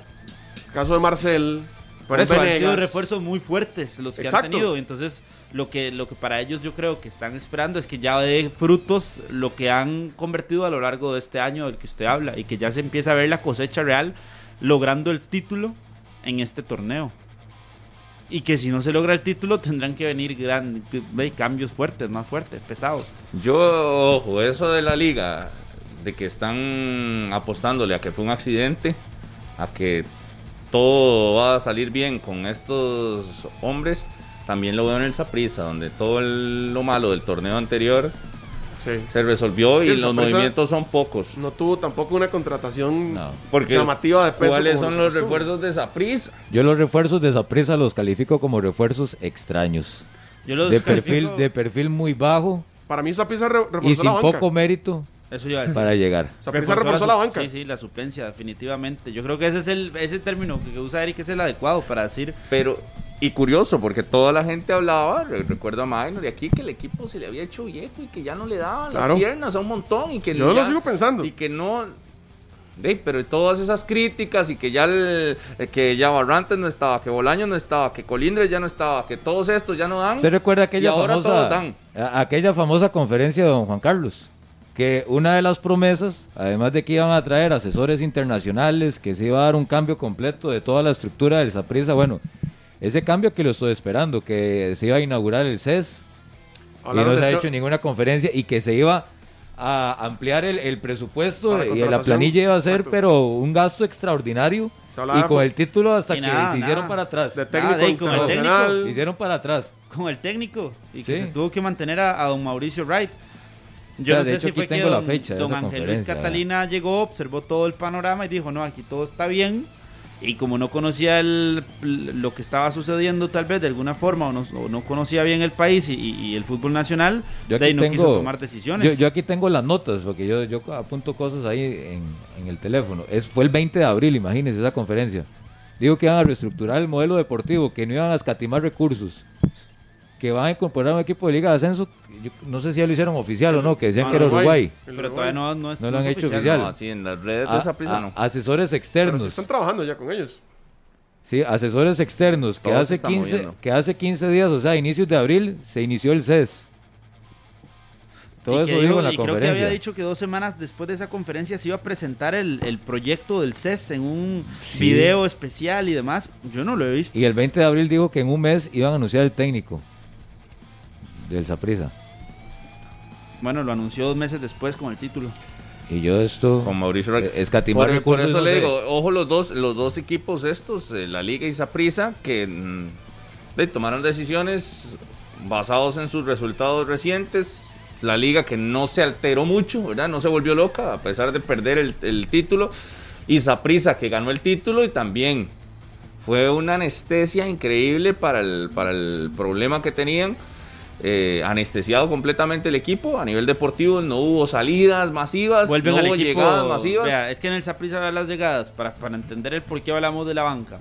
caso de Marcel, Por eso han sido Venegas, refuerzos muy fuertes los que Exacto. han tenido. Entonces, lo que, lo que para ellos yo creo que están esperando es que ya dé frutos lo que han convertido a lo largo de este año del que usted habla y que ya se empieza a ver la cosecha real logrando el título en este torneo. Y que si no se logra el título tendrán que venir gran, cambios fuertes, más fuertes, pesados. Yo, ojo, eso de la liga, de que están apostándole a que fue un accidente, a que todo va a salir bien con estos hombres, también lo veo en el Saprissa, donde todo el- lo malo del torneo anterior sí. se resolvió Sí, y los movimientos son pocos. no tuvo tampoco una contratación No. Porque llamativa de peso. ¿Cuáles son los refuerzos de Saprissa? Yo los refuerzos de Saprissa los califico como refuerzos extraños. Yo los De califico- perfil, de perfil muy bajo Para mí re- reforzó y la sin banca. poco mérito. Eso decir. para llegar. Saprissa reforzó la banca. Sí, sí, la suplencia, definitivamente. Yo creo que ese es el ese término que usa Eric es el adecuado para decir. Pero, y curioso, porque toda la gente hablaba, re- recuerdo a Magnor y aquí que el equipo se le había hecho viejo y que ya no le daban Claro. las piernas a un montón y que Yo ya- lo sigo pensando. y que no de, pero todas esas críticas y que ya el, eh, que ya Barrantes no estaba, que Bolaño no estaba, que Colindres ya no estaba, que todos estos ya no dan. ¿Usted recuerda aquella y ahora todos famosa, dan. a- aquella famosa conferencia de don Juan Carlos? Que una de las promesas, además de que iban a traer asesores internacionales, que se iba a dar un cambio completo de toda la estructura del Saprissa, bueno, ese cambio que lo estoy esperando, que se iba a inaugurar el CES, y no se ha hecho ninguna conferencia, y que se iba a ampliar el, el presupuesto y la planilla iba a ser, exacto. pero un gasto extraordinario, y con con- el título hasta Y que nada, se nada. hicieron para atrás. De Nada, técnico el internacional. Se hicieron para atrás. con el técnico y que Sí. se tuvo que mantener a, a don Mauricio Wright. Yo Ya, no de sé hecho, si aquí fue que tengo la don, fecha de don esa Ángel Luis Catalina llegó, observó todo el panorama y dijo, no, aquí todo está bien. Y como no conocía el, lo que estaba sucediendo tal vez de alguna forma o no, o no conocía bien el país y, el fútbol nacional, Yo de ahí no quiso tengo- tomar decisiones. Yo, yo aquí tengo las notas, porque yo, yo apunto cosas ahí en, en el teléfono. Es, fue el 20 de abril, imagínense esa conferencia. Digo que iban a reestructurar el modelo deportivo, que no iban a escatimar recursos, que van a incorporar un equipo de liga de ascenso. Yo no sé si ya lo hicieron oficial o no, que decían No, que era Uruguay. Pero todavía no, no es No lo han hecho oficial. No, así en las redes de A- esa prisa a- no. asesores Pero externos. sí están trabajando ya con ellos. Sí, asesores externos, que hace, está 15, moviendo. que hace 15 días, o sea, inicios de abril, se inició el CES. Todo Y eso dijo- en la y creo que conferencia. había dicho que dos semanas después de esa conferencia se iba a presentar el, el proyecto del CES en un Sí. video especial y demás. Yo no lo he visto. Y el 20 de abril dijo que en un mes iban a anunciar el técnico del Saprissa. Bueno, lo anunció dos meses después con el título. Y yo esto Con Mauricio escatimar Por, por eso no le sé. digo, ojo los dos, los dos equipos estos, eh, la Liga y Saprissa, que mm, de- tomaron decisiones basados en sus resultados recientes. La Liga que no se alteró mucho, ¿verdad? No se volvió loca a pesar de perder el, el título. Y Saprissa que ganó el título y también fue una anestesia increíble para el, para el problema que tenían. Eh, anestesiado completamente el equipo a nivel deportivo, no hubo salidas masivas, Vuelven no al hubo equipo. llegadas masivas. Vea, es que en el Saprissa vea las llegadas para, para entender el por qué hablamos de la banca.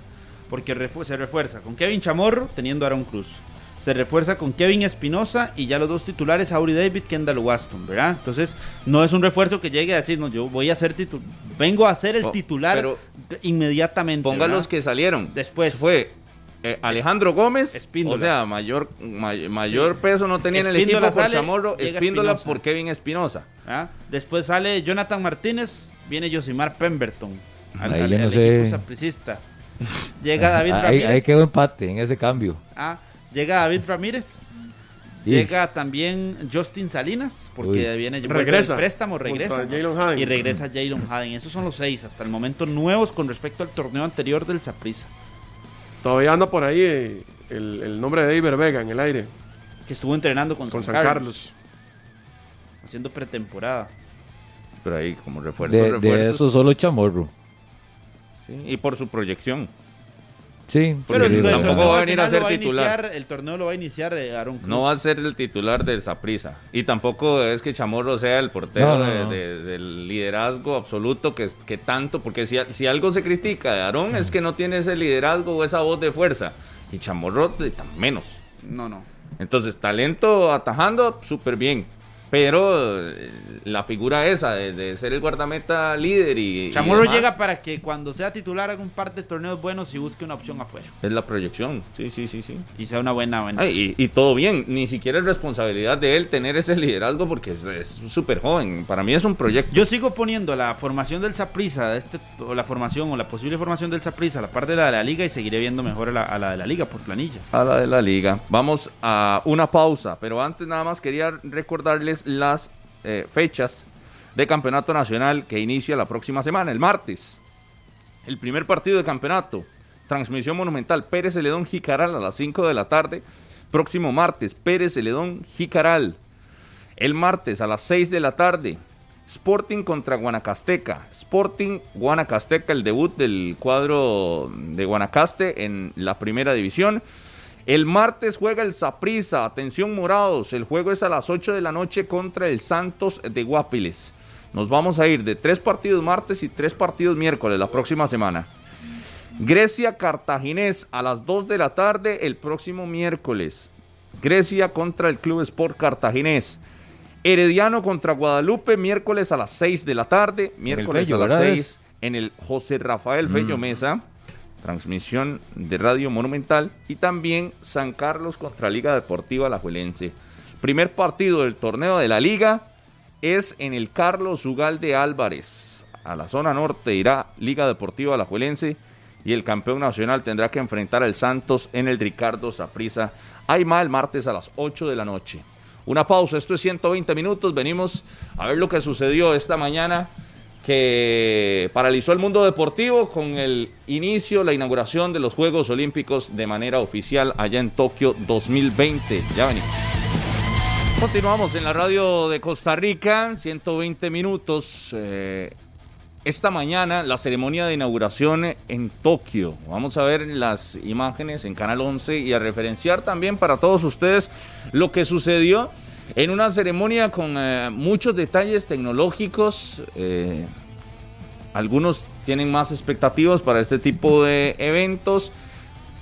Porque refu- se refuerza con Kevin Chamorro teniendo a Aaron Cruz. Se refuerza con Kevin Espinosa y ya los dos titulares, Auri David, Kendall Waston, ¿verdad? Entonces, no es un refuerzo que llegue a decir, no, yo voy a ser titular, vengo a ser el Oh, titular pero inmediatamente. Ponga ¿verdad? los que salieron. Después. Fue eh, Alejandro Gómez. Espíndola. O sea, mayor, may- mayor peso no tenía en el Espíndola equipo por sale, Chamorro. Espíndola Espinosa. por Kevin Espinosa. ¿Ah? Después sale Jonathan Martínez, viene Josimar Pemberton al, Ahí al- yo no al sé. equipo sapricista. Llega David Ramírez. ahí quedó empate en ese cambio. Ah, llega David Ramírez. Y- Llega también Justin Salinas, porque Uy. viene Regresa. el préstamo, regresa. Y regresa Jalen Haden. Esos son los seis hasta el momento nuevos con respecto al torneo anterior del Saprissa, Todavía anda por ahí eh, el, el nombre de David Vega en el aire. que estuvo entrenando con, Con San, San Carlos, Carlos. haciendo pretemporada. Pero ahí como refuerzo, De, de refuerzos. eso solo Chamorro. Sí, y por su proyección. Sí, bueno. tampoco torneo va a venir a ser titular. iniciar- el torneo lo va a iniciar eh, Aaron Cruz. No va a ser el titular del Saprissa. Y tampoco es que Chamorro sea el portero No, no, de- no. de- del liderazgo absoluto que, que tanto. Porque si, si algo se critica de Aarón es que no tiene ese liderazgo o esa voz de fuerza. Y Chamorro de- tan menos. No, no. Entonces, talento atajando, súper bien. Pero eh, la figura esa de, de ser el guardameta líder y. y Chamorro demás, llega para que cuando sea titular haga un par de torneos buenos y busque una opción afuera. Es la proyección. Sí, sí, sí, sí. Y sea una buena, buena. Ay, y, y todo bien. Ni siquiera es responsabilidad de él tener ese liderazgo porque es- súper joven. Para mí es un proyecto. Yo sigo poniendo la formación del Saprissa, este, o la formación o la posible formación del Saprissa a la par de la de la liga y seguiré viendo mejor a la, a la de la liga por planilla. a la de la liga. Vamos a una pausa, pero antes nada más quería recordarles las eh, fechas de campeonato nacional que inicia la próxima semana, el martes. El primer partido de campeonato, transmisión monumental, Pérez Celedón Jicaral a las 5 de la tarde. Próximo martes, Pérez Celedón Jicaral. El martes a las 6 de la tarde, Sporting contra Guanacasteca. Sporting Guanacasteca, el debut del cuadro de Guanacaste en la primera división. El martes juega el Saprissa, atención morados, el juego es a las 8 de la noche contra el Santos de Guapiles. Nos vamos a ir de tres partidos martes y tres partidos miércoles la próxima semana. Grecia Cartaginés a las 2 de la tarde el próximo miércoles. Grecia contra el Club Sport Cartaginés. Herediano contra Guadalupe miércoles a las 6 de la tarde. Miércoles Fello, a las ¿verdad? 6 en el José Rafael Fello Mesa. Transmisión de Radio Monumental. Y también San Carlos contra Liga Deportiva Alajuelense. Primer partido del torneo de la Liga es en el Carlos Ugalde Álvarez. A la zona norte irá Liga Deportiva Alajuelense y el campeón nacional tendrá que enfrentar al Santos en el Ricardo Saprissa. Hay más el martes a las 8 de la noche. Una pausa, esto es 120 minutos. Venimos a ver lo que sucedió esta mañana que paralizó el mundo deportivo con el inicio, la inauguración de los Juegos Olímpicos de manera oficial allá en Tokio 2020. Ya venimos. Continuamos en la radio de Costa Rica, 120 minutos. eh, esta mañana la ceremonia de inauguración en Tokio. Vamos a ver las imágenes en Canal 11 y a referenciar también para todos ustedes lo que sucedió en una ceremonia con eh, muchos detalles tecnológicos. eh, algunos tienen más expectativas para este tipo de eventos.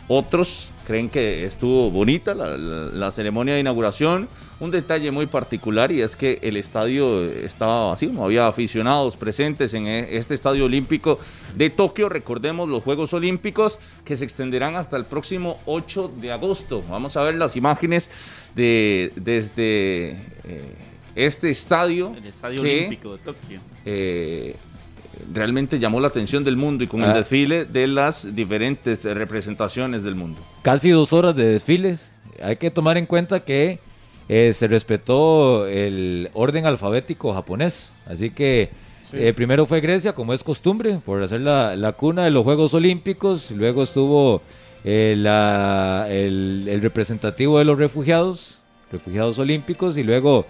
Otros creen que estuvo bonita la, la- la ceremonia de inauguración. Un detalle muy particular y es que el estadio estaba vacío, no había aficionados presentes en e- este estadio olímpico de Tokio. Recordemos los Juegos Olímpicos que se extenderán hasta el próximo 8 de agosto. Vamos a ver las imágenes de desde eh, este estadio. El Estadio que, Olímpico de Tokio. eh, realmente llamó la atención del mundo y con el Ah. desfile de las diferentes representaciones del mundo. Casi dos horas de desfiles. Hay que tomar en cuenta que eh, se respetó el orden alfabético japonés. Así que eh, primero fue Grecia, como es costumbre, por hacer la, la cuna de los Juegos Olímpicos. Luego estuvo eh, la- el, el representativo de los refugiados, refugiados olímpicos, y luego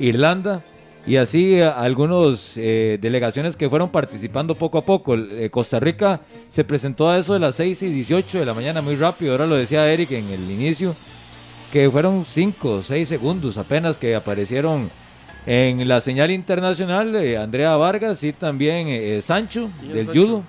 Irlanda. Y así algunos eh, delegaciones que fueron participando poco a poco. Eh, Costa Rica se presentó a eso de las 6 y 18 de la mañana muy rápido. Ahora lo decía Eric en el inicio, que fueron 5 o 6 segundos apenas que aparecieron en la señal internacional. eh, Andrea Vargas y también eh, Sancho Y del Sancho. judo,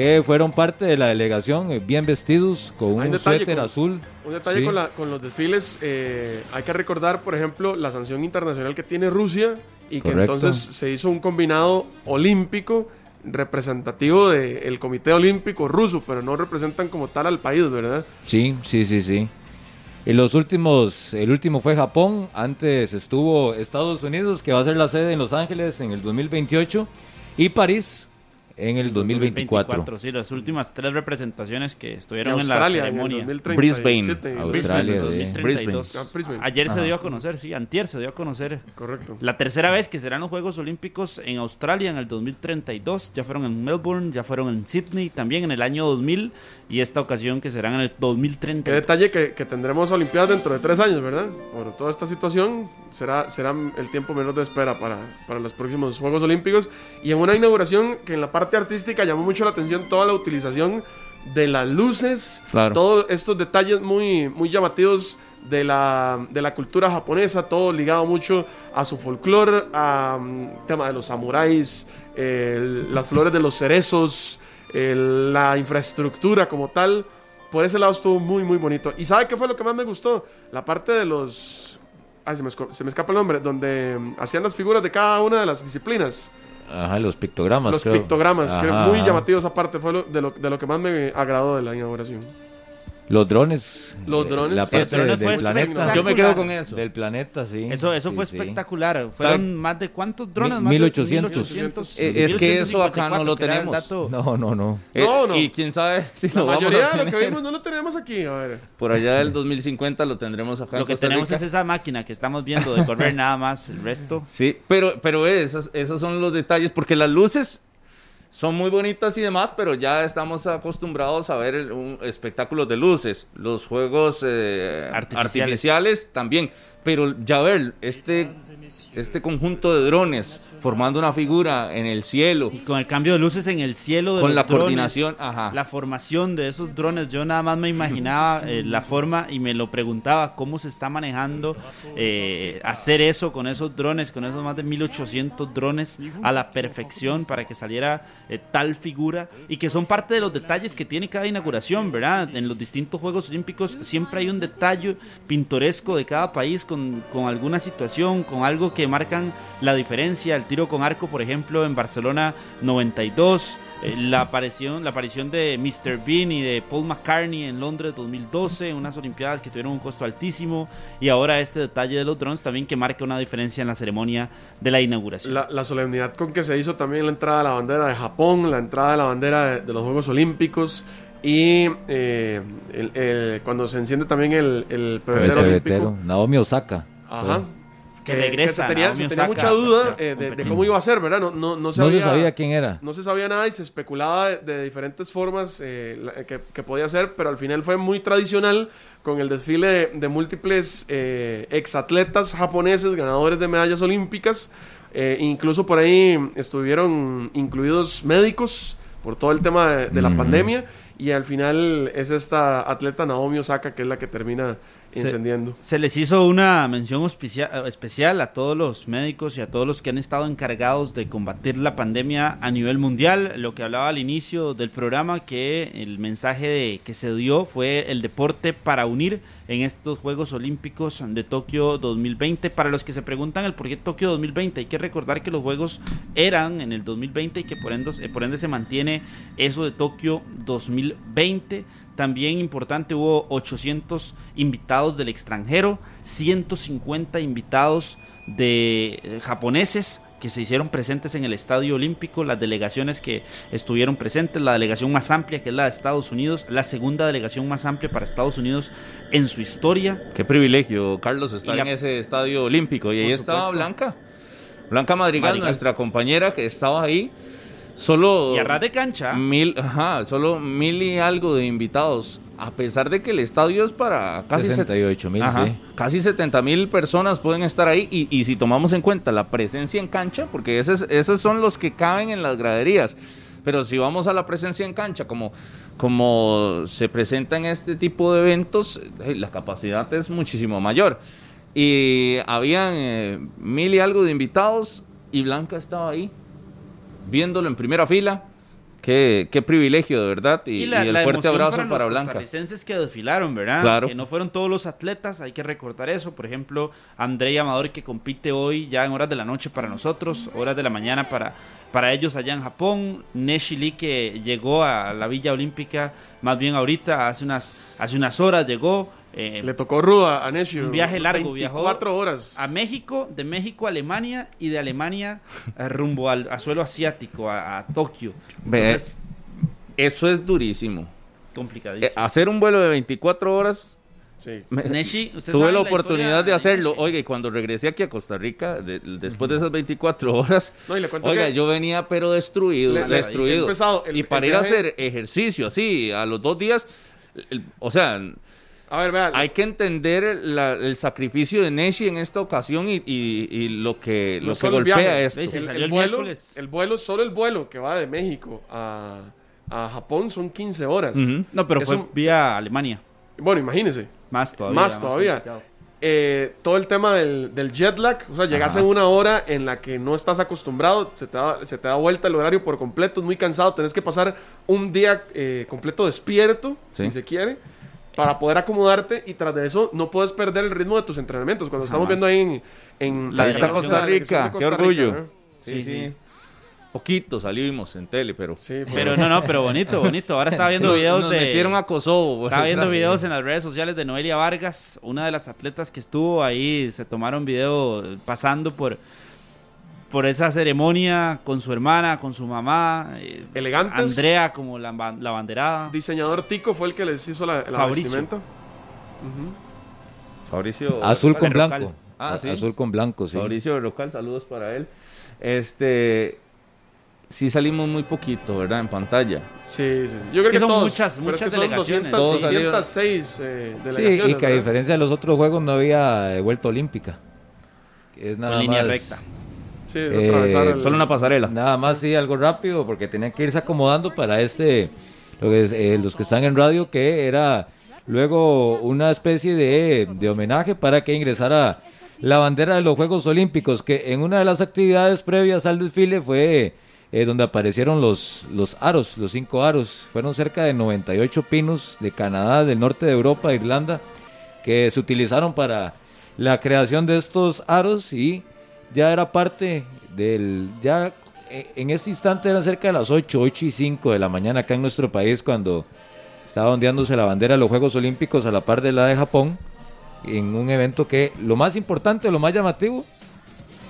que fueron parte de la delegación, eh, bien vestidos, con un suéter con- azul. Un detalle Sí. con, la- con los desfiles, eh, hay que recordar, por ejemplo, la sanción internacional que tiene Rusia y que Correcto. entonces se hizo un combinado olímpico representativo del Comité Olímpico ruso, pero no representan como tal al país, ¿verdad? Sí, sí, sí, sí. Y los últimos, el último fue Japón, antes estuvo Estados Unidos, que va a ser la sede en Los Ángeles en el 2028, y París en el 2024. Sí, las últimas tres representaciones que estuvieron en la Australia en el ceremonia. 2037, Brisbane, en Australia, entonces, sí. 2032. Ah, Brisbane. Ayer se Ajá. dio a conocer, sí, antier se dio a conocer. Correcto. La tercera vez que serán los Juegos Olímpicos en Australia en el 2032. Ya fueron en Melbourne, ya fueron en Sydney también en el año 2000 y esta ocasión que serán en el 2030. Qué detalle que, que tendremos Olimpiadas dentro de tres años, ¿verdad? Por toda esta situación, será, será el tiempo menor de espera para, para los próximos Juegos Olímpicos. Y en una inauguración que en la parte artística llamó mucho la atención toda la utilización de las luces, Claro. todos estos detalles muy, muy llamativos de la, de la cultura japonesa, todo ligado mucho a su folclore, a mm, tema de los samuráis, las flores de los cerezos, la infraestructura como tal. Por ese lado estuvo muy, muy bonito. ¿Y sabe qué fue lo que más me gustó? La parte de los... Ay, se me, se me escapa el nombre. Donde mm, hacían las figuras de cada una de las disciplinas. Ajá, los pictogramas. los creo. pictogramas. que Ajá, muy ajá. llamativo esa parte. Fue lo- de, lo, de lo que más me agradó de la inauguración. Los drones. Los eh, drones. La parte drone del fue planeta. espectacular. Yo me quedo con eso. Del planeta, sí. Eso, eso Sí, fue sí. espectacular. Fueron más de cuántos drones? De 1800. 1800. Eh, es que eso acá no lo 1854, que era el tenemos. dato. No, no, no. Eh, No, no. Y quién sabe si La lo vamos mayoría a de lo que vimos no lo tenemos aquí. A ver. Por allá del 2050 lo tendremos acá en Lo que Costa tenemos Rica. es esa máquina que estamos viendo de correr nada más. El resto. Sí, pero, pero esos, esos son los detalles, porque las luces son muy bonitas y demás, pero ya estamos acostumbrados a ver el- un espectáculos de luces, los juegos eh, Artificiales. artificiales. también, pero ya ver este, este conjunto de drones formando una figura en el cielo, Y con el cambio de luces en el cielo, de con los la drones, coordinación, ajá. la formación de esos drones, yo nada más me imaginaba eh, la forma y me lo preguntaba cómo se está manejando eh, hacer eso con esos drones, con esos más de 1800 drones a la perfección para que saliera eh, tal figura y que son parte de los detalles que tiene cada inauguración, ¿verdad? En los distintos Juegos Olímpicos siempre hay un detalle pintoresco de cada país con, con alguna situación, con algo que marcan la diferencia, el tiro con arco, por ejemplo, en Barcelona 92, eh, la aparición, la aparición de Mr. Bean y de Paul McCartney en Londres 2012, unas Olimpiadas que tuvieron un costo altísimo, y ahora este detalle de los drones también que marca una diferencia en la ceremonia de la inauguración. La, la solemnidad con que se hizo también la entrada de la bandera de Japón, la entrada de la bandera de, de los Juegos Olímpicos y eh, el- el- cuando se enciende también el, el pebetero Pebetero, olímpico. Naomi Osaka. Ajá. Que regresa, se tenía, Naomi se tenía Osaka mucha duda eh, de- cómo iba a ser, ¿verdad? No, no, no, se, No se sabía quién era. no se sabía nada y se especulaba de, de diferentes formas eh, la- que, que podía ser, pero al final fue muy tradicional con el desfile de, de múltiples eh, exatletas japoneses, ganadores de medallas olímpicas. Eh, incluso por ahí estuvieron incluidos médicos por todo el tema de, de la Ujú. pandemia. Y al final es esta atleta Naomi Osaka que es la que termina Se- encendiendo. Se les hizo una mención especial a todos los médicos y a todos los que han estado encargados de combatir la pandemia a nivel mundial. Lo que hablaba al inicio del programa, que el mensaje de- que se dio fue el deporte para unir en estos Juegos Olímpicos de Tokio 2020. Para los que se preguntan el por qué Tokio 2020, hay que recordar que los Juegos eran en el 2020 y que por ende, eh, por ende se mantiene eso de Tokio 2020. También importante, hubo 800 invitados del extranjero, 150 invitados de eh, japoneses que se hicieron presentes en el Estadio Olímpico, las delegaciones que estuvieron presentes, la delegación más amplia que es la de Estados Unidos, la segunda delegación más amplia para Estados Unidos en su historia. Qué privilegio, Carlos, estar la- en ese estadio olímpico. Y ahí estaba. Blanca. Blanca Madrigal, Madrigal. nuestra compañera que estaba ahí. Solo Y a de cancha, mil, ajá, solo mil y algo de invitados. A pesar de que el estadio es para casi set- 68 mil, Ajá, sí. Casi 70 mil personas pueden estar ahí y, y si tomamos en cuenta la presencia en cancha, porque esos, esos son los que caben en las graderías, pero si vamos a la presencia en cancha, como, como se presenta en este tipo de eventos, eh, la capacidad es muchísimo mayor. Y habían eh, mil y algo de invitados y Blanca estaba ahí, viéndolo en primera fila. Qué, qué privilegio, de verdad. Y, Y, la, y el fuerte abrazo para, para, los Blanca. costarricenses que desfilaron, ¿verdad? Claro. Que no fueron todos los atletas, hay que recordar eso. Por ejemplo, André Amador que compite hoy ya en horas de la noche para nosotros, horas de la mañana para, para ellos allá en Japón. Neshi Lee que llegó a la Villa Olímpica más bien ahorita, hace unas, hace unas horas llegó. Eh, Le tocó ruda a Neshi. Un viaje largo, viajó 24 horas. a México, de México a Alemania y de Alemania eh, rumbo al a suelo asiático, a, a Tokio. Ve, Entonces, Eso es durísimo. Eh, complicadísimo. hacer un vuelo de 24 horas. Sí. me- Neshi, ¿usted tuve sabe la la oportunidad de hacerlo. Neshi? Oiga, y cuando regresé aquí a Costa Rica, de- después de esas 24 horas, No, y le cuento oiga, que- yo venía pero destruido, Le- le- destruido. es pesado. El- y para ir a hacer ejercicio así, a los dos días, el- o sea, A ver, vean. hay que entender la- el sacrificio de Neshi en esta ocasión y, y- y lo que, No lo que solo el golpea esto. Sí, el, salió el el vuelo, el vuelo, solo el vuelo que va de México a, a Japón son 15 horas. No, pero Es fue un- vía Alemania. Bueno, imagínese. Más todavía. Más todavía. Eh, todo el tema del, del jet lag, o sea, llegas Ajá. en una hora en la que no estás acostumbrado, se te, da, se te da vuelta el horario por completo, es muy cansado, tenés que pasar un día eh, completo despierto, Sí. si se quiere, para poder acomodarte y tras de eso no puedes perder el ritmo de tus entrenamientos. Cuando estamos viendo ahí en, en La Costa la de Rica, qué Costa Rica, orgullo. ¿no? Sí, sí. Poquito salimos en tele, pero... Sí, fue- Pero no, no, pero bonito, bonito. Ahora estaba viendo videos nos de. metieron a Kosovo. Estaba viendo Gracias. videos en las redes sociales de Noelia Vargas, una de las atletas que estuvo ahí. Se tomaron video pasando por, por esa ceremonia con su hermana, con su mamá. eh, Elegantes. Andrea como la, la banderada. diseñador Tico fue el que les hizo la, la Fabricio. vestimenta. Fabricio... Azul con blanco. Ah, sí. Azul con blanco, sí. Mauricio Berrocal, saludos para él. Este, sí salimos muy poquito, ¿verdad? En pantalla. Sí, sí. Yo creo que que, son todos, muchas- pero es muchas que son delegaciones. 200, Todos salieron. 206 eh, Sí, delegaciones. y que a diferencia de los otros juegos no había eh, vuelta olímpica. Es nada en línea más- recta. Sí, es Eh, atravesar el- Solo una pasarela. Nada más sí, algo rápido, porque tenían que irse acomodando para este, lo que es, eh, los que están en radio, que era luego una especie de, de homenaje para que ingresara la bandera de los Juegos Olímpicos, que en una de las actividades previas al desfile fue eh, donde aparecieron los, los aros, los cinco aros. Fueron cerca de 98 pinos de Canadá, del norte de Europa, Irlanda, que se utilizaron para la creación de estos aros y ya era parte del ya eh, en este instante eran cerca de las 8, 8 y 5 de la mañana acá en nuestro país cuando estaba ondeándose la bandera de los Juegos Olímpicos a la par de la de Japón en un evento que lo más importante, lo más llamativo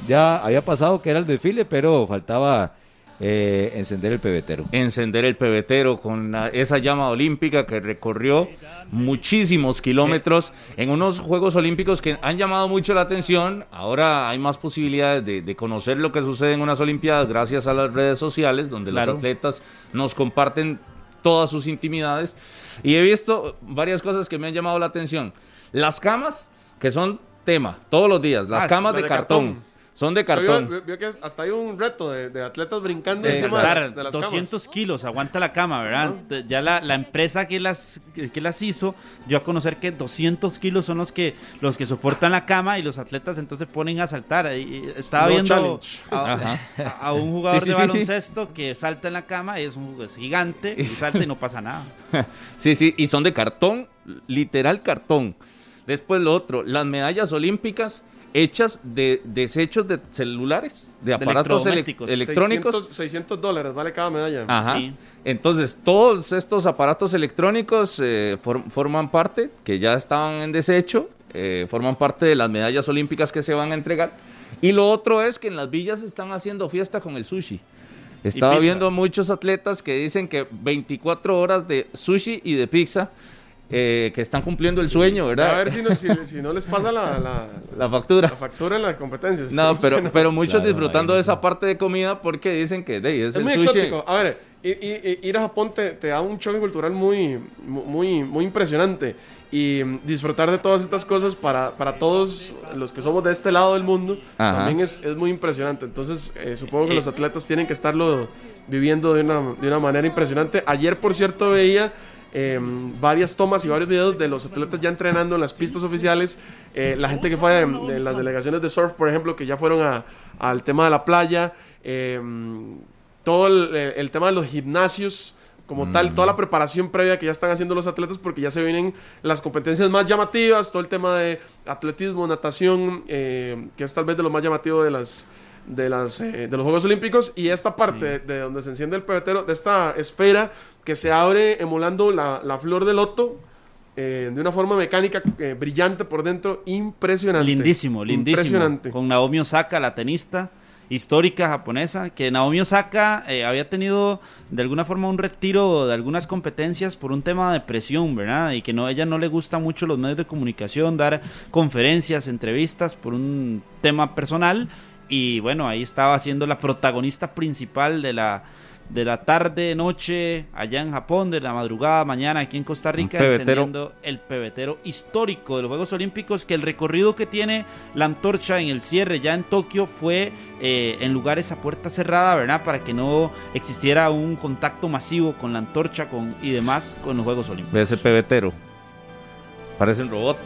ya había pasado que era el desfile, pero faltaba eh, encender el pebetero. encender el pebetero con la- esa llama olímpica que recorrió muchísimos kilómetros en unos Juegos Olímpicos que han llamado mucho la atención. Ahora hay más posibilidades de, de conocer lo que sucede en unas Olimpiadas gracias a las redes sociales, donde Claro. los atletas nos comparten todas sus intimidades. Y he visto varias cosas que me han llamado la atención. Las camas, que son tema todos los días, las Ah, camas de, de cartón. cartón. Son de cartón. Vio, vio que hasta hay un reto de, de atletas brincando Sí, encima de Claro, las, de las 200 camas. kilos, aguanta la cama, ¿verdad? De- Ya la, la empresa que las, que las hizo dio a conocer que 200 kilos son los que, los que soportan la cama y los atletas entonces ponen a saltar. Y estaba No viendo a, Ajá. a- a un jugador Sí, sí, de sí, sí. baloncesto que salta en la cama, es, un, es gigante, y salta y no pasa nada. Sí, sí, y son de cartón, literal cartón. Después lo otro, las medallas olímpicas hechas de desechos de celulares, de aparatos ele- electrodomésticos. electrónicos. 600, 600 dólares vale cada medalla. Ajá. Sí. Entonces, todos estos aparatos electrónicos eh, for- forman parte, que ya estaban en desecho, eh, forman parte de las medallas olímpicas que se van a entregar. Y lo otro es que en las villas están haciendo fiesta con el sushi. Estaba viendo muchos atletas que dicen que 24 horas de sushi y de pizza, eh, que están cumpliendo el sueño, ¿verdad? A ver si no, si, si no les pasa la, la, La factura. la factura en la competencia. No, pero, pero muchos Claro, disfrutando de esa parte de comida porque dicen que de, es, Es el muy sushi. exótico. A ver, i- i- i- ir a Japón te, te da un choque cultural muy, muy, muy impresionante. Y disfrutar de todas estas cosas para, para todos los que somos de este lado del mundo Ajá. también es, es muy impresionante. Entonces, eh, supongo que los atletas tienen que estarlo viviendo de una, de una manera impresionante. Ayer, por cierto, veía eh, varias tomas y varios videos de los atletas ya entrenando en las pistas oficiales. Eh, la gente que fue de, de las delegaciones de surf, por ejemplo, que ya fueron a- al tema de la playa. eh, todo el, el tema de los gimnasios como tal, toda la preparación previa que ya están haciendo los atletas porque ya se vienen las competencias más llamativas, todo el tema de atletismo, natación, que es tal vez de lo más llamativo de las de las eh, de los Juegos Olímpicos y esta parte de, de donde se enciende el pebetero, de esta esfera que se abre emulando la, la flor de loto eh, de una forma mecánica eh, brillante por dentro, impresionante. Lindísimo, lindísimo. Impresionante. Con Naomi Osaka, la tenista histórica japonesa, que Naomi Osaka eh, había tenido de alguna forma un retiro de algunas competencias por un tema de presión, ¿verdad? Y que no, ella no le gusta mucho los medios de comunicación, dar conferencias, entrevistas por un tema personal. Y bueno, ahí estaba siendo la protagonista principal de la de la tarde, noche, allá en Japón, de la madrugada, mañana aquí en Costa Rica, encendiendo el pebetero histórico de los Juegos Olímpicos, que el recorrido que tiene la antorcha en el cierre ya en Tokio fue eh, en lugares a puerta cerrada, ¿verdad? Para que no existiera un contacto masivo con la antorcha con, y demás con los Juegos Olímpicos. Ve ese pebetero. Parece un robot.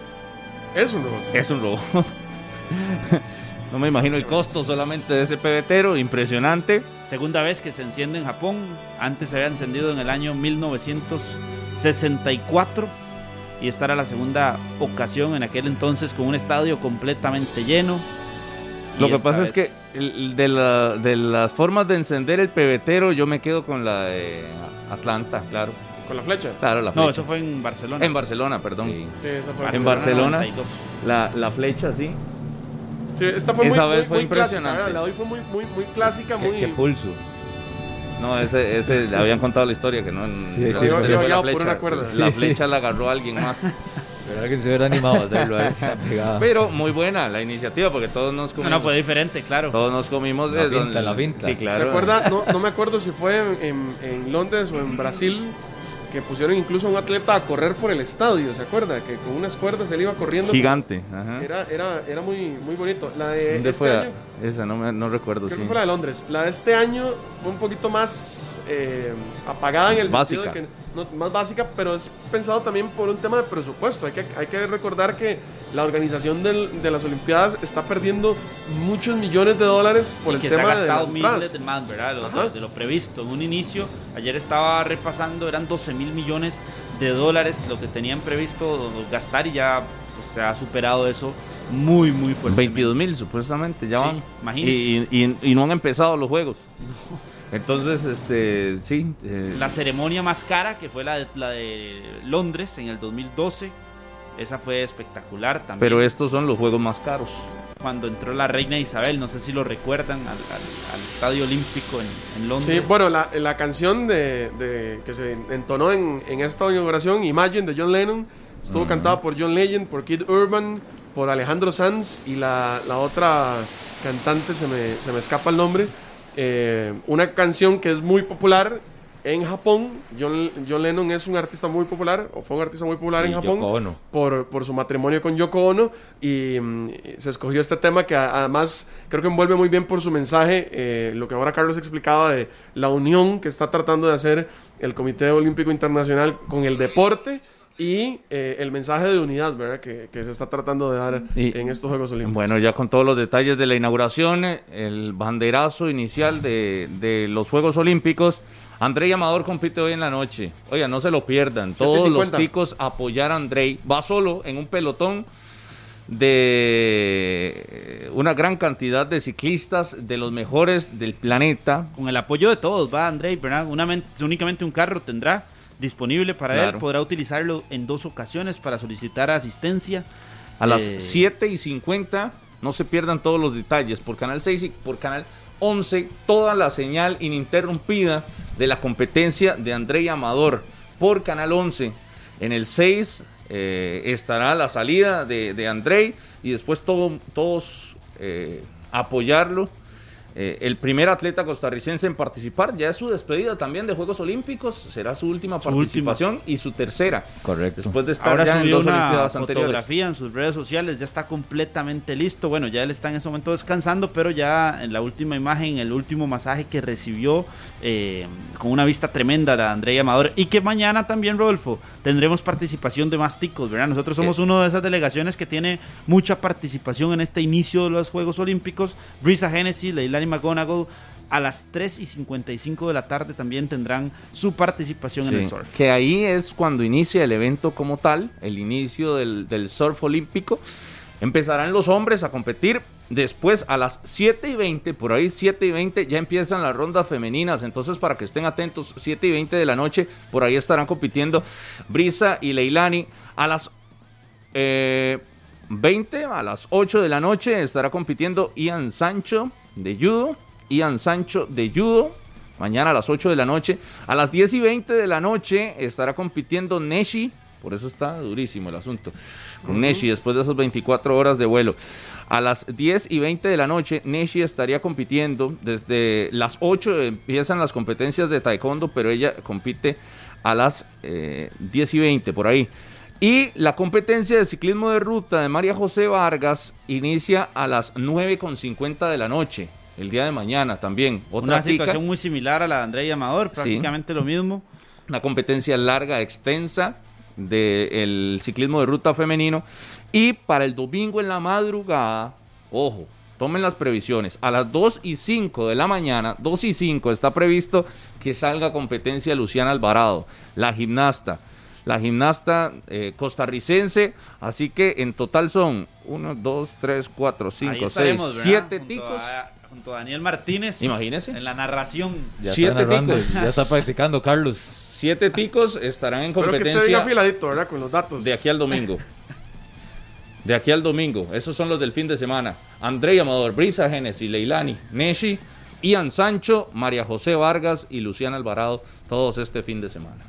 Es un robot. Es un robot. no me imagino el costo solamente de ese pebetero. Impresionante. Segunda vez que se enciende en Japón, antes se había encendido en el año 1964 y esta era la segunda ocasión en aquel entonces con un estadio completamente lleno. Lo que pasa es que de, la- de las formas de encender el pebetero, yo me quedo con la de Atlanta, claro. Con la flecha. Claro, la No, flecha. eso fue en Barcelona. En Barcelona, perdón. Sí. Sí, esa fue En Barcelona. 92. La, la flecha, sí. Sí, esta fue Esa muy, vez muy- fue muy clásica, impresionante. ¿verdad? La hoy fue muy, muy, muy clásica, ¿Qué, muy... qué pulso? No, ese, ese le habían contado la historia que no. en- Sí, la sí, fue iba la flecha. una cuerda. La Sí, sí. flecha la agarró alguien más. Pero alguien se hubiera animado a hacerlo. pegada. Pero muy buena la iniciativa porque todos nos No, comimos. no, fue diferente, claro. Todos nos comimos. La finta, don- la finta. Sí, claro. ¿Se acuerda? No, no me acuerdo si fue en- en Londres o en Brasil que pusieron incluso a un atleta a correr por el estadio, ¿se acuerda? Que con unas cuerdas él iba corriendo. Gigante. Ajá. Era, era, era muy, muy bonito. La de ¿Dónde este fue? año, Esa no, me- no recuerdo. creo sí. que fue la de Londres. La de este año fue un poquito más eh, apagada en el Básica. sentido de que no, más básica, pero es pensado también por un tema de presupuesto. Hay que, hay que recordar que la organización del- de las Olimpiadas está perdiendo muchos millones de dólares por y el que se ha tema de gastado las miles de más, ¿verdad? Lo- Ajá. de lo previsto. En un inicio, ayer estaba repasando, eran 12 mil millones de dólares lo que tenían previsto gastar y ya pues, se ha superado eso muy, muy fuerte. 22 mil supuestamente, ya Sí, van. imagínese. Y, y- y no han empezado los juegos. Entonces, este, sí. eh, La ceremonia más cara, que fue la de, la de Londres en el 2012, esa fue espectacular también. pero estos son los juegos más caros. Cuando entró la reina Isabel, no sé si lo recuerdan, al, al- al Estadio Olímpico en, en Londres. Sí, bueno, la, la canción de, de- que se entonó en, en esta inauguración, Imagine, de John Lennon, estuvo cantada por John Legend, por Kid Urban, por Alejandro Sanz y la, la otra cantante, se me, se me escapa el nombre. Eh, una canción que es muy popular en Japón. John, John Lennon es un artista muy popular, o fue un artista muy popular en Japón Yoko Ono. por, por su matrimonio con Yoko Ono y mm, se escogió este tema que a- además creo que envuelve muy bien por su mensaje eh, lo que ahora Carlos explicaba de la unión que está tratando de hacer el Comité Olímpico Internacional con el deporte y eh, el mensaje de unidad ¿verdad? Que, que se está tratando de dar Y- en estos Juegos Olímpicos. Bueno, ya con todos los detalles de la inauguración, eh, el banderazo inicial de, de los Juegos Olímpicos. Andrei Amador compite hoy en la noche. Oiga, no se lo pierdan. Todos los 7:50. ticos apoyar a Andrei. Va solo en un pelotón de una gran cantidad de ciclistas de los mejores del planeta. Con el apoyo de todos, va Andrei, ¿verdad? Una únicamente un carro tendrá disponible para Claro. él, podrá utilizarlo en dos ocasiones para solicitar asistencia. A las Eh, 7 y 50, no se pierdan todos los detalles. Por Canal 6 y por Canal 11, toda la señal ininterrumpida de la competencia de Andrei Amador. Por Canal 11, en el 6 eh, estará la salida de, de Andrei y después todo- todos eh, apoyarlo. Eh, el primer atleta costarricense en participar, ya es su despedida también de Juegos Olímpicos, será su última Su última. participación y su tercera. Correcto. Después de estar Ahora ya en dos una Olimpiadas anteriores. fotografía en sus redes sociales, ya está completamente listo. Bueno, ya él está en ese momento descansando, pero ya en la última imagen, el último masaje que recibió, eh, con una vista tremenda de André Amador. Y que mañana también, Rodolfo, tendremos participación de más ticos, ¿verdad? Nosotros somos una de esas delegaciones que tiene mucha participación en este inicio de los Juegos Olímpicos. Brisa Genesis, Leilani McGonagall. A las 3 y 55 de la tarde también tendrán su participación en el surf. Que ahí es cuando inicia el evento como tal, el inicio del, del surf olímpico. Empezarán los hombres a competir. Después a las 7 y 20, por ahí 7 y 20, ya empiezan las rondas femeninas. Entonces, para que estén atentos, 7 y 20 de la noche, por ahí estarán compitiendo Brisa y Leilani. A las eh, 20, a las 8 de la noche, estará compitiendo Ian Sancho de judo. Ian Sancho de judo. Mañana a las 8 de la noche. A las 10 y 20 de la noche estará compitiendo Neshi. Por eso está durísimo el asunto. Con Neshi, después de esas 24 horas de vuelo. A las 10 y 20 de la noche, Neshi estaría compitiendo. Desde las 8 empiezan las competencias de taekwondo, pero ella compite a las eh, 10 y 20, por ahí. Y la competencia de ciclismo de ruta de María José Vargas inicia a las 9.50 de la noche, el día de mañana también. Otra Una tica. situación muy similar a la de André Amador, Sí. prácticamente lo mismo. una competencia larga, extensa del ciclismo de ruta femenino. Y para el domingo en la madrugada, ojo, tomen las previsiones, a las 2 y 5 de la mañana, 2 y 5 está previsto que salga competencia Luciana Alvarado, la gimnasta. La gimnasta eh, costarricense, así que en total son 1, 2, 3, 4, 5, Ahí 6, estaremos, ¿verdad? 7 Junto ticos. a- junto a Daniel Martínez. Imagínese. En la narración. Ya Siete está narrando, ticos. ya está practicando Carlos. Siete ticos estarán en Espero que esté bien competencia afiladito, ¿verdad? Con los datos. de aquí al domingo. De aquí al domingo. Esos son los del fin de semana. André Amador, Brisa Genesis, Leilani, Neshi, Ian Sancho, María José Vargas y Luciana Alvarado. Todos este fin de semana.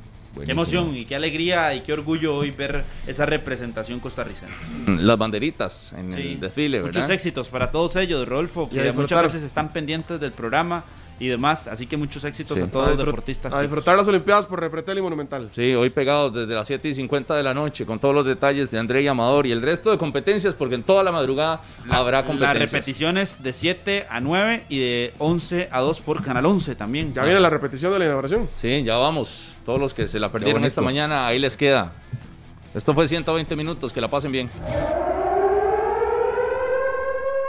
Qué emoción y qué alegría y qué orgullo hoy ver esa representación costarricense. Las banderitas en el desfile, ¿verdad? Muchos éxitos para todos ellos, Rolfo, que muchas veces están pendientes del programa y demás. Así que muchos éxitos a todos los deportistas. A disfrutar las Olimpiadas por Repretel y Monumental. Sí, hoy pegados desde las 7 y 50 de la noche con todos los detalles de André y Amador y el resto de competencias, porque en toda la madrugada habrá competencias. Las repeticiones de 7 a 9 y de 11 a 2 por Canal 11 también. Ya viene la repetición de la inauguración. Sí, ya vamos. Todos los que se la perdieron esta mañana, ahí les queda. Esto fue 120 minutos, que la pasen bien.